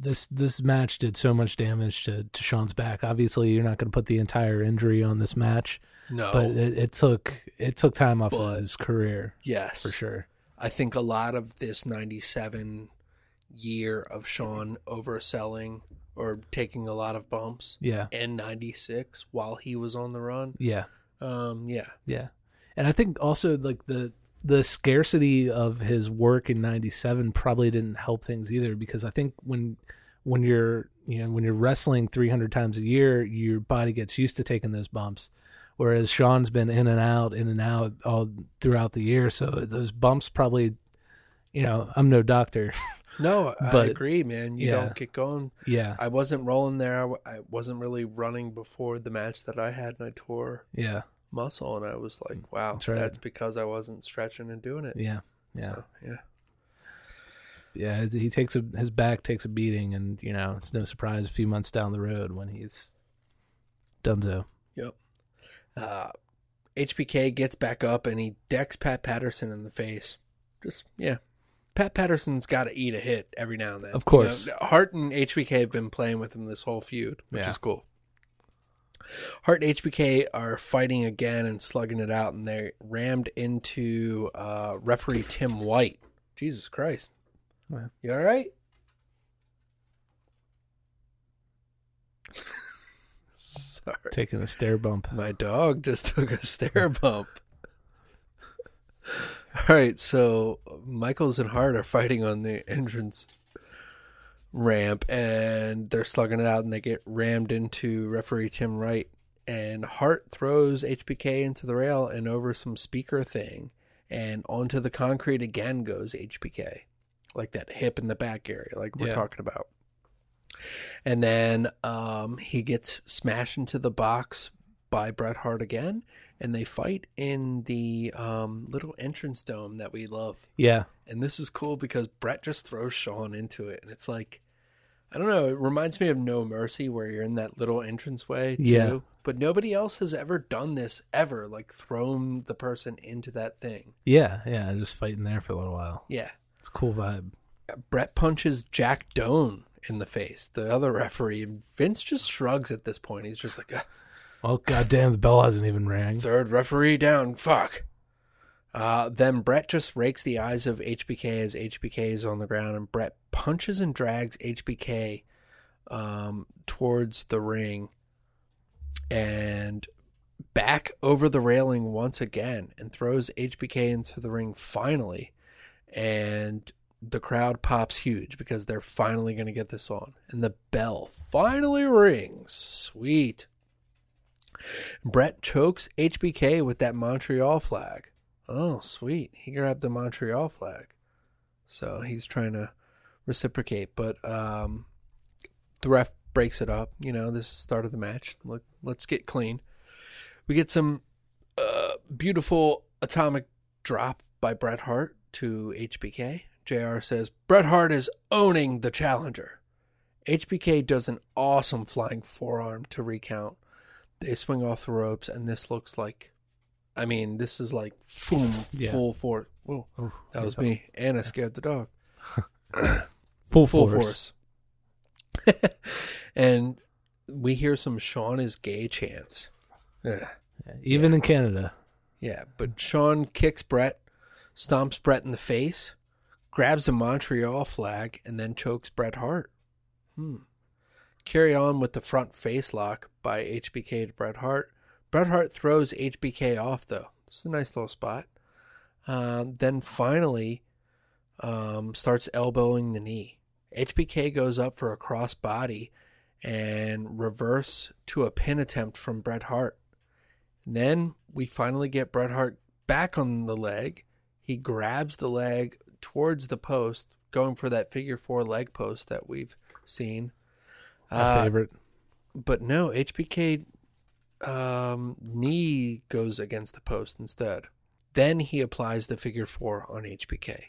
this this match did so much damage to, to Shawn's back. Obviously you're not gonna put the entire injury on this match. No. But it, it took it took time off But- of his career. Yes, For sure. I think a lot of this '97 year of Shawn overselling or taking a lot of bumps. Yeah. In '96, while he was on the run. Yeah. Um. Yeah. Yeah. and I think also like the the scarcity of his work in 97 probably didn't help things either because I think when when you're you know when you're wrestling 300 times a year your body gets used to taking those bumps whereas Shawn's been in and out in and out all throughout the year so those bumps probably you know I'm no doctor No, I agree, man. You yeah. don't get going. Yeah. I wasn't rolling there. I wasn't really running before the match that I had, and I tore Yeah. Muscle, and I was like, wow, That's right. that's because I wasn't stretching and doing it. Yeah. Yeah. So, yeah. yeah he takes a his back takes a beating and you know it's no surprise a few months down the road when he's done so. Yep. Uh, HBK gets back up and he decks Pat Patterson in the face. Just yeah, Pat Patterson's got to eat a hit every now and then. Of course. You know, Hart and HBK have been playing with him this whole feud, which Yeah. is cool. Hart and HBK are fighting again and slugging it out, and they rammed into uh, referee Tim White. Jesus Christ, Yeah. you all right? Sorry. taking a stair bump My dog just took a stair bump. All right, so Michaels and Hart are fighting on the entrance ramp, and they're slugging it out, and they get rammed into referee Tim White. And Hart throws HBK into the rail and over some speaker thing, and onto the concrete again goes HBK, like that hip in the back area, like we're Yeah. talking about. And then um, he gets smashed into the box by Bret Hart again, and they fight in the um, little entrance dome that we love. yeah And this is cool because Bret just throws Shawn into it, and it's like, I don't know, it reminds me of No Mercy, where you're in that little entranceway too. Yeah. But nobody else has ever done this ever, like thrown the person into that thing. yeah yeah just fighting there for a little while Yeah. it's a cool vibe Bret punches Jack Doan in the face, the other referee. and Vince just shrugs at this point. He's just like, "Ah, oh goddamn the bell hasn't even rang third referee down. Fuck. Uh, then Bret just rakes the eyes of HBK as HBK is on the ground, and Bret punches and drags HBK um, towards the ring and back over the railing once again and throws HBK into the ring finally. And the crowd pops huge because they're finally going to get this on. And the bell finally rings. Sweet. Bret chokes HBK with that Montreal flag. Oh, sweet. He grabbed the Montreal flag. So he's trying to reciprocate, but um, the ref breaks it up. You know, this is the start of the match. Let, let's get clean. We get some uh, beautiful atomic drop by Bret Hart to HBK. JR says, Bret Hart is owning the challenger. HBK does an awesome flying forearm to recount. They swing off the ropes, and this looks like, I mean, this is like boom, Yeah. full force. Whoa, Oof, that was me. And I scared the dog. full, Full force, force. and we hear some Shawn is gay chants. Yeah. even in canada Yeah, but Shawn kicks Bret, stomps Bret in the face, grabs a Montreal flag, and then chokes Bret Hart. Hmm. Carry on with the front face lock by HBK to Bret Hart. Bret Hart throws HBK off, though. It's a nice little spot. Um, then finally um, starts elbowing the knee. HBK goes up for a cross body and reverse to a pin attempt from Bret Hart. And then we finally get Bret Hart back on the leg. He grabs the leg towards the post, going for that figure four leg post that we've seen. My Uh, favorite But no, HBK um, knee goes against the post instead. Then he applies the figure four on HBK.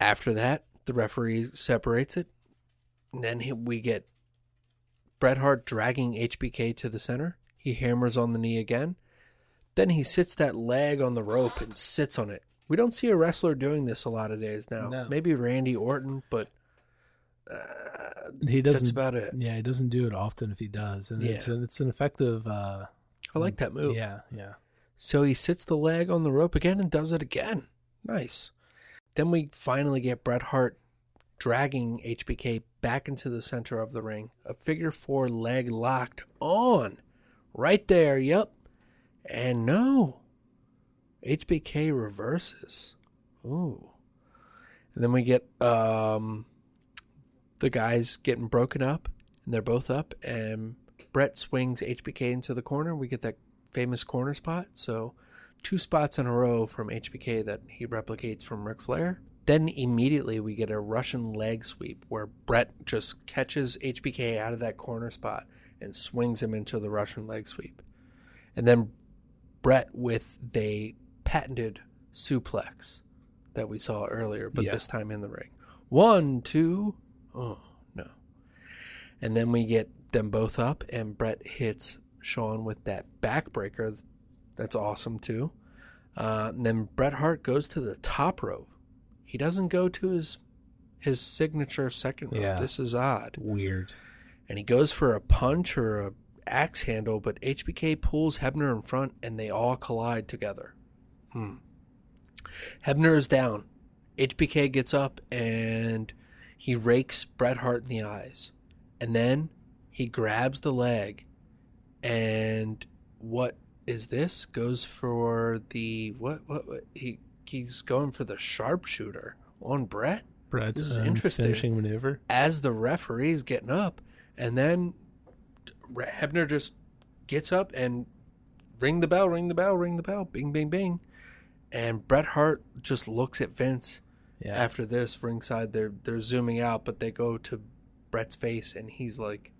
After that, the referee separates it. And then he, we get Bret Hart dragging HBK to the center. He hammers on the knee again. Then he sits that leg on the rope and sits on it. We don't see a wrestler doing this a lot of days now. No. Maybe Randy Orton, but he doesn't that's about it. yeah he doesn't do it often if he does and it's an, it's an effective uh I like that move. yeah yeah So he sits the leg on the rope again and does it again. Nice. Then we finally get Bret Hart dragging HBK back into the center of the ring. A figure four leg locked on. Right there, yep. And no, HBK reverses. Ooh. And then we get um, the guys getting broken up, and they're both up, and Bret swings HBK into the corner. We get that famous corner spot. So, two spots in a row from HBK that he replicates from Ric Flair. Then immediately we get a Russian leg sweep where Bret just catches HBK out of that corner spot and swings him into the Russian leg sweep. And then Bret with the patented suplex that we saw earlier, but Yeah. this time in the ring. One, two, oh no. And then we get them both up, and Bret hits Shawn with that backbreaker. That's awesome too. Uh, and then Bret Hart goes to the top rope. He doesn't go to his his signature second rope. Yeah. This is odd. Weird. And he goes for a punch or a axe handle, but HBK pulls Hebner in front, and they all collide together. Hmm. Hebner is down. HBK gets up and he rakes Bret Hart in the eyes. And then he grabs the leg and what is this? Goes for the what what, what? he he's going for the sharpshooter on Bret. Bret's this is um, interesting. finishing maneuver. As the referee's getting up, and then Hebner just gets up and ring the bell, ring the bell, ring the bell, bing, bing, bing. And Bret Hart just looks at Vince Yeah. after this ringside. They're they're zooming out, but they go to Bret's face, and he's like,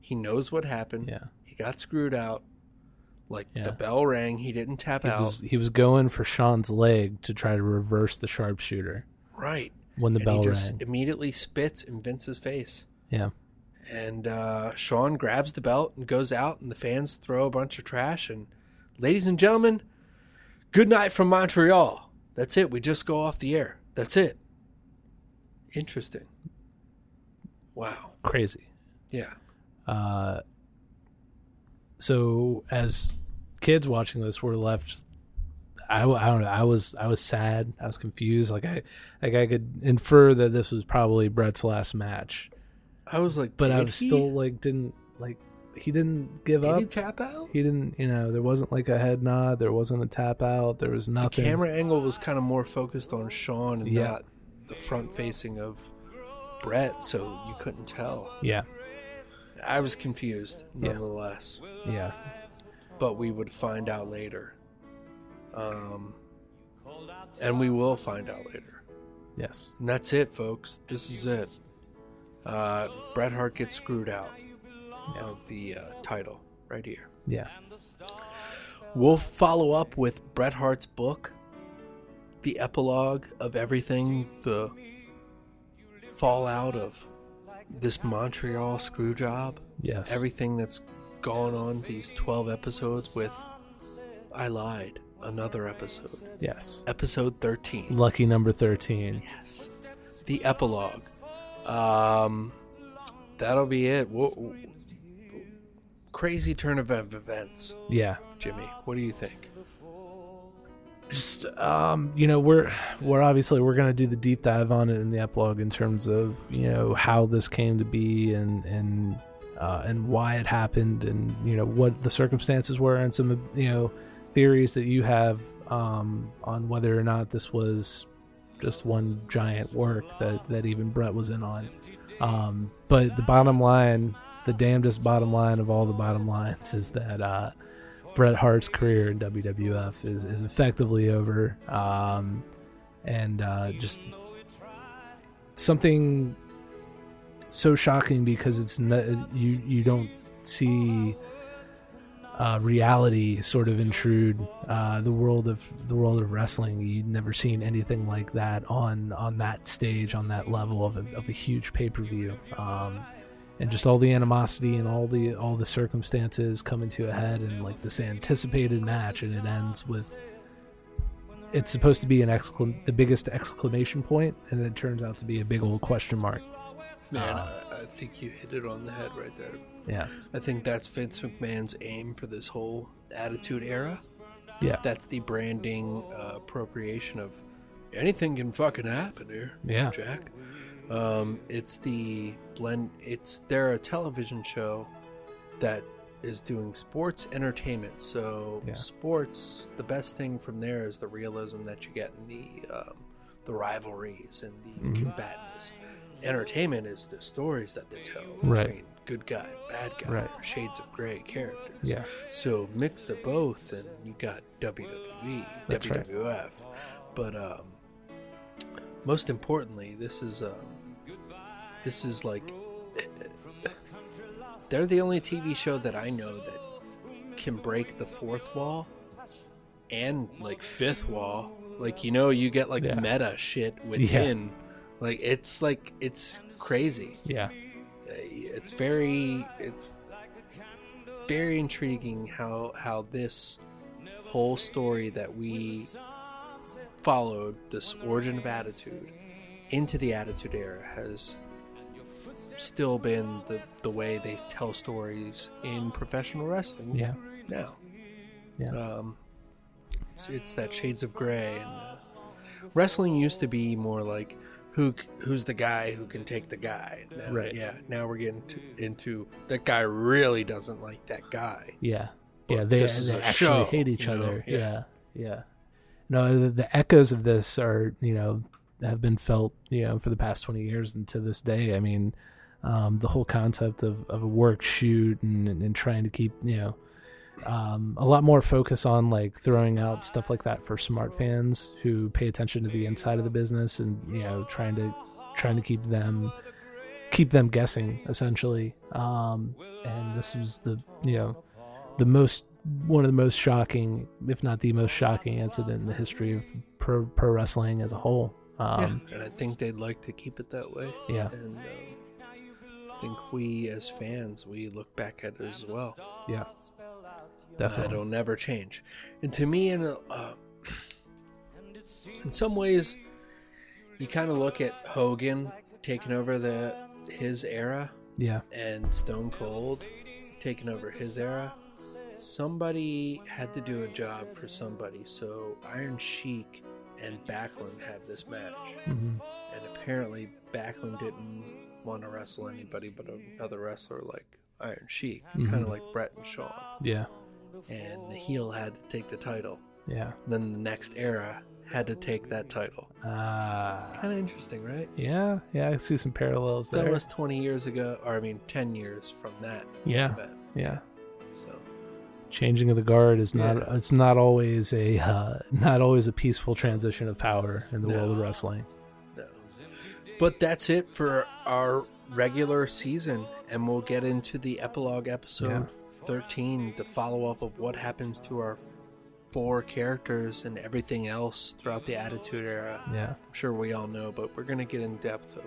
he knows what happened. Yeah. he got screwed out. Like Yeah. the bell rang, he didn't tap He out. was, he was going for Shawn's leg to try to reverse the sharpshooter. right When the and bell he just rang. immediately spits in Vince's face. Yeah. And uh, Shawn grabs the belt and goes out, and the fans throw a bunch of trash. And ladies and gentlemen, good night from Montreal. That's it. We just go off the air. That's it. Interesting. Wow. Crazy. Yeah. Uh, so as kids watching this, we're left. I, I don't know. I was I was sad. I was confused. Like I like I could infer that this was probably Bret's last match, I was like, but I was he? still like didn't like he didn't give Did up. he tap out? He didn't. You know, there wasn't like a head nod. There wasn't a tap out. There was nothing. The camera angle was kind of more focused on Shawn and Yeah. not the front facing of Bret, so you couldn't tell. Yeah. I was confused, Yeah. nonetheless. Yeah. But we would find out later. Um, and we will find out later. Yes. And that's it, folks. This is it. Uh, Bret Hart gets screwed out of the uh, title right here. Yeah. We'll follow up with Bret Hart's book, the epilogue of everything, the fallout of this Montreal screw job. Yes. Everything that's gone on these 12 episodes with I Lied, another episode. Yes. Episode 13. Lucky number thirteen. Yes. The epilogue. Um, that'll be it. Wha- crazy turn of events. Yeah. Jimmy, what do you think? just um you know we're we're obviously we're going to do the deep dive on it in the epilogue in terms of you know how this came to be and and uh, and why it happened and you know what the circumstances were and some you know theories that you have um on whether or not this was just one giant work that that even Bret was in on um but the bottom line the damnedest bottom line of all the bottom lines is that uh Bret Hart's career in WWF is, is effectively over, um, and uh, just something so shocking because it's not, you you don't see uh, reality sort of intrude uh, the world of the world of wrestling. You've never seen anything like that on on that stage on that level of a, of a huge pay per view. Um, and just all the animosity and all the all the circumstances coming to a head and like this anticipated match and it ends with it's supposed to be an exclam- the biggest exclamation point and it turns out to be a big old question mark Man, I, I think you hit it on the head right there. Yeah. I think that's Vince McMahon's aim for this whole Attitude Era. Yeah. That's the branding uh, appropriation of anything can fucking happen here. Yeah. Jack. Um, it's the blend. It's they're a television show that is doing sports entertainment. So Yeah. sports, the best thing from there is the realism that you get in the um, the rivalries and the Mhm. combatants. Entertainment is the stories that they tell Right. between good guy and bad guy, Right. shades of gray characters. Yeah. So mix the both, and you got WWE, That's right. WWF, but um, most importantly, this is um, this is like they're the only TV show that I know that can break the fourth wall and like fifth wall. Like you know, you get like Yeah. meta shit within. Like it's like it's crazy. Yeah. Uh, It's very it's very intriguing how how this whole story that we followed this origin of attitude into the attitude era has still been the, the way they tell stories in professional wrestling Yeah. now Yeah. um, it's, it's that shades of gray and uh, wrestling used to be more like who who's the guy who can take the guy now, Right. yeah now we're getting to, into that guy really doesn't like that guy Yeah. But yeah, they, they actually show, hate each you know? other. Yeah. Yeah. yeah. No, the, the echoes of this are, you know, have been felt, you know, for the past 20 years and to this day. I mean, um, the whole concept of, of a work shoot and, and, and trying to keep, you know, um, a lot more focus on like throwing out stuff like that for smart fans who pay attention to the inside of the business and, you know, trying to, trying to keep them, keep them guessing essentially. Um, and this was the, you know, the most one of the most shocking, if not the most shocking incident in the history of pro, pro wrestling as a whole. Um, yeah, and I think they'd like to keep it that way. Yeah. and um, I think we as fans we look back at it as well. Yeah. Uh, Definitely. it'll never change. And to me, in uh, in some ways, you kind of look at Hogan taking over the his era, Yeah. and Stone Cold taking over his era. Somebody had to do a job for somebody, so Iron Sheik and Backlund had this match, Mhm. and apparently Backlund didn't want to wrestle anybody but another wrestler like Iron Sheik, kind Mhm. of like Bret and Shawn Yeah. and the heel had to take the title. Yeah. Then the next era had to take that title. Uh, Kind of interesting, right? yeah. Yeah. I see some parallels there. almost 20 years ago, or I mean, 10 years from that Yeah. event. Yeah. So, Changing of the guard is not. Yeah. It's not always a. Uh, not always a peaceful transition of power in the No. world of wrestling. But that's it for our regular season, and we'll get into the epilogue episode Yeah. 13, the follow up of what happens to our four characters and everything else throughout the Attitude Era. Yeah. I'm sure we all know, but we're going to get in depth of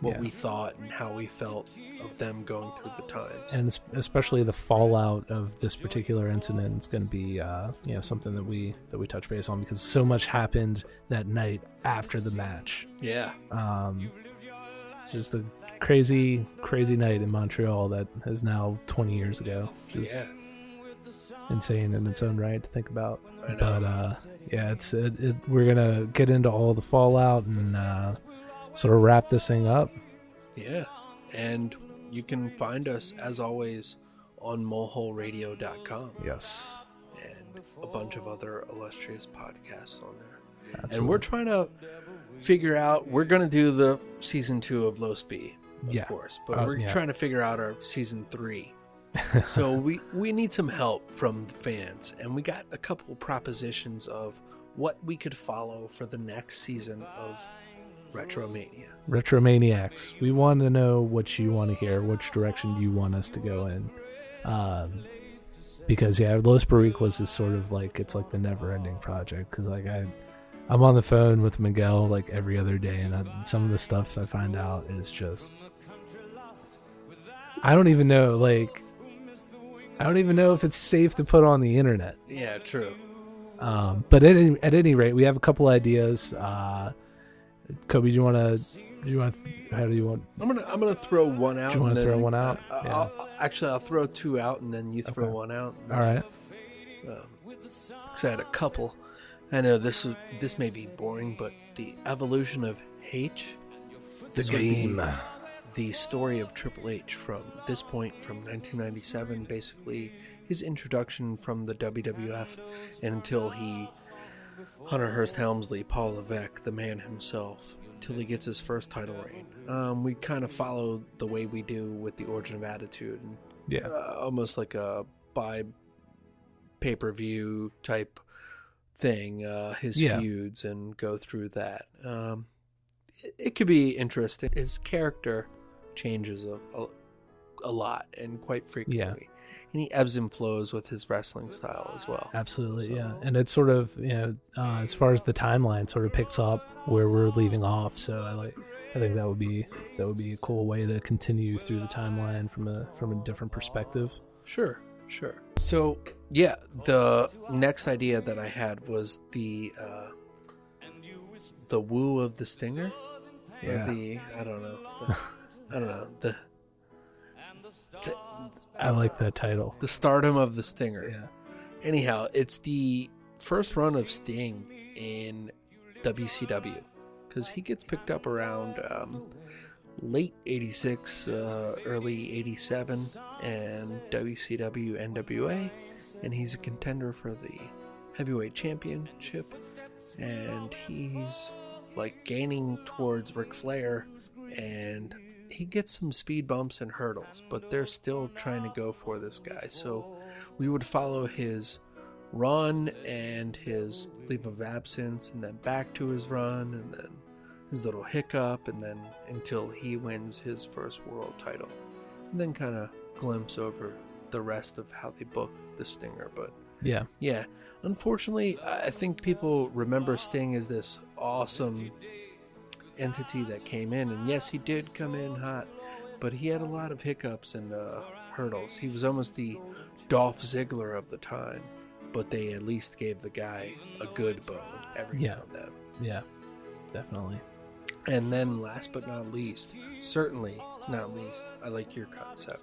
what Yeah. we thought and how we felt of them going through the times. and especially the fallout of this particular incident is going to be uh, you know something that we that we touch base on because so much happened that night after the match Yeah. um, it's just a crazy crazy night in montreal that is now 20 years ago is Yeah. insane in its own right to think about I know. but uh, yeah it's it, it, we're gonna get into all the fallout and uh, sort of wrap this thing up Yeah. And you can find us, as always, on moleholeradio.com. Yes. And a bunch of other illustrious podcasts on there. Absolutely. And we're trying to figure out, we're going to do the season two of Low Speed, of Yeah. course, but Uh, we're yeah. trying to figure out our season three. so we, we need some help from the fans. And we got a couple propositions of what we could follow for the next season of Retromania. Retromaniacs, we want to know what you want to hear, which direction you want us to go in. Um, because yeah, Los Boricuas is sort of like it's like the never-ending project. Because like I, I'm on the phone with Miguel like every other day, and I, some of the stuff I find out is just, I don't even know. Like, I don't even know if it's safe to put on the internet. Yeah, true. Um, but at any, at any rate, we have a couple ideas. Uh, Kobe, do you want to? Do you want? How do you want? I'm gonna I'm gonna throw one out. Do you wanna throw one out? uh, Yeah. I'll, actually, I'll throw two out, and then you throw Okay. one out. All right. Um, 'cause I had a couple. I know this this may be boring, but the evolution of H. The this would be- game. the story of Triple H from this point from 1997, basically his introduction from the WWF and until he Hunter Hearst Helmsley, Paul Levesque, the man himself, until he gets his first title reign. Um, we kind of follow the way we do with the Origin of Attitude, and Yeah. uh, almost like a by pay per view type thing. Uh, his Yeah. feuds and go through that. Um, it, it could be interesting. His character changes a, a, a lot and quite frequently. And he ebbs and flows with his wrestling style as well. Absolutely, yeah. And it's sort of you know, uh, as far as the timeline, sort of picks up where we're leaving off. So I like, I think that would be that would be a cool way to continue through the timeline from a from a different perspective. Sure, sure. So yeah, the next idea that I had was the uh, the woo of the stinger. Or Yeah. the I don't know. The, I don't know the. The I like that title. The stardom of the stinger. Yeah. Anyhow, it's the first run of Sting in WCW because he gets picked up around um, late 86, uh, early 87, and WCW NWA, and he's a contender for the heavyweight championship, and he's like gaining towards Ric Flair, and he gets some speed bumps and hurdles, but they're still trying to go for this guy. So we would follow his run and his leave of absence, and then back to his run, and then his little hiccup, and then until he wins his first world title, and then kind of glimpse over the rest of how they book the Stinger. But Yeah. yeah, unfortunately, I I think people remember Sting as this awesome entity that came in, and yes, he did come in hot, but he had a lot of hiccups and uh, hurdles. He was almost the Dolph Ziggler of the time, but they at least gave the guy a good bone every Yeah. now and then. Yeah, definitely. And then, last but not least, certainly not least, I like your concept.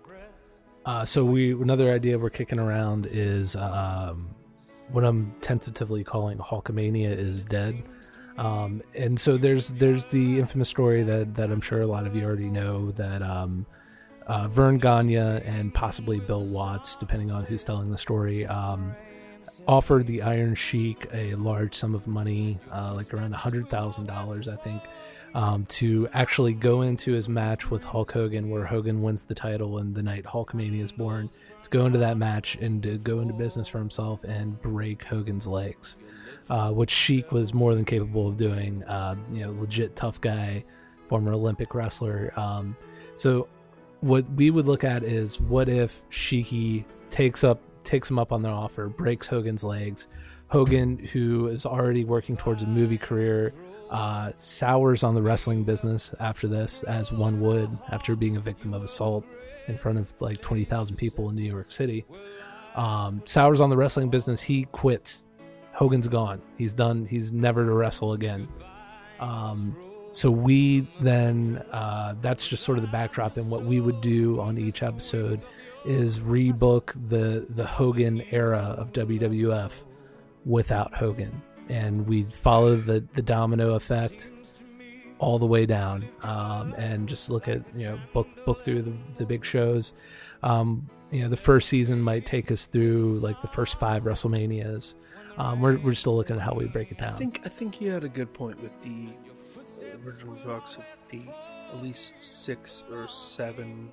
Uh, so we another idea we're kicking around is um, what I'm tentatively calling Hulkamania is dead. Um, and so there's there's the infamous story that that I'm sure a lot of you already know that um, uh, Verne Gagne and possibly Bill Watts, depending on who's telling the story, um, offered the Iron Sheik a large sum of money, uh, like around hundred thousand dollars, I think, um, to actually go into his match with Hulk Hogan, where Hogan wins the title and the night Hulkamania is born. To go into that match and to go into business for himself and break Hogan's legs, uh, which Sheik was more than capable of doing. Uh, you know, legit tough guy, former Olympic wrestler. Um, so what we would look at is what if Sheiky takes up takes him up on their offer, breaks Hogan's legs. Hogan, who is already working towards a movie career, uh, sours on the wrestling business after this, as one would after being a victim of assault in front of like twenty thousand people in New York City. Um, sours on the wrestling business. He quits. Hogan's gone. He's done. He's never to wrestle again. Um, so we then uh, that's just sort of the backdrop and what we would do on each episode is rebook the the Hogan era of WWF without Hogan and we follow the the domino effect all the way down um, and just look at you know book book through the, the big shows um, you know the first season might take us through like the first five WrestleManias um, we're, we're still looking at how we break it down. I think I think you had a good point with the original talks of the at least six or seven,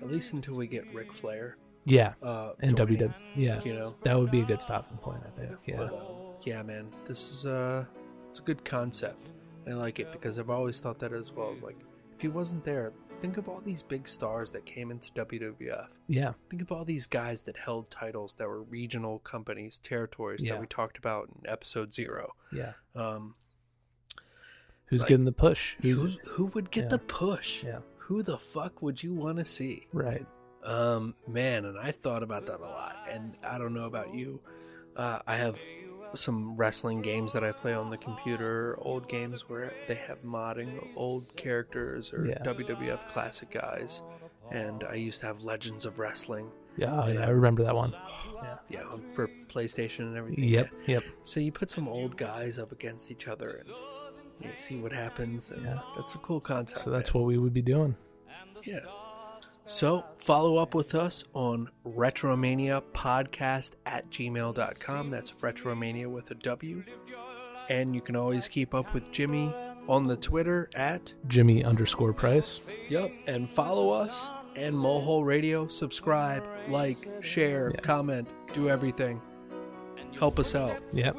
at least until we get Ric Flair. Yeah, uh, and joining, WW, yeah, you know that would be a good stopping point. I think. Yeah, But um, yeah, man, this is uh, it's a good concept. I like it because I've always thought that as well. It's like if he wasn't there, think of all these big stars that came into WWF. Yeah. Think of all these guys that held titles that were regional companies, territories Yeah. that we talked about in episode zero. Yeah. Um, Who's like, getting the push? Who, who would get yeah. the push? Yeah. Who the fuck would you want to see? right? Um, man, and I thought about that a lot. And I don't know about you. Uh, I have some wrestling games that I play on the computer, old games where they have modding old characters or Yeah. WWF classic guys. And I used to have Legends of Wrestling. Yeah, oh, And I remember that one. Yeah. Yeah, for PlayStation and everything. Yep, Yeah. yep. So you put some old guys up against each other and you see what happens. And Yeah. That's a cool concept. So that's what we would be doing. Yeah. So follow up with us on Retromania Podcast at gmail.com. That's Retromania with a W. And you can always keep up with Jimmy on the Twitter at Jimmy underscore Price. Yep. And follow us and Mohole Radio. Subscribe, like, share, comment, do everything. Help us out. Yep.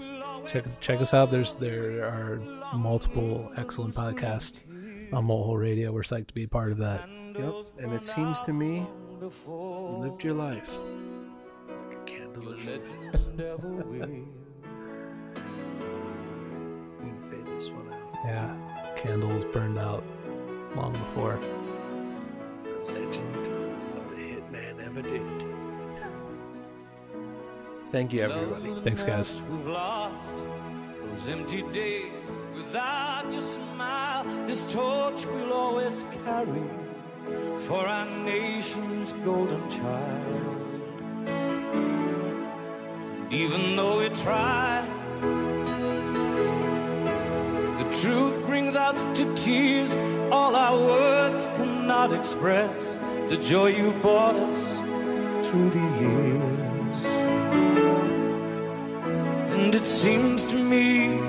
Check check us out. There's there are multiple excellent podcasts on Mohole Radio. We're psyched to be a part of that. Yep. And it seems to me you lived your life like a candle in the wind. I'm gonna fade this one out. Yeah. Candles burned out long before. The legend of the hitman ever did. Thank you, everybody. Thanks, guys. We've lost those empty days without your smile. This torch we'll always carry for our nation's golden child. Even though we try, the truth brings us to tears. All our words cannot express the joy you've brought us through the years. And it seems to me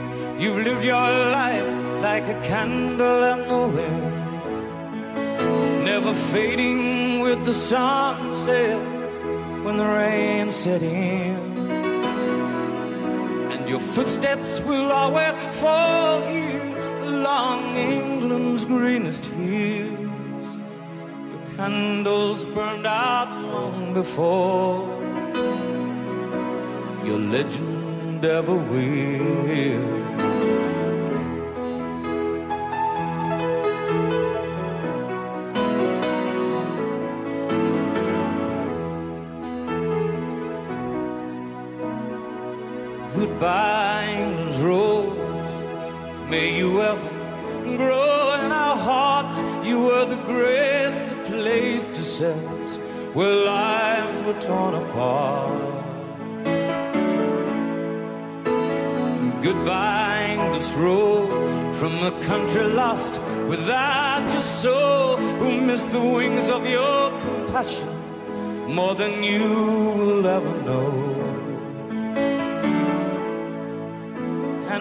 you've lived your life like a candle in the wind, never fading with the sunset when the rain set in. And your footsteps will always fall here along England's greenest hills. Your candles burned out long before your legend ever will. England's rose. May you ever grow in our hearts. You were the grace that placed ourselves where lives were torn apart. Goodbye, English road from a country lost without your soul, who missed the wings of your compassion more than you will ever know.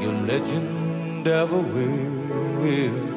your legend ever will.